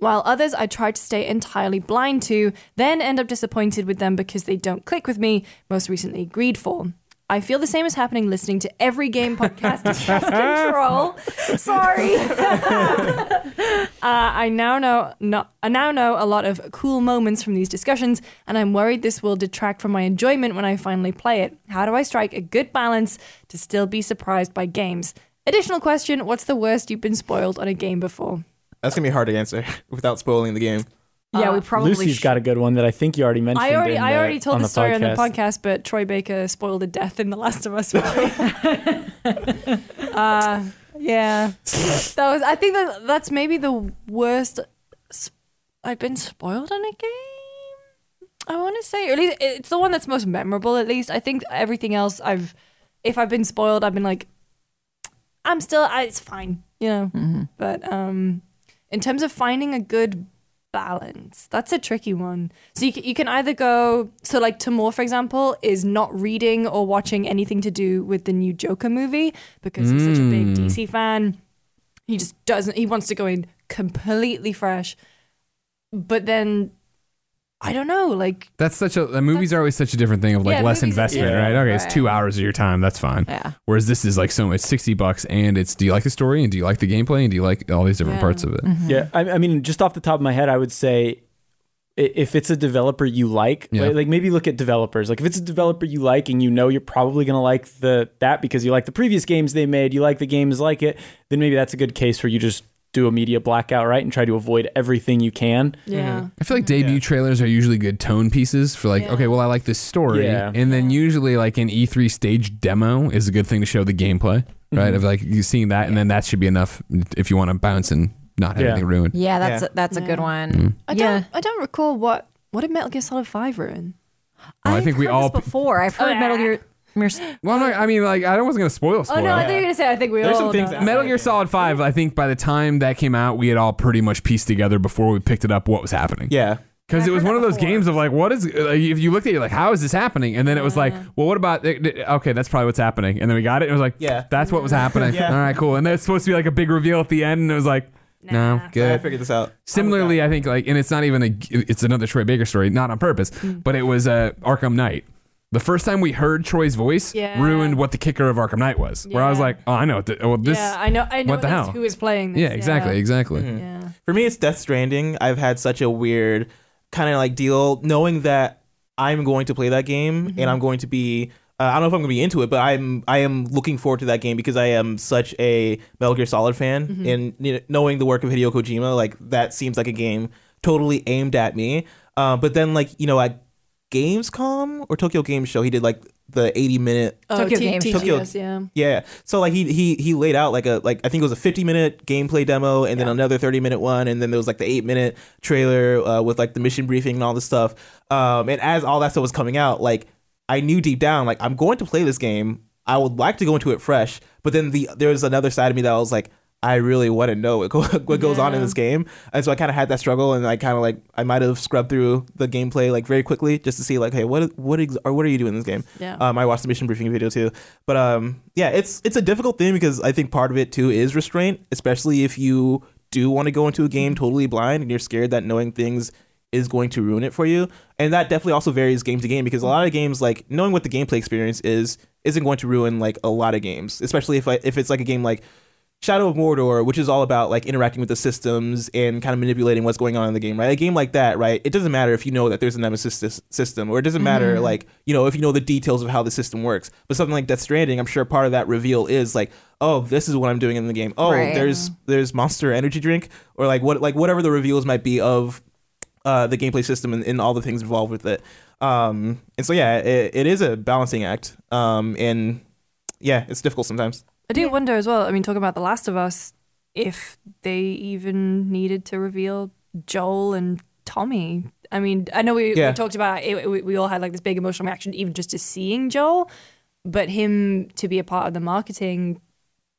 While others I try to stay entirely blind to, then end up disappointed with them because they don't click with me, most recently Greedfall. I feel the same is happening listening to every game podcast <laughs> Control. Sorry. <laughs> uh, I now know no, I now know a lot of cool moments from these discussions, and I'm worried this will detract from my enjoyment when I finally play it. How do I strike a good balance to still be surprised by games? Additional question: What's the worst you've been spoiled on a game before? That's gonna be hard to answer <laughs> without spoiling the game. Yeah, Uh, we probably Lucy's sh- got a good one that I think you already mentioned. I already, in I already told on the, story on the podcast. podcast, but Troy Baker spoiled a death in The Last of Us. <laughs> uh, yeah, that was. I think that that's maybe the worst I've been spoiled on a game. I want to say, or at least it's the one that's most memorable. At least I think everything else, I've if I've been spoiled, I've been like, I'm still, I, it's fine, you know. But um, in terms of finding a good balance. That's a tricky one. So you can, you can either go so like Tamoor, for example, is not reading or watching anything to do with the new Joker movie because he's such a big Mm. DC fan. He just doesn't. He wants to go in completely fresh. But then, I don't know. Like That's such a the movies are always such a different thing of like Yeah, less movies are- investment, Yeah. right? Okay, it's two hours of your time. That's fine. Yeah. Whereas this is like so it's sixty bucks and it's do you like the story and do you like the gameplay and do you like all these different Yeah. parts of it? Mm-hmm. Yeah, I, I mean, just off the top of my head, I would say i- if it's a developer you like, Yeah. like, like maybe look at developers. Like if it's a developer you like and you know you're probably gonna like the that because you like the previous games they made, you like the games like it, then maybe that's a good case where you just do a media blackout, right, and try to avoid everything you can. yeah. Mm-hmm. I feel like debut trailers are usually good tone pieces for like, Yeah. okay, well I like this story. Yeah. And then usually like an E3 stage demo is a good thing to show the gameplay, right? Mm-hmm. Of like you seeing that and then that should be enough if you want to bounce and not have Yeah. anything ruined. Yeah, that's Yeah. A, that's a good Yeah. one. Mm-hmm. I yeah, don't. I don't recall what what did Metal Gear Solid Five ruin. Well, I I've think we all- this before. I've oh, heard Oh, Metal. Gear. Gear Well, I'm not, I mean, like, I wasn't going to spoil spoil. Oh no, I think you're gonna say. I think we There's all. some things know that- Metal Gear Solid 5, I think by the time that came out, we had all pretty much pieced together before we picked it up what was happening. Yeah. Because I've it was heard one of that those before. games of like, what is, like, if you looked at it, you're like, how is this happening? And then it was like, well, what about, okay, that's probably what's happening. And then we got it, and it was like, Yeah. that's what was happening. <laughs> Yeah. All right, cool. And then it's supposed to be like a big reveal at the end, and it was like, no, Nah. I good. figured this out. Similarly, I think like, and it's not even a, it's another Troy Baker story, not on purpose, Mm. but it was uh, Arkham Knight. The first time we heard Troy's voice Yeah. ruined what the kicker of Arkham Knight was. Where I was like, oh, I know. th- Well, this. yeah, I know. I know what the at least hell? who is playing this. yeah, exactly, exactly. Mhm. Yeah. For me, it's Death Stranding. I've had such a weird kind of like deal knowing that I'm going to play that game and I'm going to be. Uh, I don't know if I'm going to be into it, but I'm I am looking forward to that game because I am such a Metal Gear Solid fan, and you know, knowing the work of Hideo Kojima, like that seems like a game totally aimed at me. Uh, but then, like you know, at Gamescom or Tokyo Game Show, he did like the 80 minute Oh, Tokyo T- Game Show. TGS, yeah. yeah. So like he he he laid out like a like I think it was a 50 minute gameplay demo and then Yeah. another 30 minute one and then there was like the 8 minute trailer uh, with like the mission briefing and all this stuff. Um and as all that stuff was coming out, like I knew deep down like I'm going to play this game. I would like to go into it fresh, but then the there was another side of me that was like I really want to know what, go, <laughs> what goes on in this game, and so I kind of had that struggle, and I kind of like I might have scrubbed through the gameplay like very quickly just to see like, hey, what what ex- or what are you doing in this game? Yeah. Um, I watched the mission briefing video too, but um, yeah, it's it's a difficult thing because I think part of it too is restraint, especially if you do want to go into a game totally blind and you're scared that knowing things is going to ruin it for you, and that definitely also varies game to game because a lot of games like knowing what the gameplay experience is isn't going to ruin like a lot of games, especially if I, if it's like a game like Shadow of Mordor, which is all about like interacting with the systems and kind of manipulating what's going on in the game, right? A game like that, right? It doesn't matter if you know that there's a nemesis system, or it doesn't matter like you know if you know the details of how the system works. But something like Death Stranding, I'm sure part of that reveal is like, oh, this is what I'm doing in the game. Oh, Right. there's there's Monster Energy drink, or like what like whatever the reveals might be of uh, the gameplay system and, and all the things involved with it. Um, and so yeah, it, it is a balancing act. Um, and yeah, it's difficult sometimes. I do wonder as well. I mean, talking about The Last of Us, if they even needed to reveal Joel and Tommy. I mean, I know we, Yeah. we talked about it, we, we all had like this big emotional reaction even just to seeing Joel, but him to be a part of the marketing,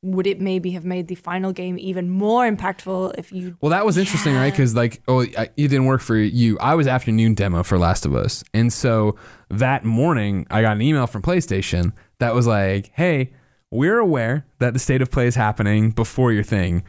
would it maybe have made the final game even more impactful if you? Well, that was interesting, right? Because like, oh, I- it didn't work for you. I was afternoon demo for Last of Us, and so that morning I got an email from PlayStation that was like, "Hey, we're aware that the state of play is happening before your thing.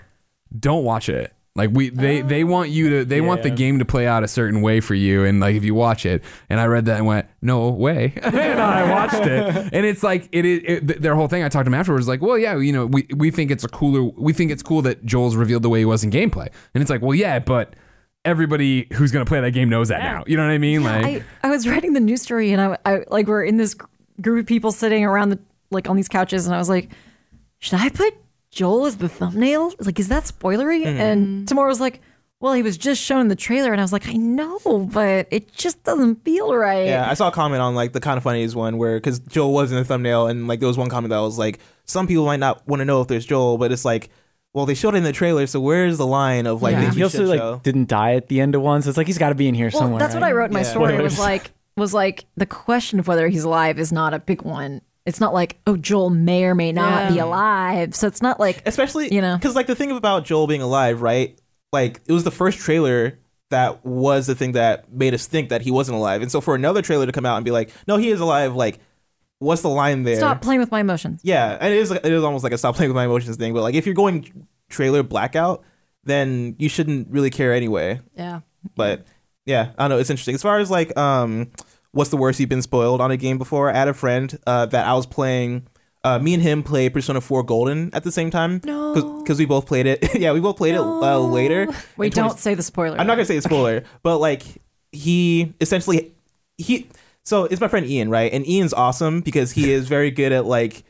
Don't watch it." Like we, they, they oh. want you to, they want the game to play out a certain way for you, and like if you watch it, and I read that and went, no way, <laughs> and I watched it, <laughs> and it's like it is it, their whole thing. I talked to them afterwards, like, well, yeah, you know, we we think it's a cooler, we think it's cool that Joel's revealed the way he was in gameplay, and it's like, well, yeah, but everybody who's gonna play that game knows that now. You know what I mean? like, I, I was writing the news story and I, I like we're in this group of people sitting around the like on these couches and I was like, should I put Joel as the thumbnail? Like, is that spoilery? Mm-hmm. And Tamoor was like, well, he was just shown in the trailer, and I was like, I know, but it just doesn't feel right. Yeah, I saw a comment on like the kind of funniest one where because Joel was in the thumbnail and like there was one comment that was like some people might not want to know if there's Joel, but it's like, well, they showed it in the trailer, so where's the line of like Yeah. He also like show? didn't die at the end of one, so it's like he's got to be in here Well, somewhere. that's what? I wrote in my Yeah. story was like was like the question of whether he's alive is not a big one. It's not like oh Joel may or may not be alive. So it's not like especially you know. because like the thing about Joel being alive, right? Like it was the first trailer that was the thing that made us think that he wasn't alive. And so for another trailer to come out and be like, no, he is alive, like, what's the line there? Stop playing with my emotions. Yeah, and it is it is almost like a stop playing with my emotions thing. But like, if you're going trailer blackout, then you shouldn't really care anyway. Yeah. But yeah, I don't know. It's interesting. As far as like, um, what's the worst you've been spoiled on a game before? I had a friend uh, that I was playing. Uh, me and him played Persona 4 Golden at the same time. No. Because we both played it. <laughs> yeah, we both played it uh, later. Wait, 20 don't say the spoiler. I'm not gonna say the spoiler, <laughs> but like he essentially he. So it's my friend Ian, right? And Ian's awesome because he is very good at like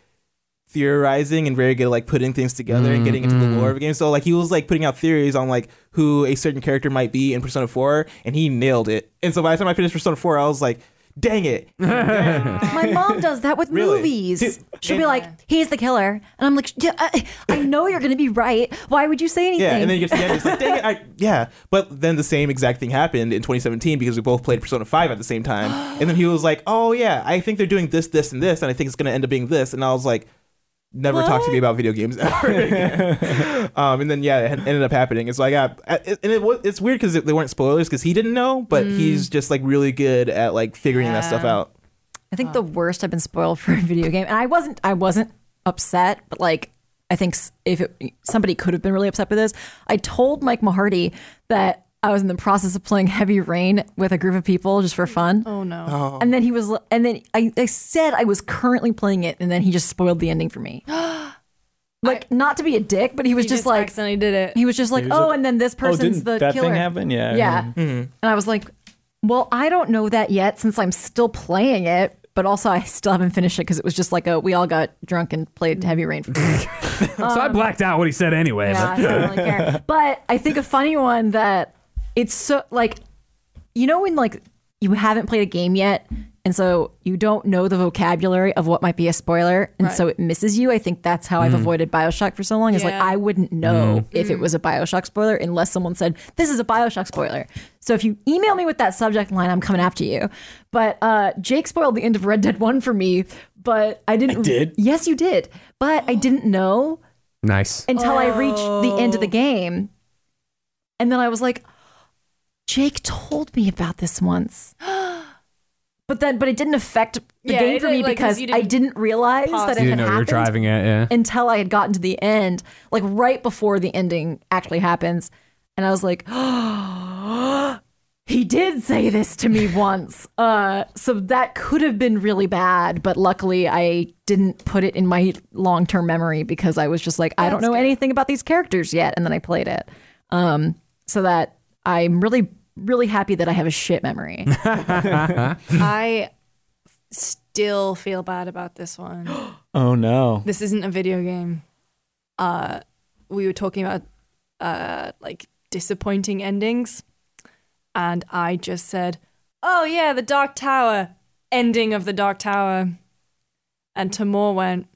theorizing and very good at like putting things together and getting into the lore of a game. So like he was like putting out theories on like who a certain character might be in Persona 4 and he nailed it. And so by the time I finished Persona 4, I was like, dang it. <laughs> My mom does that with Really? movies. Dude, She'll be and- like, "He's the killer," and I'm like, yeah, I, I know you're going to be right. Why would you say anything?" Yeah, and then you get to the end, it's like, dang it, I, <laughs> yeah. But then the same exact thing happened in 2017 because we both played Persona 5 at the same time. and then he was like, oh, yeah, I think they're doing this, this, and this, and I think it's going to end up being this. And I was like, never talk to me about video games <laughs> ever again. um, and then, yeah, it ended up happening. It's like, I got, and it was, it's weird because they weren't spoilers because he didn't know, but he's just like really good at like figuring that stuff out. I think the worst I've been spoiled for <laughs> a video game, and I wasn't, I wasn't upset, but like, I think if it, somebody could have been really upset with this, I told Mike Mahardy that I was in the process of playing Heavy Rain with a group of people just for fun. Oh no. Oh. And then he was, and then I, I said I was currently playing it, and then he just spoiled the ending for me. <gasps> like, not to be a dick, but he was You just like, accidentally did it. he was just like, was oh, like, and then this Oh, person's didn't the that killer. thing happen? Yeah. Yeah. Mm-hmm. And I was like, well, I don't know that yet since I'm still playing it, but also I still haven't finished it because it was just like a we all got drunk and played mm. Heavy Rain. For <laughs> so I um, blacked out what he said anyway. yeah, I don't really care. <laughs> But I think a funny one that it's so like, you know, when like you haven't played a game yet. And so you don't know the vocabulary of what might be a spoiler, and Right. so it misses you. I think that's how I've avoided Bioshock for so long. Is like I wouldn't know if it was a Bioshock spoiler unless someone said this is a Bioshock spoiler. So if you email me with that subject line, I'm coming after you. But uh, Jake spoiled the end of Red Dead One for me, but I didn't. did? Yes, you did. But I didn't know nice. until I reached the end of the game. And then I was like, Jake told me about this once. <gasps> But then, but it didn't affect the Yeah, game for me didn't, like, 'cause because I didn't didn't realize pause that it. it You had didn't know you were happened driving it. Yeah. until I had gotten to the end, like right before the ending actually happens. And I was like, <gasps> he did say this to me once. <laughs> Uh, so that could have been really bad, but luckily I didn't put it in my long term memory because I was just like, I don't know good. anything about these characters yet. And then I played it. Um, so that I'm really, really happy that I have a shit memory. <laughs> I still feel bad about this one. <gasps> Oh no. this isn't a video game. Uh, we were talking about uh, like disappointing endings, and I just said, "Oh yeah, the Dark Tower ending of the Dark Tower," and Tamoor went.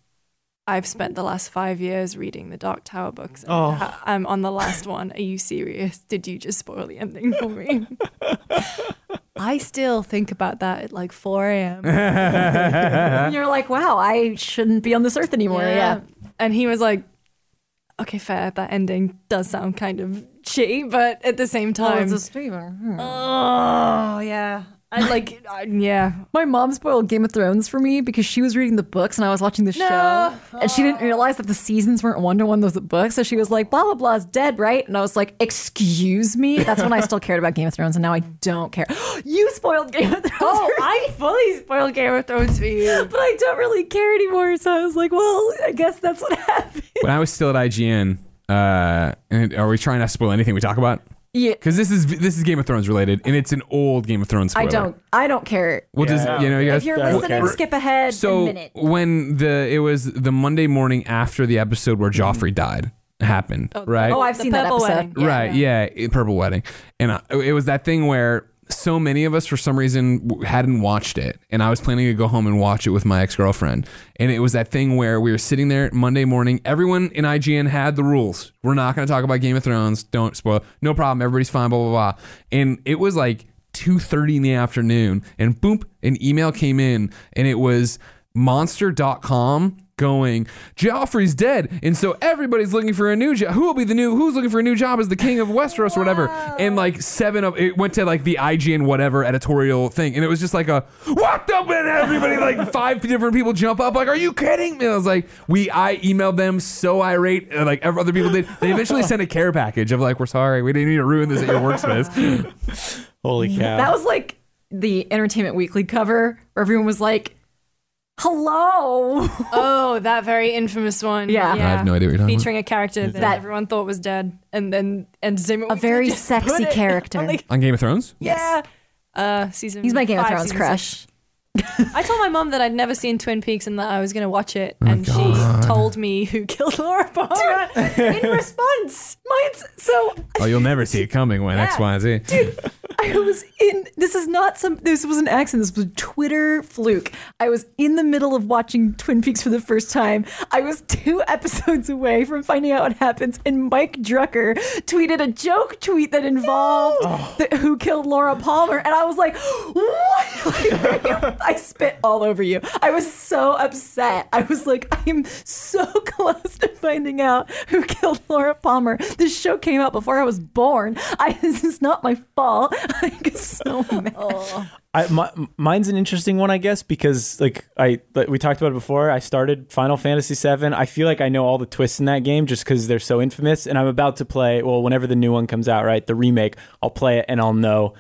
I've spent the last five years reading the Dark Tower books. And Oh. I'm on the last one. Are you serious? Did you just spoil the ending for me? <laughs> I still think about that at like 4 a.m. and <laughs> you're like, wow, I shouldn't be on this earth anymore. Yeah. And he was like, okay, fair. That ending does sound kind of shitty, but at the same Oh, time, it's a streamer. Hmm. oh, yeah. I like, I, yeah. My mom spoiled Game of Thrones for me because she was reading the books and I was watching the show. And she didn't realize that the seasons weren't one to one with the books. So she was like, blah, blah, blah is dead, right? And I was like, excuse me? That's when I still cared about Game of Thrones. And now I don't care. <gasps> you spoiled Game of Thrones. Oh, I fully spoiled Game of Thrones for you. <laughs> But I don't really care anymore. So I was like, well, I guess that's what <laughs> happened. when I was still at IGN, uh, and are we trying not to spoil anything we talk about? Yeah. Because this is this is Game of Thrones related, and it's an old Game of Thrones. Spoiler. I don't. I don't care. We'll just you know you guys. If you're listening, okay. skip ahead so a minute. when the it was the Monday morning after the episode where Joffrey died happened, oh, right? Oh, I've The seen that Purple episode. Wedding. Yeah. right, yeah, it- Purple Wedding, and I, it was that thing where so many of us for some reason hadn't watched it, and I was planning to go home and watch it with my ex girlfriend, and it was that thing where we were sitting there Monday morning. Everyone in IGN had the rules. We're not going to talk about Game of Thrones. Don't spoil. No problem. Everybody's fine. Blah blah blah. And it was like. 2:30 in the afternoon and boom an email came in and it was monster.com going, Joffrey's dead, and so everybody's looking for a new job. Who will be the new? Who's looking for a new job as the king of Westeros or whatever? And like seven of it went to like the IGN whatever editorial thing, and it was just like a what the and everybody like <laughs> five different people jump up like, are you kidding me? And I was like, we I emailed them so irate, uh, like every other people did. They eventually <laughs> sent a care package of like, we're sorry, we didn't need to ruin this at your workspace. <laughs> Holy cow. That was like the Entertainment Weekly cover where everyone was like, hello. <laughs> Oh, that very infamous one. Yeah. I have no idea what you're talking about. Featuring a character that, That- everyone thought was dead, and then Entertainment A very sexy <laughs> character. on the- On Game of Thrones? yeah. Uh, season. He's my Game of Thrones crush. I told my mom that I'd never seen Twin Peaks and that I was going to watch it, Oh and she told me who killed Laura <laughs> Palmer in response. Mine's so Oh, you'll never see it coming when X, Y, and Z. I was in. This is not some. This was an accident. This was a Twitter fluke. I was in the middle of watching Twin Peaks for the first time. I was two <laughs> episodes away from finding out what happens, and Mike Drucker tweeted a joke tweet that involved the, who killed Laura Palmer, and I was like, "What?" Like, <laughs> I spit all over you. I was so upset. I was like, "I am so <laughs> close to finding out who killed Laura Palmer." This show came out before I was born. I this is not my fault. <laughs> I get so mad. I, my, mine's an interesting one, I guess, because like I like we talked about it before. I started Final Fantasy VII. I feel like I know all the twists in that game just because they're so infamous. And I'm about to play. Well, whenever the new one comes out, right, the remake, I'll play it and I'll know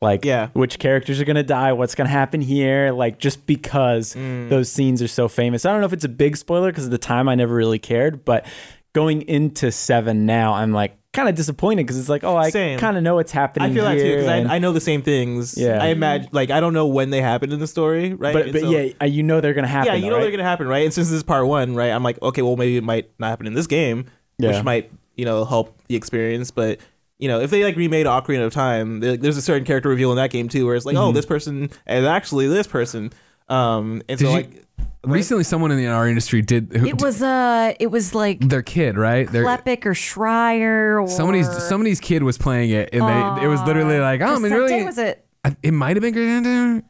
like Yeah. which characters are gonna die, what's gonna happen here, like just because mm. those scenes are so famous. I don't know if it's a big spoiler because at the time I never really cared, but going into seven now, I'm like kind of disappointed because it's like, oh, I Same. kind of know what's happening. I feel that too because and- I, I know the same things. Yeah. I imagine like I don't know when they happened in the story, right? but And but so- yeah, uh, you know they're gonna happen. yeah, you though, know right? they're gonna happen, right? And since this is part one, right? I'm like, okay, well maybe it might not happen in this game, Yeah. which might you know help the experience, but. You know, if they like remade Ocarina of Time, there- there's a certain character reveal in that game too, where it's like, Mm-hmm. oh, this person is actually this person. Um, and Did so you- like, Recently, someone in the, our industry did. Who, It was uh it was like their kid, right? Their Klepek or Schreier or somebody's somebody's kid was playing it, and they it was literally like, oh, I mean, really, was it? I- it might have been Granddad.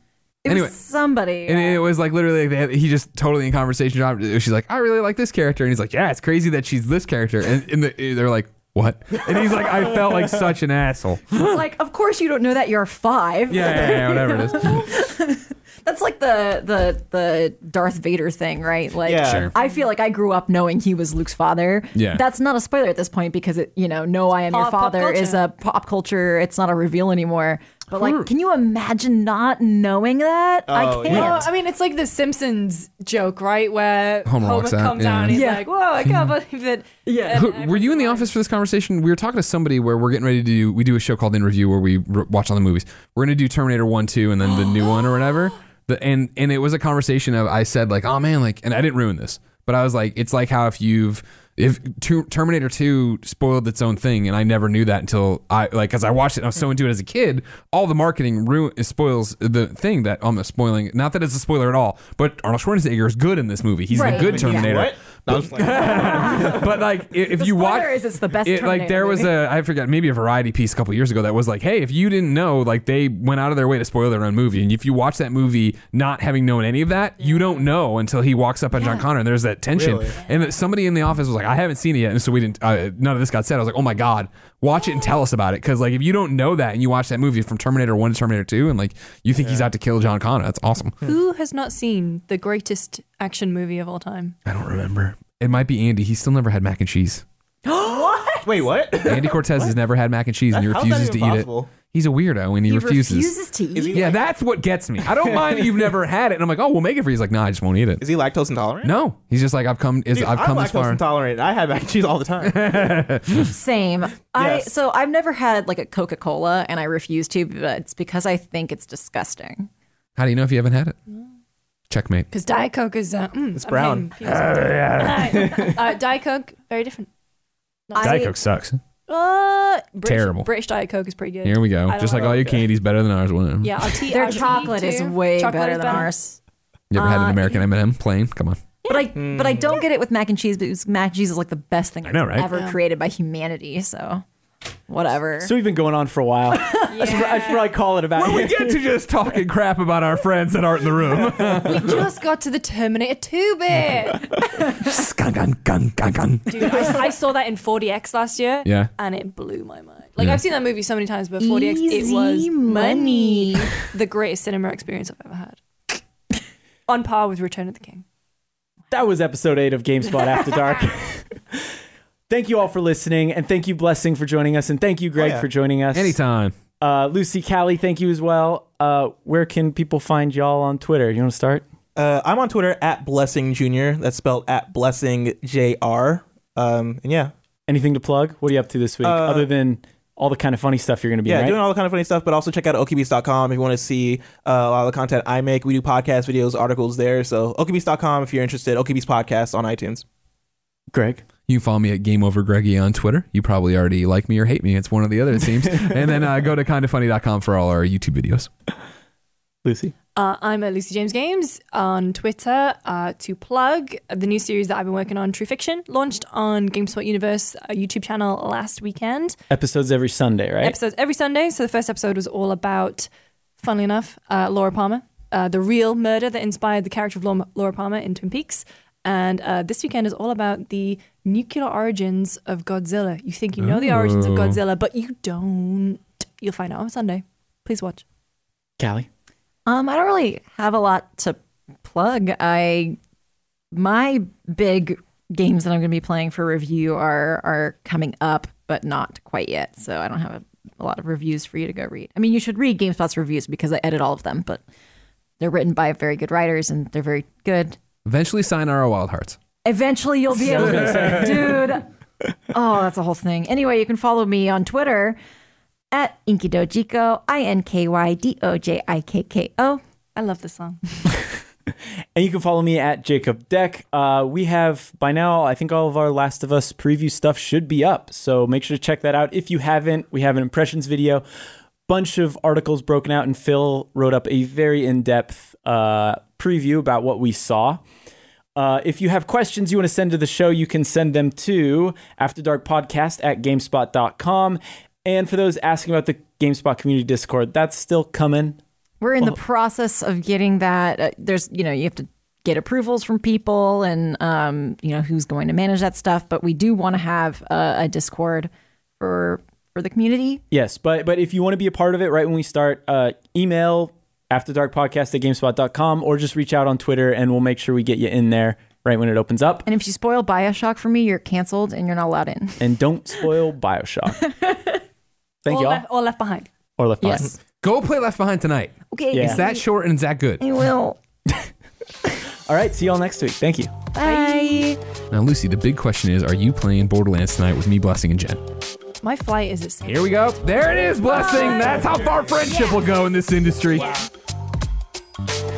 It Anyway. was somebody. And uh, it was like literally, they had, he just totally in conversation. She's like, I really like this character, and he's like, Yeah, it's crazy that she's this character, and, and the, they're like, What? And he's like, I felt like such an asshole. it's like, of course you don't know that you're five. Yeah, yeah, yeah, whatever it is. <laughs> That's like the the the Darth Vader thing, right? Like Yeah. Sure. I feel like I grew up knowing he was Luke's father. Yeah. That's not a spoiler at this point because it, you know, no I am your Pop- pop father is a pop culture. It's not a reveal anymore. But like, can you imagine not knowing that? Oh, I Oh, can't. yeah. Well, I mean, it's like the Simpsons joke, right? Where Homer Homer, walks out, comes yeah. out and he's Yeah. like, "Whoa, I can't believe it." <laughs> Yeah. Who- were you in the office for this conversation? We were talking to somebody where we're getting ready to do. We do a show called In Review where we r- watch all the movies. We're gonna do Terminator One, Two, and then the new one or whatever. <gasps> <gasps> <gasps> <laughs> The, and and it was a conversation of I said like, oh man, like, and I didn't ruin this, but I was like, it's like how if you've if Ter- Terminator Two spoiled its own thing, and I never knew that until I like because I watched it. and I was so into it as a kid. All the marketing ruin spoils the thing that I'm spoiling. Not that it's a spoiler at all, but Arnold Schwarzenegger is good in this movie. He's Right. the good Yeah. Terminator. what? No, I'm just like, <laughs> But like, i- if The you watch, is it's the best it, like Terminator there was movie. a I forget maybe a variety piece a couple years ago that was like, hey, if you didn't know, like they went out of their way to spoil their own movie, and if you watch that movie not having known any of that, you don't know until he walks up on John Connor, and there's that tension. Really? And that somebody in the office was like, I haven't seen it yet, and so we didn't. Uh, none of this got said. I was like, oh my god, watch it and tell us about it, because like if you don't know that and you watch that movie from Terminator One to Terminator Two, and like you think he's out to kill John Connor, that's awesome. Who has not seen the greatest action movie of all time? I don't remember. It might be Andy. He still never had mac and cheese. <gasps> What? Wait, what? Andy Cortez has never had mac and cheese, and he refuses to even eat it. Possible? He's a weirdo, and he, he refuses. refuses to eat. Is he Yeah, like, that's what gets me. I don't <laughs> mind that you've never had it, and I'm like, oh, we'll make it for you. He's like, nah, I just won't eat it. is he lactose intolerant? No, he's just like, I've come, is, Dude, I've I'm come this lactose far. intolerant. I have mac and cheese all the time. <laughs> Same. I Yes. so I've never had like a Coca Cola, and I refuse to, but it's because I think it's disgusting. How do you know if you haven't had it? Checkmate. Because Diet Coke is uh, mm, It's brown. hating penis. <laughs> uh, Diet Coke, very different. I- Diet Coke sucks. Uh, British, Terrible. British Diet Coke is pretty good. Here we go. I Just don't like all your candies, better than ours. Whatever. Yeah, our tea. Their our tea, chocolate is too. way Chocolate better is than ours. You ever had an Uh, American M&M plain? Come on. But I but I don't get it with mac and cheese because mac and cheese is like the best thing I know, right? ever Yeah. created by humanity. So whatever. So we've been going on for a while. <laughs> I, should, I should probably call it about we get to just talking <laughs> crap about our friends that aren't in the room. <laughs> We just got to the Terminator 2 bit. gun, gun, gun, gun, gun. Dude, I, I saw that in 4DX last year. Yeah. And it blew my mind. Like, Yeah. I've seen that movie so many times, but 4DX, it was money. money. the greatest cinema experience I've ever had. On par with Return of the King. That was episode eight of GameSpot After Dark. Thank you all for listening, and thank you, Blessing, for joining us, and thank you, Greg, Oh, yeah. for joining us. Anytime. Uh, Lucy, Callie, thank you as well. Uh, where can people find y'all on Twitter? You want to start? Uh, I'm on Twitter at Blessing Junior. That's spelled at Blessing Jr. Um, and yeah, Anything to plug? What are you up to this week, Uh, other than all the kind of funny stuff you're going to be yeah, in, right? doing all the kind of funny stuff. But also check out okbeast.com if you want to see uh, a lot of the content I make. We do podcast videos, articles there. So okbeast.com if you're interested. Okbeast podcast on iTunes. Greg. You can follow me at Game Over Greggy on Twitter. You probably already like me or hate me. It's one or the other, it seems. <laughs> and then uh, go to kindoffunny.com for all our YouTube videos. Lucy. Uh, I'm at Lucy James Games on Twitter uh, to plug the new series that I've been working on, True Fiction, launched on GameSpot Universe uh, YouTube channel last weekend. Episodes every Sunday, right? Episodes every Sunday. So the first episode was all about, funnily enough, uh, Laura Palmer, uh, the real murder that inspired the character of Laura, Laura Palmer in Twin Peaks. And uh, this weekend is all about the nuclear origins of Godzilla. You think you know the origins of Godzilla, but you don't. You'll find out on Sunday. Please watch. Callie. Um, I don't really have a lot to plug. I my big games that I'm going to be playing for review are are coming up, but not quite yet. So I don't have a, a lot of reviews for you to go read. I mean, you should read GameSpot's reviews because I edit all of them, but they're written by very good writers and they're very good. Eventually Sayonara Wild Hearts. Eventually, you'll be able to, <laughs> dude. Oh, that's a whole thing. Anyway, you can follow me on Twitter at Inkydojikko, I N K Y D O J I K K O. I love this song. <laughs> And you can follow me at Jacob Deck. Uh, we have by now, I think all of our Last of Us preview stuff should be up. So make sure to check that out. If you haven't, we have an impressions video, bunch of articles broken out, and Phil wrote up a very in depth uh, preview about what we saw. Uh, if you have questions you want to send to the show, you can send them to afterdarkpodcast at gamespot.com. And for those asking about the GameSpot community Discord, that's still coming. We're in the process of getting that. Uh, there's, you know, you have to get approvals from people and, um, you know, who's going to manage that stuff. But we do want to have a, a Discord for for the community. Yes, but but if you want to be a part of it right when we start, uh, email afterdarkpodcast at gamespot.com or just reach out on Twitter and we'll make sure we get you in there right when it opens up. And if you spoil Bioshock for me, you're canceled and you're not allowed in. <laughs> And don't spoil Bioshock. <laughs> Thank or, y'all. left, or left behind. or Left Behind. Yes. Go play Left Behind tonight. Okay. Yeah. It's that short and it's that good. I will. <laughs> All right, see y'all next week. Thank you. Bye. Now, Lucy, the big question is are you playing Borderlands tonight with me, Blessing, and Jen? My flight is at. Here we go. There it is, Blessing. That's how far friendship will go in this industry you